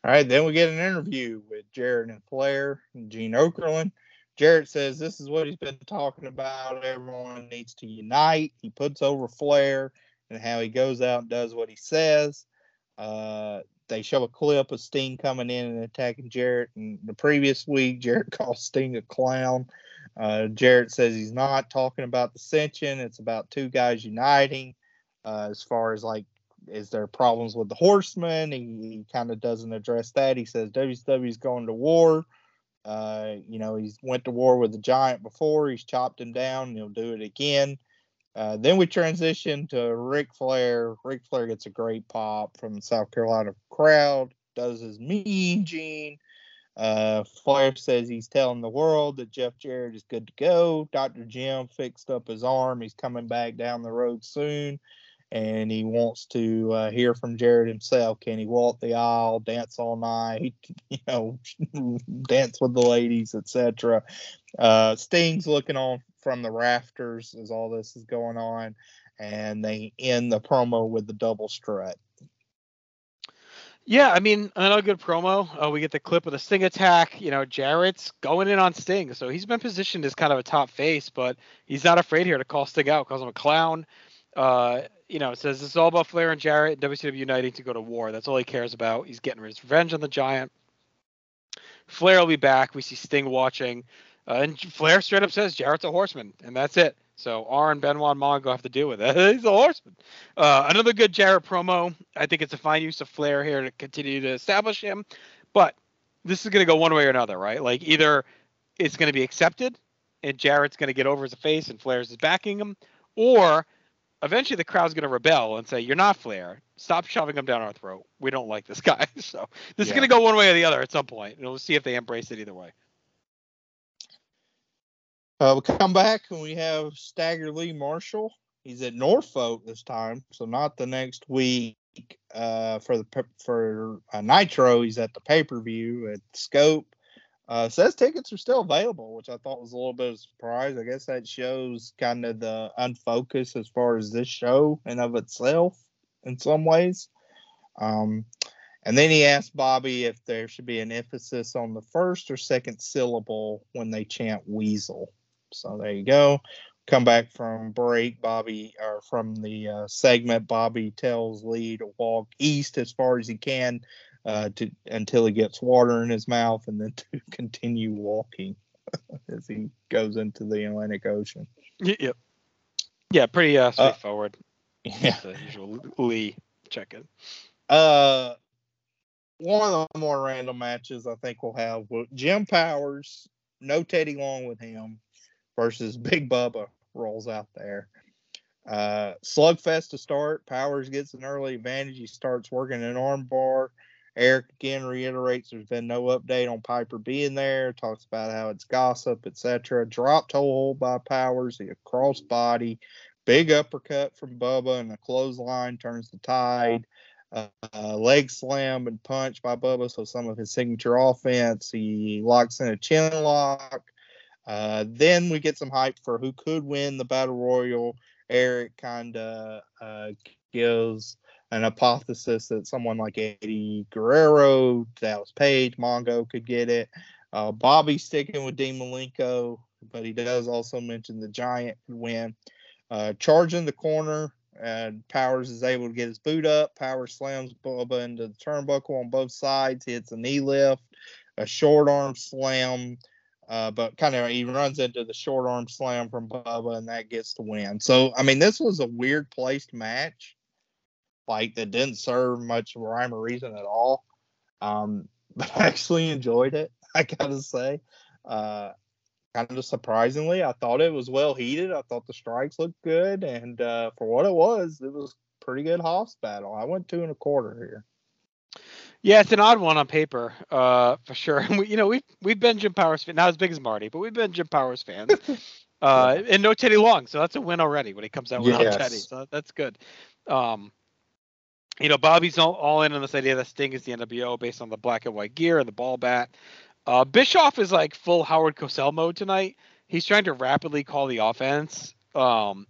All right, then we get an interview with Jarrett and Flair and Gene Okerlund. Jarrett says this is what he's been talking about. Everyone needs to unite. He puts over Flair and how he goes out and does what he says. Uh, they show a clip of Sting coming in and attacking Jarrett. And the previous week, Jarrett calls Sting a clown. Uh, Jarrett says he's not talking about dissension. It's about two guys uniting. Uh, as far as like is there problems with the horsemen? He, he kind of doesn't address that. He says WCW's going to war. Uh, you know, he's went to war with the giant before. He's chopped him down. He'll do it again. Uh, then we transition to Ric Flair. Ric Flair gets a great pop from the South Carolina crowd. Does his mean gene. Uh, Flair says he's telling the world that Jeff Jarrett is good to go. Dr. Jim fixed up his arm. He's coming back down the road soon. And he wants to uh, hear from Jarrett himself. Can he walk the aisle, dance all night, you know, dance with the ladies, etc. Uh, Sting's looking on from the rafters as all this is going on, and they end the promo with the double strut. Yeah, I mean, another good promo. Uh, we get the clip of the Sting attack. You know, Jarrett's going in on Sting, so he's been positioned as kind of a top face, but he's not afraid here to call Sting out, calls him a clown. Uh, you know, it says this is all about Flair and Jarrett and WCW uniting to go to war. That's all he cares about. He's getting his revenge on the Giant. Flair will be back. We see Sting watching, uh, and Flair straight up says Jarrett's a horseman, and that's it. So Benoit, and Mongo have to deal with it. He's a horseman. Uh, another good Jarrett promo. I think it's a fine use of Flair here to continue to establish him, but this is going to go one way or another, right? Like either it's going to be accepted, and Jarrett's going to get over as a face, and Flair's is backing him, or eventually the crowd's going to rebel and say, "You're not Flair. Stop shoving him down our throat. We don't like this guy." So this is going to go one way or the other at some point, and we'll see if they embrace it either way. Uh, we come back and we have Stagger Lee Marshall. He's at Norfolk this time, so not the next week. Uh, for the for uh, Nitro, he's at the pay per view at Scope. Uh, says tickets are still available, which I thought was a little bit of a surprise. I guess that shows kind of the unfocus as far as this show and of itself in some ways. Um, and then he asked Bobby if there should be an emphasis on the first or second syllable when they chant weasel. So there you go. Come back from break, Bobby, or from the uh, segment, Bobby tells Lee to walk east as far as he can uh, to until he gets water in his mouth, and then to continue walking as he goes into the Atlantic Ocean. Yep. Yeah, pretty uh, straightforward. Yeah. The usual Lee check-in. Uh, one of the more random matches I think we'll have Jim Powers, no Teddy Long with him, versus Big Bubba rolls out there. Uh, slugfest to start. Powers gets an early advantage. He starts working an armbar. Eric again reiterates there's been no update on Piper being there. Talks about how it's gossip, etc. Drop toe hold by Powers. A cross body. Big uppercut from Bubba and a clothesline turns the tide uh, leg slam and punch by Bubba, so some of his signature offense. He locks in a chin lock. Uh, then we get some hype for who could win the battle royal. Eric kind of uh, gives an hypothesis that someone like Eddie Guerrero, Dallas Page, Mongo could get it. Uh, Bobby sticking with Dean Malenko, but he does also mention the Giant could win. Uh, charging the corner, and Powers is able to get his boot up. Powers slams Bubba into the turnbuckle on both sides, hits a knee lift, a short arm slam, uh, but kind of he runs into the short arm slam from Bubba, and that gets the win. So, I mean, this was a weird placed match, like that didn't serve much rhyme or reason at all. Um, but I actually enjoyed it, I gotta say. Uh, kind of surprisingly, I thought it was well heated. I thought the strikes looked good, and uh, for what it was, it was pretty good Hoss battle. I went two and a quarter here. Yeah, it's an odd one on paper, uh, for sure. We, you know, we've we've been Jim Powers fans, not as big as Marty, but we've been Jim Powers fans. uh, and no Teddy Long, so that's a win already when he comes out without Yes. Teddy. So that's good. Um, you know, Bobby's all, all in on this idea that Sting is the NWO based on the black and white gear and the ball bat. Uh, Bischoff is like full Howard Cosell mode tonight. He's trying to rapidly call the offense um,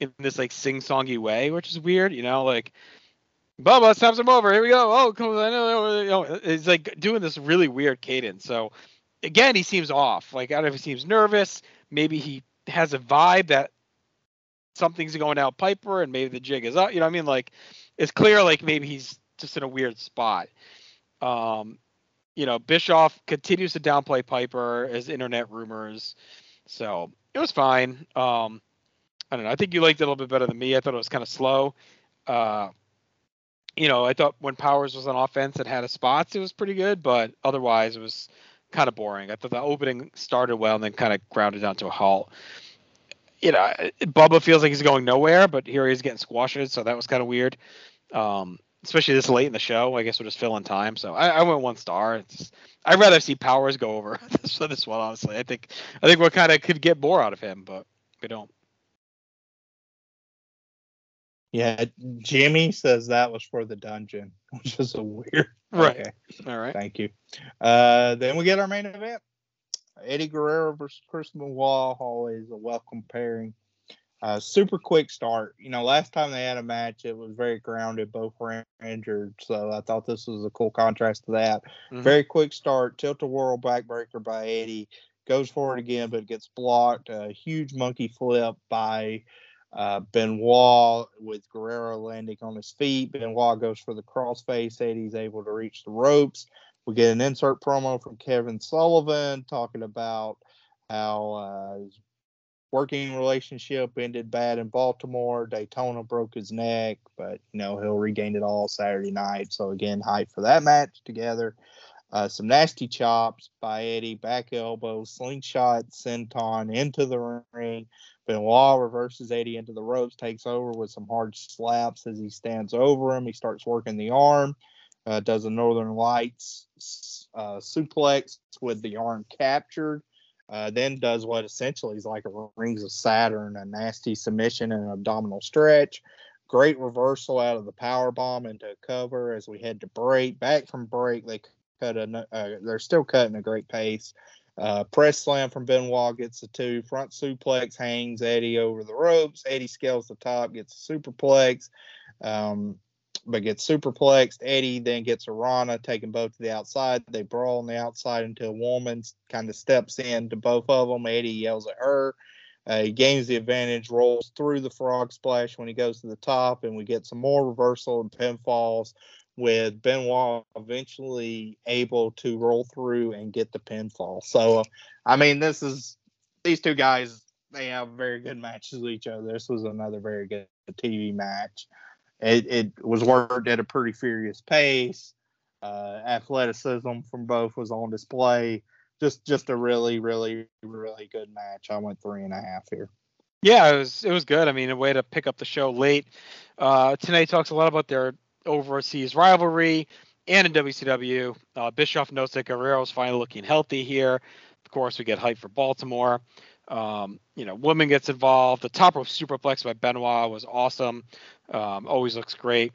in this like sing-songy way, which is weird. You know, like Bubba snaps him over. Here we go. Oh, come on. You know, it's like doing this really weird cadence. So again, he seems off. Like I don't know if he seems nervous. Maybe he has a vibe that something's going out Piper, and maybe the jig is up. You know, what I mean, like it's clear. Like maybe he's just in a weird spot. Um, you know, Bischoff continues to downplay Piper as internet rumors. So it was fine. Um, I don't know. I think you liked it a little bit better than me. I thought it was kind of slow. Uh, you know, I thought when Powers was on offense and had a spots, it was pretty good, but otherwise it was kind of boring. I thought the opening started well and then kind of grounded down to a halt. You know, Bubba feels like he's going nowhere, but here he's getting squashes, so that was kind of weird. Um, especially this late in the show. I guess we're just filling time, so I, I went one star. It's I'd rather see Powers go over this this one, honestly. I think I think we kind of could get more out of him, but we don't. Yeah, Jimmy says that was for the dungeon, which is a weird. Right. Okay, All right. thank you. Uh, then we get our main event: Eddie Guerrero versus Chris Benoit. Always a welcome pairing. Uh, super quick start. You know, last time they had a match, it was very grounded. Both were injured, so I thought this was a cool contrast to that. Mhm. Very quick start. Tilt a whirl backbreaker by Eddie. Goes for it again, but gets blocked. A huge monkey flip by uh, Benoit with Guerrero landing on his feet. Benoit goes for the crossface. Eddie's able to reach the ropes. We get an insert promo from Kevin Sullivan talking about how uh, his working relationship ended bad in Baltimore. Daytona broke his neck, but you know he'll regain it all Saturday night. So again, hype for that match together. Uh, some nasty chops by Eddie, back elbow, slingshot, senton into the ring. Benoit reverses Eddie into the ropes, takes over with some hard slaps as he stands over him. He starts working the arm, uh, does a Northern Lights uh, suplex with the arm captured. Uh, then does what essentially is like a Rings of Saturn, a nasty submission and an abdominal stretch. Great reversal out of the power bomb into a cover as we head to break. Back from break, they cut a. Uh, they're still cutting a great pace. Uh, press slam from Benoit gets the two. Front suplex hangs Eddie over the ropes. Eddie scales the top, gets a superplex, um, but gets superplexed. Eddie then gets a Rana, taking both to the outside. They brawl on the outside until Woman kind of steps in to both of them. Eddie yells at her. Uh, he gains the advantage, rolls through the frog splash when he goes to the top, and we get some more reversal and pinfalls with Benoit eventually able to roll through and get the pinfall. So, uh, I mean, this is these two guys. They have very good matches with each other. This was another very good TV match. It, it was worked at a pretty furious pace. Uh, athleticism from both was on display. Just, just a really, really, really good match. I went three and a half here. Yeah, it was it was good. I mean, a way to pick up the show late. Uh, Tenay talks a lot about their overseas rivalry and in WCW. Uh, Bischoff notes that Guerrero's finally looking healthy here. Of course, we get hype for Baltimore. Um, you know, woman gets involved. The top rope superplex by Benoit was awesome. Um, always looks great.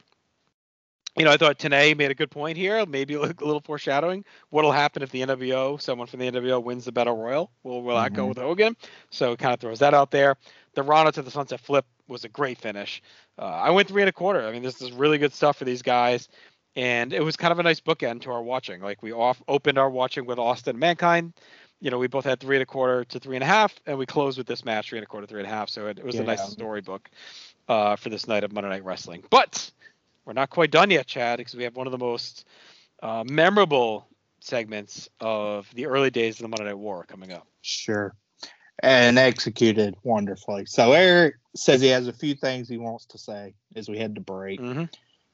You know, I thought Tenay made a good point here. Maybe a little foreshadowing. What'll happen if the NWO, someone from the NWO, wins the Battle Royal? Will will that go Mhm. with Hogan? So it kind of throws that out there. The Rana to the Sunset Flip was a great finish. Uh, I went three and a quarter. I mean, this is really good stuff for these guys, and it was kind of a nice bookend to our watching. Like we off opened our watching with Austin Mankind. You know, we both had three and a quarter to three and a half, and we closed with this match three and a quarter, three and a half. So it, it was a nice Yeah. storybook uh, for this night of Monday Night Wrestling. But we're not quite done yet, Chad, because we have one of the most uh, memorable segments of the early days of the Monday Night War coming up. Sure. And executed wonderfully. So Eric says he has a few things he wants to say as we head to break. Mm-hmm.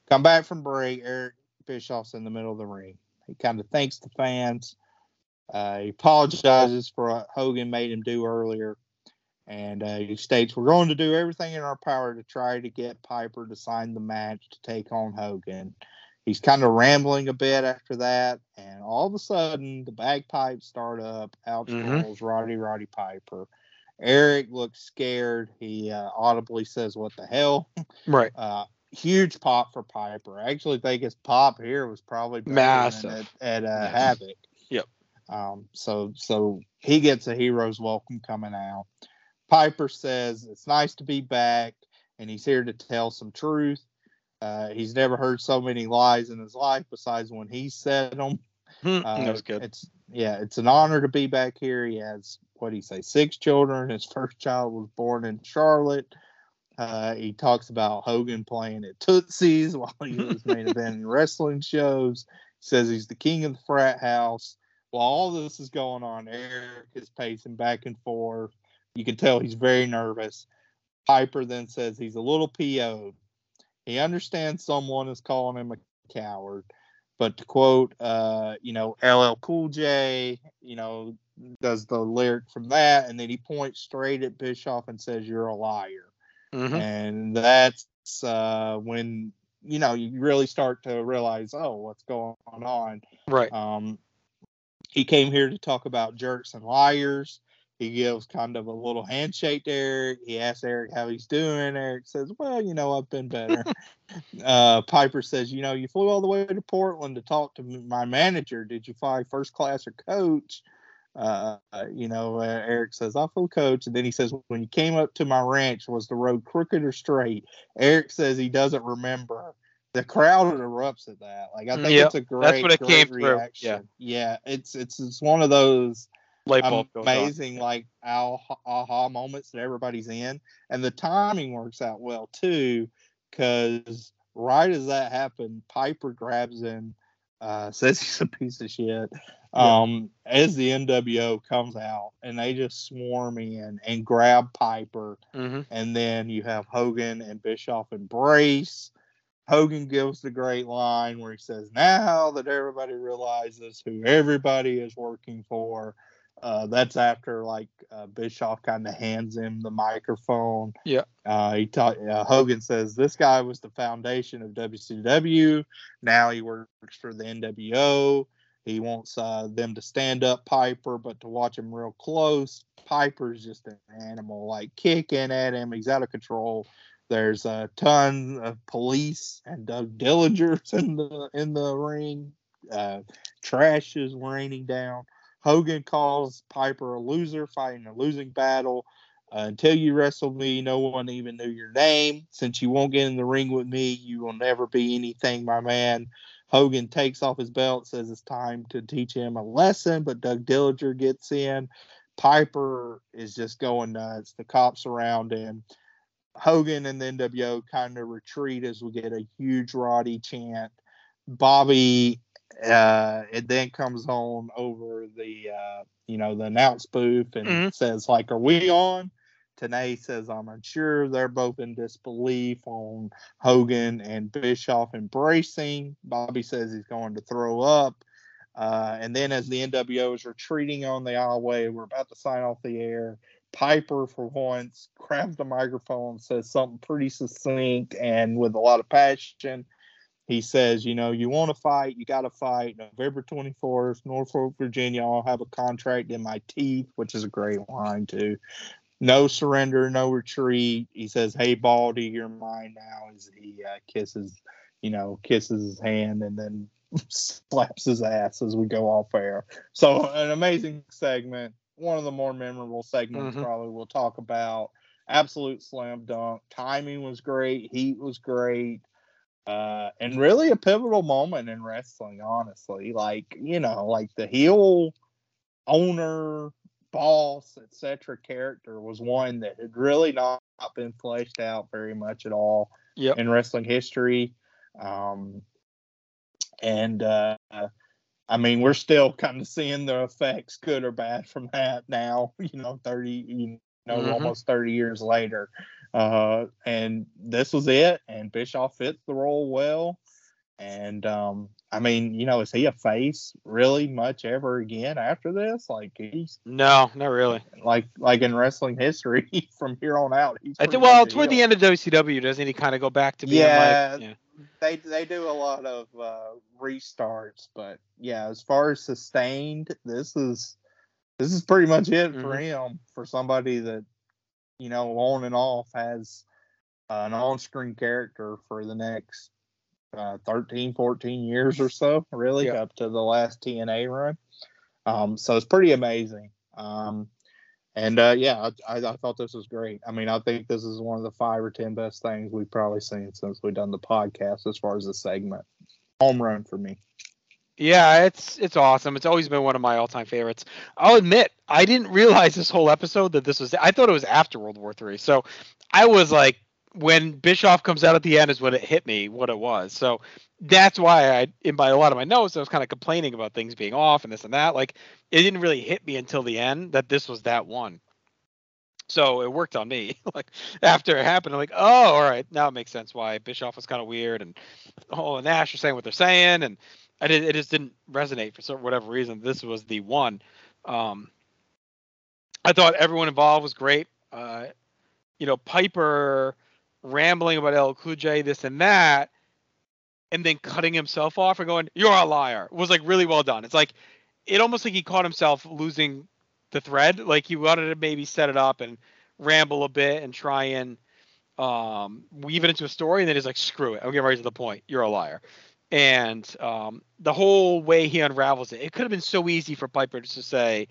Come back from break. Eric Bischoff's in the middle of the ring. He kind of thanks the fans. Uh, he apologizes for what Hogan made him do earlier. And uh, he states, We're going to do everything in our power to try to get Piper to sign the match to take on Hogan. He's kind of rambling a bit after that. And all of a sudden, the bagpipes start up. Out Mhm. strolls Roddy Roddy Piper. Eric looks scared. He uh, audibly says, What the hell? Right. Uh, huge pop for Piper. I actually think his pop here was probably Massive. at, at uh, Havoc. Um, so so he gets a hero's welcome coming out. Piper says it's nice to be back, and he's here to tell some truth. Uh, he's never heard so many lies in his life besides when he said them. Uh, that was good. It's yeah, it's an honor to be back here. He has what do you say, six children. His first child was born in Charlotte. Uh, he talks about Hogan playing at Tootsie's while he was main event in wrestling shows. Says he's the king of the frat house. While all this is going on, Eric is pacing back and forth. You can tell he's very nervous. Piper then says he's a little PO'd. He understands someone is calling him a coward. But to quote, uh, you know, LL Cool J, you know, does the lyric from that, and then he points straight at Bischoff and says, "You're a liar." Mhm. And that's uh, when you know you really start to realize, oh, what's going on. Right. Um, he came here to talk about jerks and liars. He gives kind of a little handshake to Eric. He asks Eric how he's doing. Eric says, Well, you know, I've been better. uh, Piper says, You know, you flew all the way to Portland to talk to my manager. Did you fly first class or coach? Uh, you know, uh, Eric says, I flew coach. And then he says, When you came up to my ranch, was the road crooked or straight? Eric says he doesn't remember. The crowd erupts at that. Like I think Yep, it's a great, That's what it great came through, yeah. reaction. yeah, it's it's it's one of those amazing like aha, aha moments that everybody's in and the timing works out well too because right as that happened piper grabs him uh says he's a piece of shit um as the nwo comes out and they just swarm in and grab piper hmm and then you have Hogan and Bischoff embrace. Hogan gives the great line where he says, Now that everybody realizes who everybody is working for, uh, that's after like uh, Bischoff kind of hands him the microphone. Yeah. Uh, he ta- uh, Hogan says, This guy was the foundation of WCW. Now he works for the NWO. He wants uh, them to stand up Piper, but to watch him real close. Piper's just an animal, like kicking at him. He's out of control. There's a ton of police and Doug Dillingers in the in the ring. Uh, trash is raining down. Hogan calls Piper a loser, fighting a losing battle. Uh, until you wrestled me, no one even knew your name. Since you won't get in the ring with me, you will never be anything, my man. Hogan takes off his belt, says it's time to teach him a lesson, but Doug Dillinger gets in. Piper is just going nuts. The cops around him. Hogan and the NWO kind of retreat as we get a huge Roddy chant. Bobby, uh, it then comes on over the, uh, you know, the announce booth and Mhm. says, like, are we on? Tenay says, I'm unsure. They're both in disbelief on Hogan and Bischoff embracing. Bobby says he's going to throw up. Uh, and then as the NWO is retreating on the aisleway, we're about to sign off the air. Piper, for once, grabs the microphone, says something pretty succinct and with a lot of passion. He says, You know, you want to fight, you got to fight. November 24th, Norfolk, Virginia. I'll have a contract in my teeth, which is a great line, too. No surrender, no retreat. He says, Hey, Baldy, you're mine now. As he uh, kisses, you know, kisses his hand and then slaps his ass as we go off air. So, an amazing segment. One of the more memorable segments, Mhm. probably we'll talk about. Absolute slam dunk. Timing was great. Heat was great. Uh, and really a pivotal moment in wrestling, honestly. Like, you know, like the heel owner, boss, etc. character was one that had really not been fleshed out very much at all Yep. in wrestling history. Um, and uh, I mean, we're still kind of seeing the effects, good or bad, from that now. You know, thirty, you know, Mhm. almost thirty years later. Uh, and this was it. And Bischoff fits the role well. And um, I mean, you know, is he a face really much ever again after this? Like he's No, not really. like like in wrestling history from here on out. He's I think. Well, toward the end of WCW, doesn't he kind of go back to being Yeah, like, yeah, they they do a lot of uh, restarts, but yeah, as far as sustained, this is this is pretty much it for Mhm. him. For somebody that you know on and off has uh, an on-screen character for the next uh, 13, 14 years or so, really Yeah. up to the last TNA run. Um, so it's pretty amazing. Um, and uh, yeah, I, I, thought this was great. I mean, I think this is one of the five or ten best things we've probably seen since we've done the podcast as far as the segment. Home run for me. Yeah, it's it's awesome. It's always been one of my all-time favorites. I'll admit, I didn't realize this whole episode that this was. I thought it was after World War Three. So I was like, when Bischoff comes out at the end is when it hit me what it was. So that's why I, in my a lot of my notes, I was kind of complaining about things being off and this and that. Like it didn't really hit me until the end that this was that one. So it worked on me. like after it happened, I'm like, oh, all right, now it makes sense why Bischoff was kind of weird and oh, and Nash are saying what they're saying, and I did, it just didn't resonate for some whatever reason. This was the one. Um, I thought everyone involved was great. Uh, you know, Piper rambling about LL Cool this and that, and then cutting himself off and going, "You're a liar," was like really well done. It's like it almost like he caught himself losing the thread. Like he wanted to maybe set it up and ramble a bit and try and um, weave it into a story, and then he's like, "Screw it, I'm getting right to the point. You're a liar." And um, the whole way he unravels it, it could have been so easy for Piper just to say,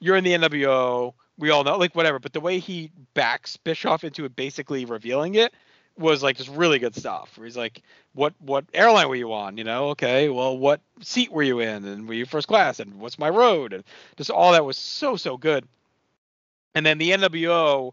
"You're in the NWO. We all know, like whatever." But the way he backs Bischoff into it, basically revealing it, was like just really good stuff. Where he's like, "What what airline were you on? You know, okay, well, what seat were you in? And were you first class? And what's my road? And just all that was so so good. And then the NWO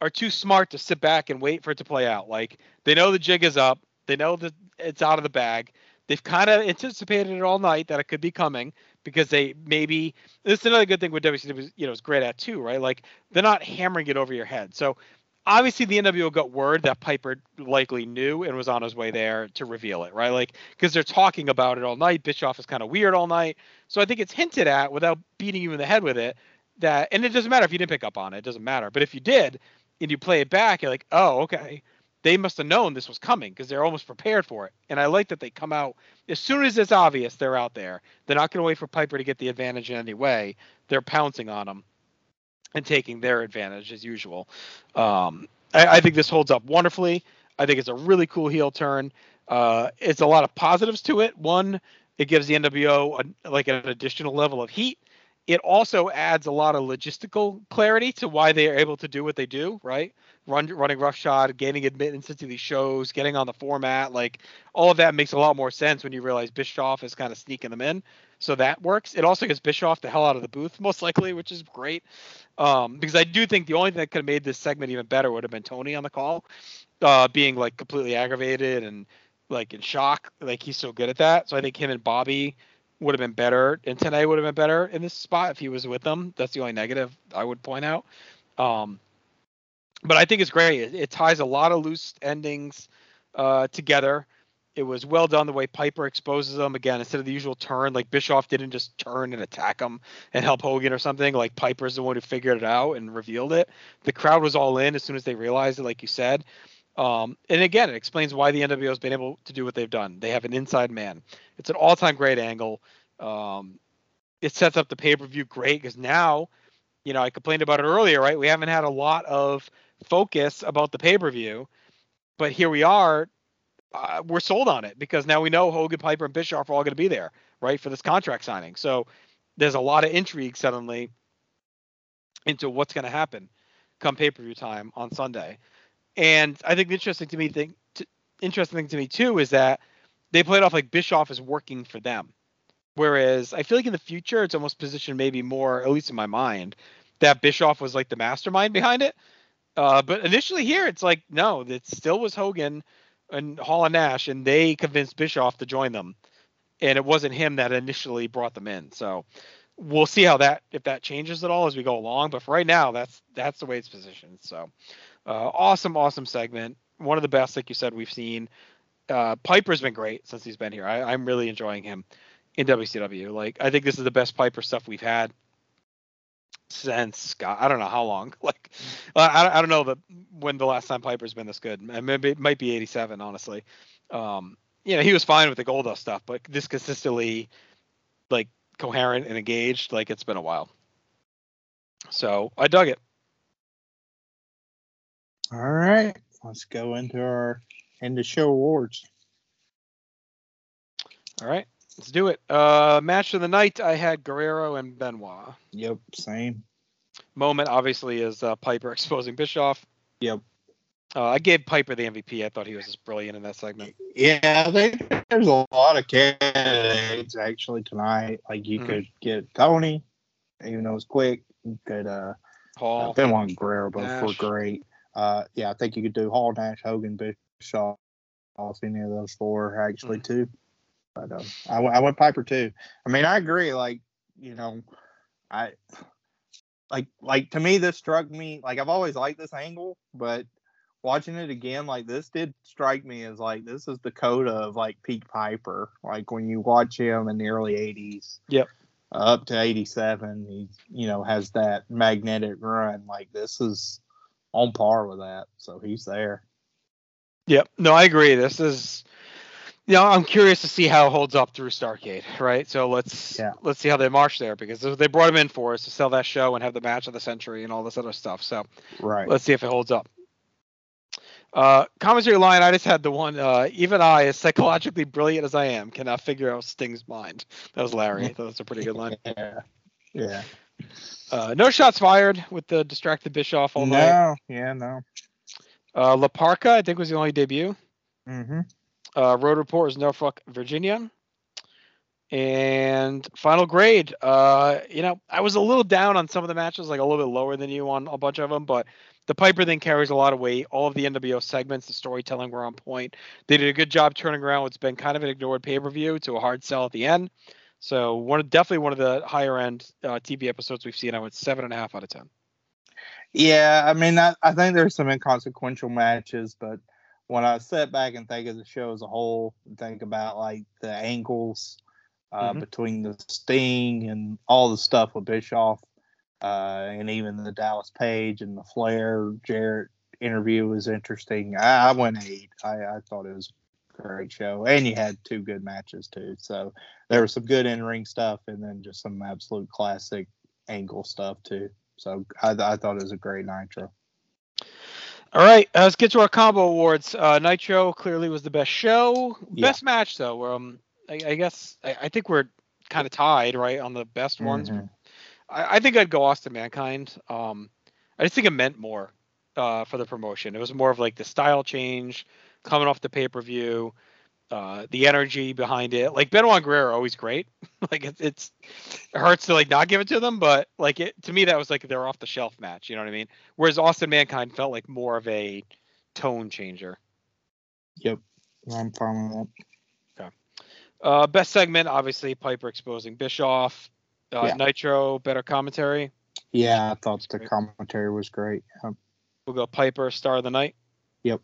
are too smart to sit back and wait for it to play out. Like they know the jig is up, they know that it's out of the bag. They've kind of anticipated it all night that it could be coming because they maybe this is another good thing with WCW you know is great at too, right? Like they're not hammering it over your head. So obviously the NWO got word that Piper likely knew and was on his way there to reveal it, right? Like because they're talking about it all night. Bischoff is kind of weird all night, so I think it's hinted at without beating you in the head with it. That and it doesn't matter if you didn't pick up on it. It doesn't matter. But if you did and you play it back, you're like, oh, okay. They must have known this was coming because they're almost prepared for it. And I like that they come out as soon as it's obvious they're out there. They're not going to wait for Piper to get the advantage in any way. They're pouncing on him and taking their advantage as usual. Um, I, I think this holds up wonderfully. I think it's a really cool heel turn. Uh, it's a lot of positives to it. One, it gives the NWO a, like an additional level of heat. It also adds a lot of logistical clarity to why they are able to do what they do, right? Run, running roughshod, gaining admittance into these shows, getting on the format, like all of that makes a lot more sense when you realize Bischoff is kind of sneaking them in. So that works. It also gets Bischoff the hell out of the booth, most likely, which is great. Um, because I do think the only thing that could have made this segment even better would have been Tony on the call, uh, being like completely aggravated and like in shock. Like he's so good at that. So I think him and Bobby would have been better, and tonight would have been better in this spot if he was with them. That's the only negative I would point out. Um, but I think it's great. It, it ties a lot of loose endings uh, together. It was well done the way Piper exposes them again instead of the usual turn. Like Bischoff didn't just turn and attack him and help Hogan or something. Like Piper's the one who figured it out and revealed it. The crowd was all in as soon as they realized it, like you said. Um, and again, it explains why the NWO has been able to do what they've done. They have an inside man. It's an all-time great angle. Um, it sets up the pay-per-view great because now, you know, I complained about it earlier, right? We haven't had a lot of focus about the pay-per-view, but here we are. Uh, we're sold on it because now we know Hogan, Piper, and Bischoff are all going to be there, right, for this contract signing. So there's a lot of intrigue suddenly into what's going to happen come pay-per-view time on Sunday. And I think the interesting to me thing, to, interesting thing to me too, is that they played off like Bischoff is working for them, whereas I feel like in the future it's almost positioned maybe more, at least in my mind, that Bischoff was like the mastermind behind it. Uh, but initially here it's like no, it still was Hogan and Hall and Nash, and they convinced Bischoff to join them, and it wasn't him that initially brought them in. So we'll see how that if that changes at all as we go along. But for right now, that's that's the way it's positioned. So. Uh, awesome, awesome segment. One of the best, like you said, we've seen. Uh, Piper's been great since he's been here. I, I'm really enjoying him in WCW. Like, I think this is the best Piper stuff we've had since God, I don't know how long. Like, I, I don't know the when the last time Piper's been this good. Maybe it might be '87, honestly. Um, you know, he was fine with the Goldust stuff, but this consistently, like, coherent and engaged, like it's been a while. So I dug it. All right, let's go into our end of show awards. All right, let's do it. Uh, match of the night, I had Guerrero and Benoit. Yep, same. Moment, obviously, is uh, Piper exposing Bischoff. Yep. Uh, I gave Piper the MVP. I thought he was just brilliant in that segment. Yeah, think there's a lot of candidates actually tonight. Like you Mhm. could get Tony, even though it's quick. You could uh, Hall. Benoit and Guerrero both were great. Uh, yeah, I think you could do Hall, Nash, Hogan, Bischoff, off any of those four actually Mm. too. But uh, I, w- I went Piper too. I mean, I agree. Like you know, I like like to me this struck me like I've always liked this angle, but watching it again like this did strike me as like this is the coda of like peak Piper. Like when you watch him in the early '80s. Yep. Up to '87, he you know has that magnetic run. Like this is on par with that. So he's there. Yep. No, I agree. This is you know, I'm curious to see how it holds up through Starcade, right? So let's Yeah. let's see how they march there because they brought him in for us to sell that show and have the match of the century and all this other stuff. So Right. let's see if it holds up. Uh, commentary line. I just had the one. Uh, even I, as psychologically brilliant as I am, cannot figure out Sting's mind. That was Larry. I that was a pretty good line. Yeah. Yeah. Uh, no shots fired with the distracted Bischoff all night. No. Yeah. No. Uh, La Parka, I think, was the only debut. Mm-hmm. Uh, Road Report is Norfolk, Virginia. And final grade. Uh, you know, I was a little down on some of the matches, like a little bit lower than you on a bunch of them, but the Piper thing carries a lot of weight. All of the NWO segments, the storytelling were on point. They did a good job turning around what's been kind of an ignored pay per view to a hard sell at the end. So one definitely one of the higher end uh, TV episodes we've seen. I went seven and a half out of ten. Yeah, I mean, I, I think there's some inconsequential matches, but when I sit back and think of the show as a whole, and think about like the angles uh, Mhm. between the Sting and all the stuff with Bischoff, uh, and even the Dallas Page and the Flair Jarrett interview was interesting. I, I went eight. I, I thought it was a great show, and you had two good matches too. So there was some good in ring stuff, and then just some absolute classic angle stuff too. So I, I thought it was a great Nitro. All right, uh, let's get to our combo awards. Uh, Nitro clearly was the best show. Yeah. Best match though. Um, I, I guess I, I think we're kind of tied, right, on the best ones. Mhm. I, I think I'd go Austin Mankind. Um, I just think it meant more uh, for the promotion. It was more of like the style change coming off the pay per view, uh, the energy behind it. Like Benoit and Guerrero are always great. like it's, it's it hurts to like not give it to them, but like it to me that was like their off the shelf match. You know what I mean? Whereas Austin Mankind felt like more of a tone changer. Yep, I'm fine with that. Uh, best segment, obviously Piper exposing Bischoff. Uh, Yeah. Nitro, better commentary. Yeah, I thought the commentary was great. We'll go Piper, star of the night. Yep.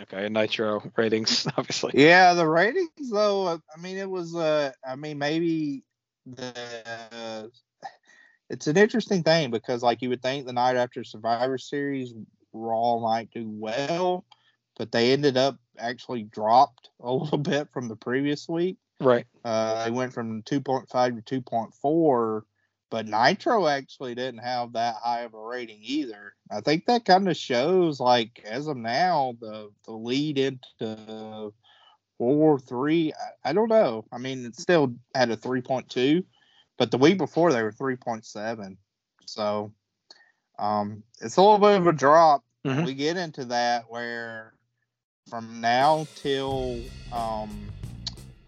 Okay, and Nitro ratings, obviously. Yeah, the ratings though. uh, I mean, it was. Uh, I mean, maybe the. it's an interesting thing because, like, you would think the night after Survivor Series, Raw might do well, but they ended up actually dropped a little bit from the previous week. Right. Uh, they went from 2.5 to 2.4, but Nitro actually didn't have that high of a rating either. I think that kind of shows, like, as of now, the the lead into four, three. I, I don't know. I mean, it still had a 3.2, but the week before they were 3.7. So um, it's a little bit of a drop. Mhm. We get into that where from now till um,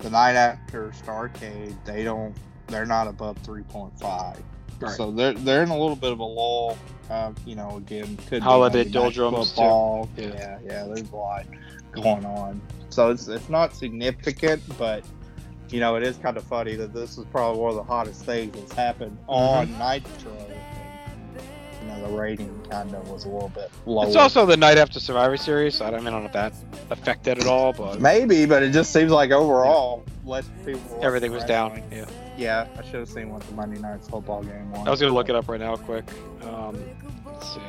the night after Starcade, they don't. They're not above 3.5. Right. So they're they're in a little bit of a lull. Uh, you know, again, could be Holiday Monday Night doldrums, too. football. Yeah. yeah, yeah. There's a lot going on. So it's it's not significant, but you know, it is kind of funny that this is probably one of the hottest things that's happened Mm-hmm. on Nitro. And, you know, the rating kind of was a little bit lower. It's also the night after Survivor Series. So I don't, I don't know if that affected at all, but maybe, but it just seems like overall less people. everything was down. Yeah. Yeah, I should have seen what the Monday Night Football game was. I was gonna look it up right now, quick. Um, let's see.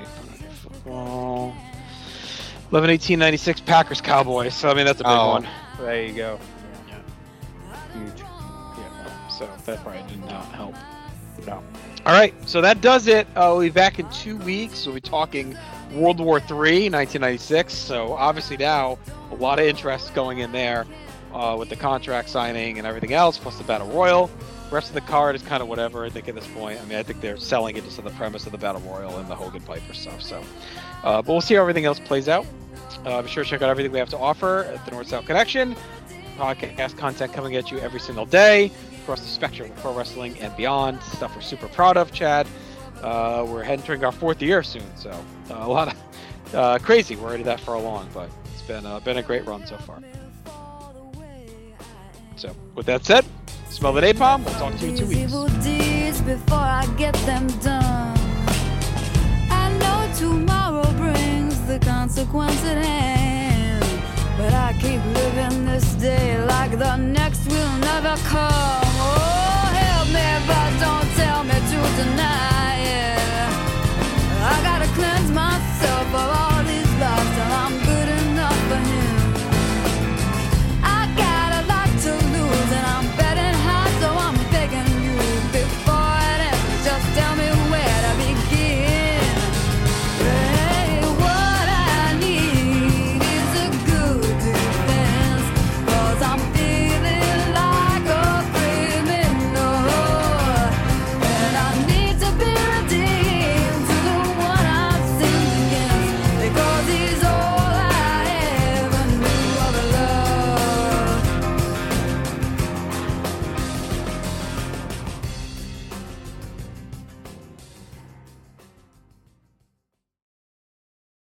Football. 11 18 96 Packers Cowboys. So I mean that's a big Oh. one. There you go. Yeah. Huge. Yeah. So that probably did not help. No. All right. So that does it. Uh, we'll be back in two weeks. We'll be talking World War III, 1996. So obviously now a lot of interest going in there uh, with the contract signing and everything else, plus the Battle Royal. Rest of the card is kind of whatever. I think at this point. I mean, I think they're selling it just on the premise of the Battle Royal and the Hogan Piper stuff. So, uh, but we'll see how everything else plays out. Uh, be sure to check out everything we have to offer at the North South Connection. Podcast content coming at you every single day across the spectrum of pro wrestling and beyond. Stuff we're super proud of, Chad. Uh, we're entering our fourth year soon, so uh, a lot of uh, crazy. We're already that far along, but it's been uh, been a great run so far. So, with that said, Smell the napalm. We'll talk to you in two weeks. But I keep living this day like the next will never come. Oh, help me, but don't tell me to deny it. I gotta cleanse myself of all.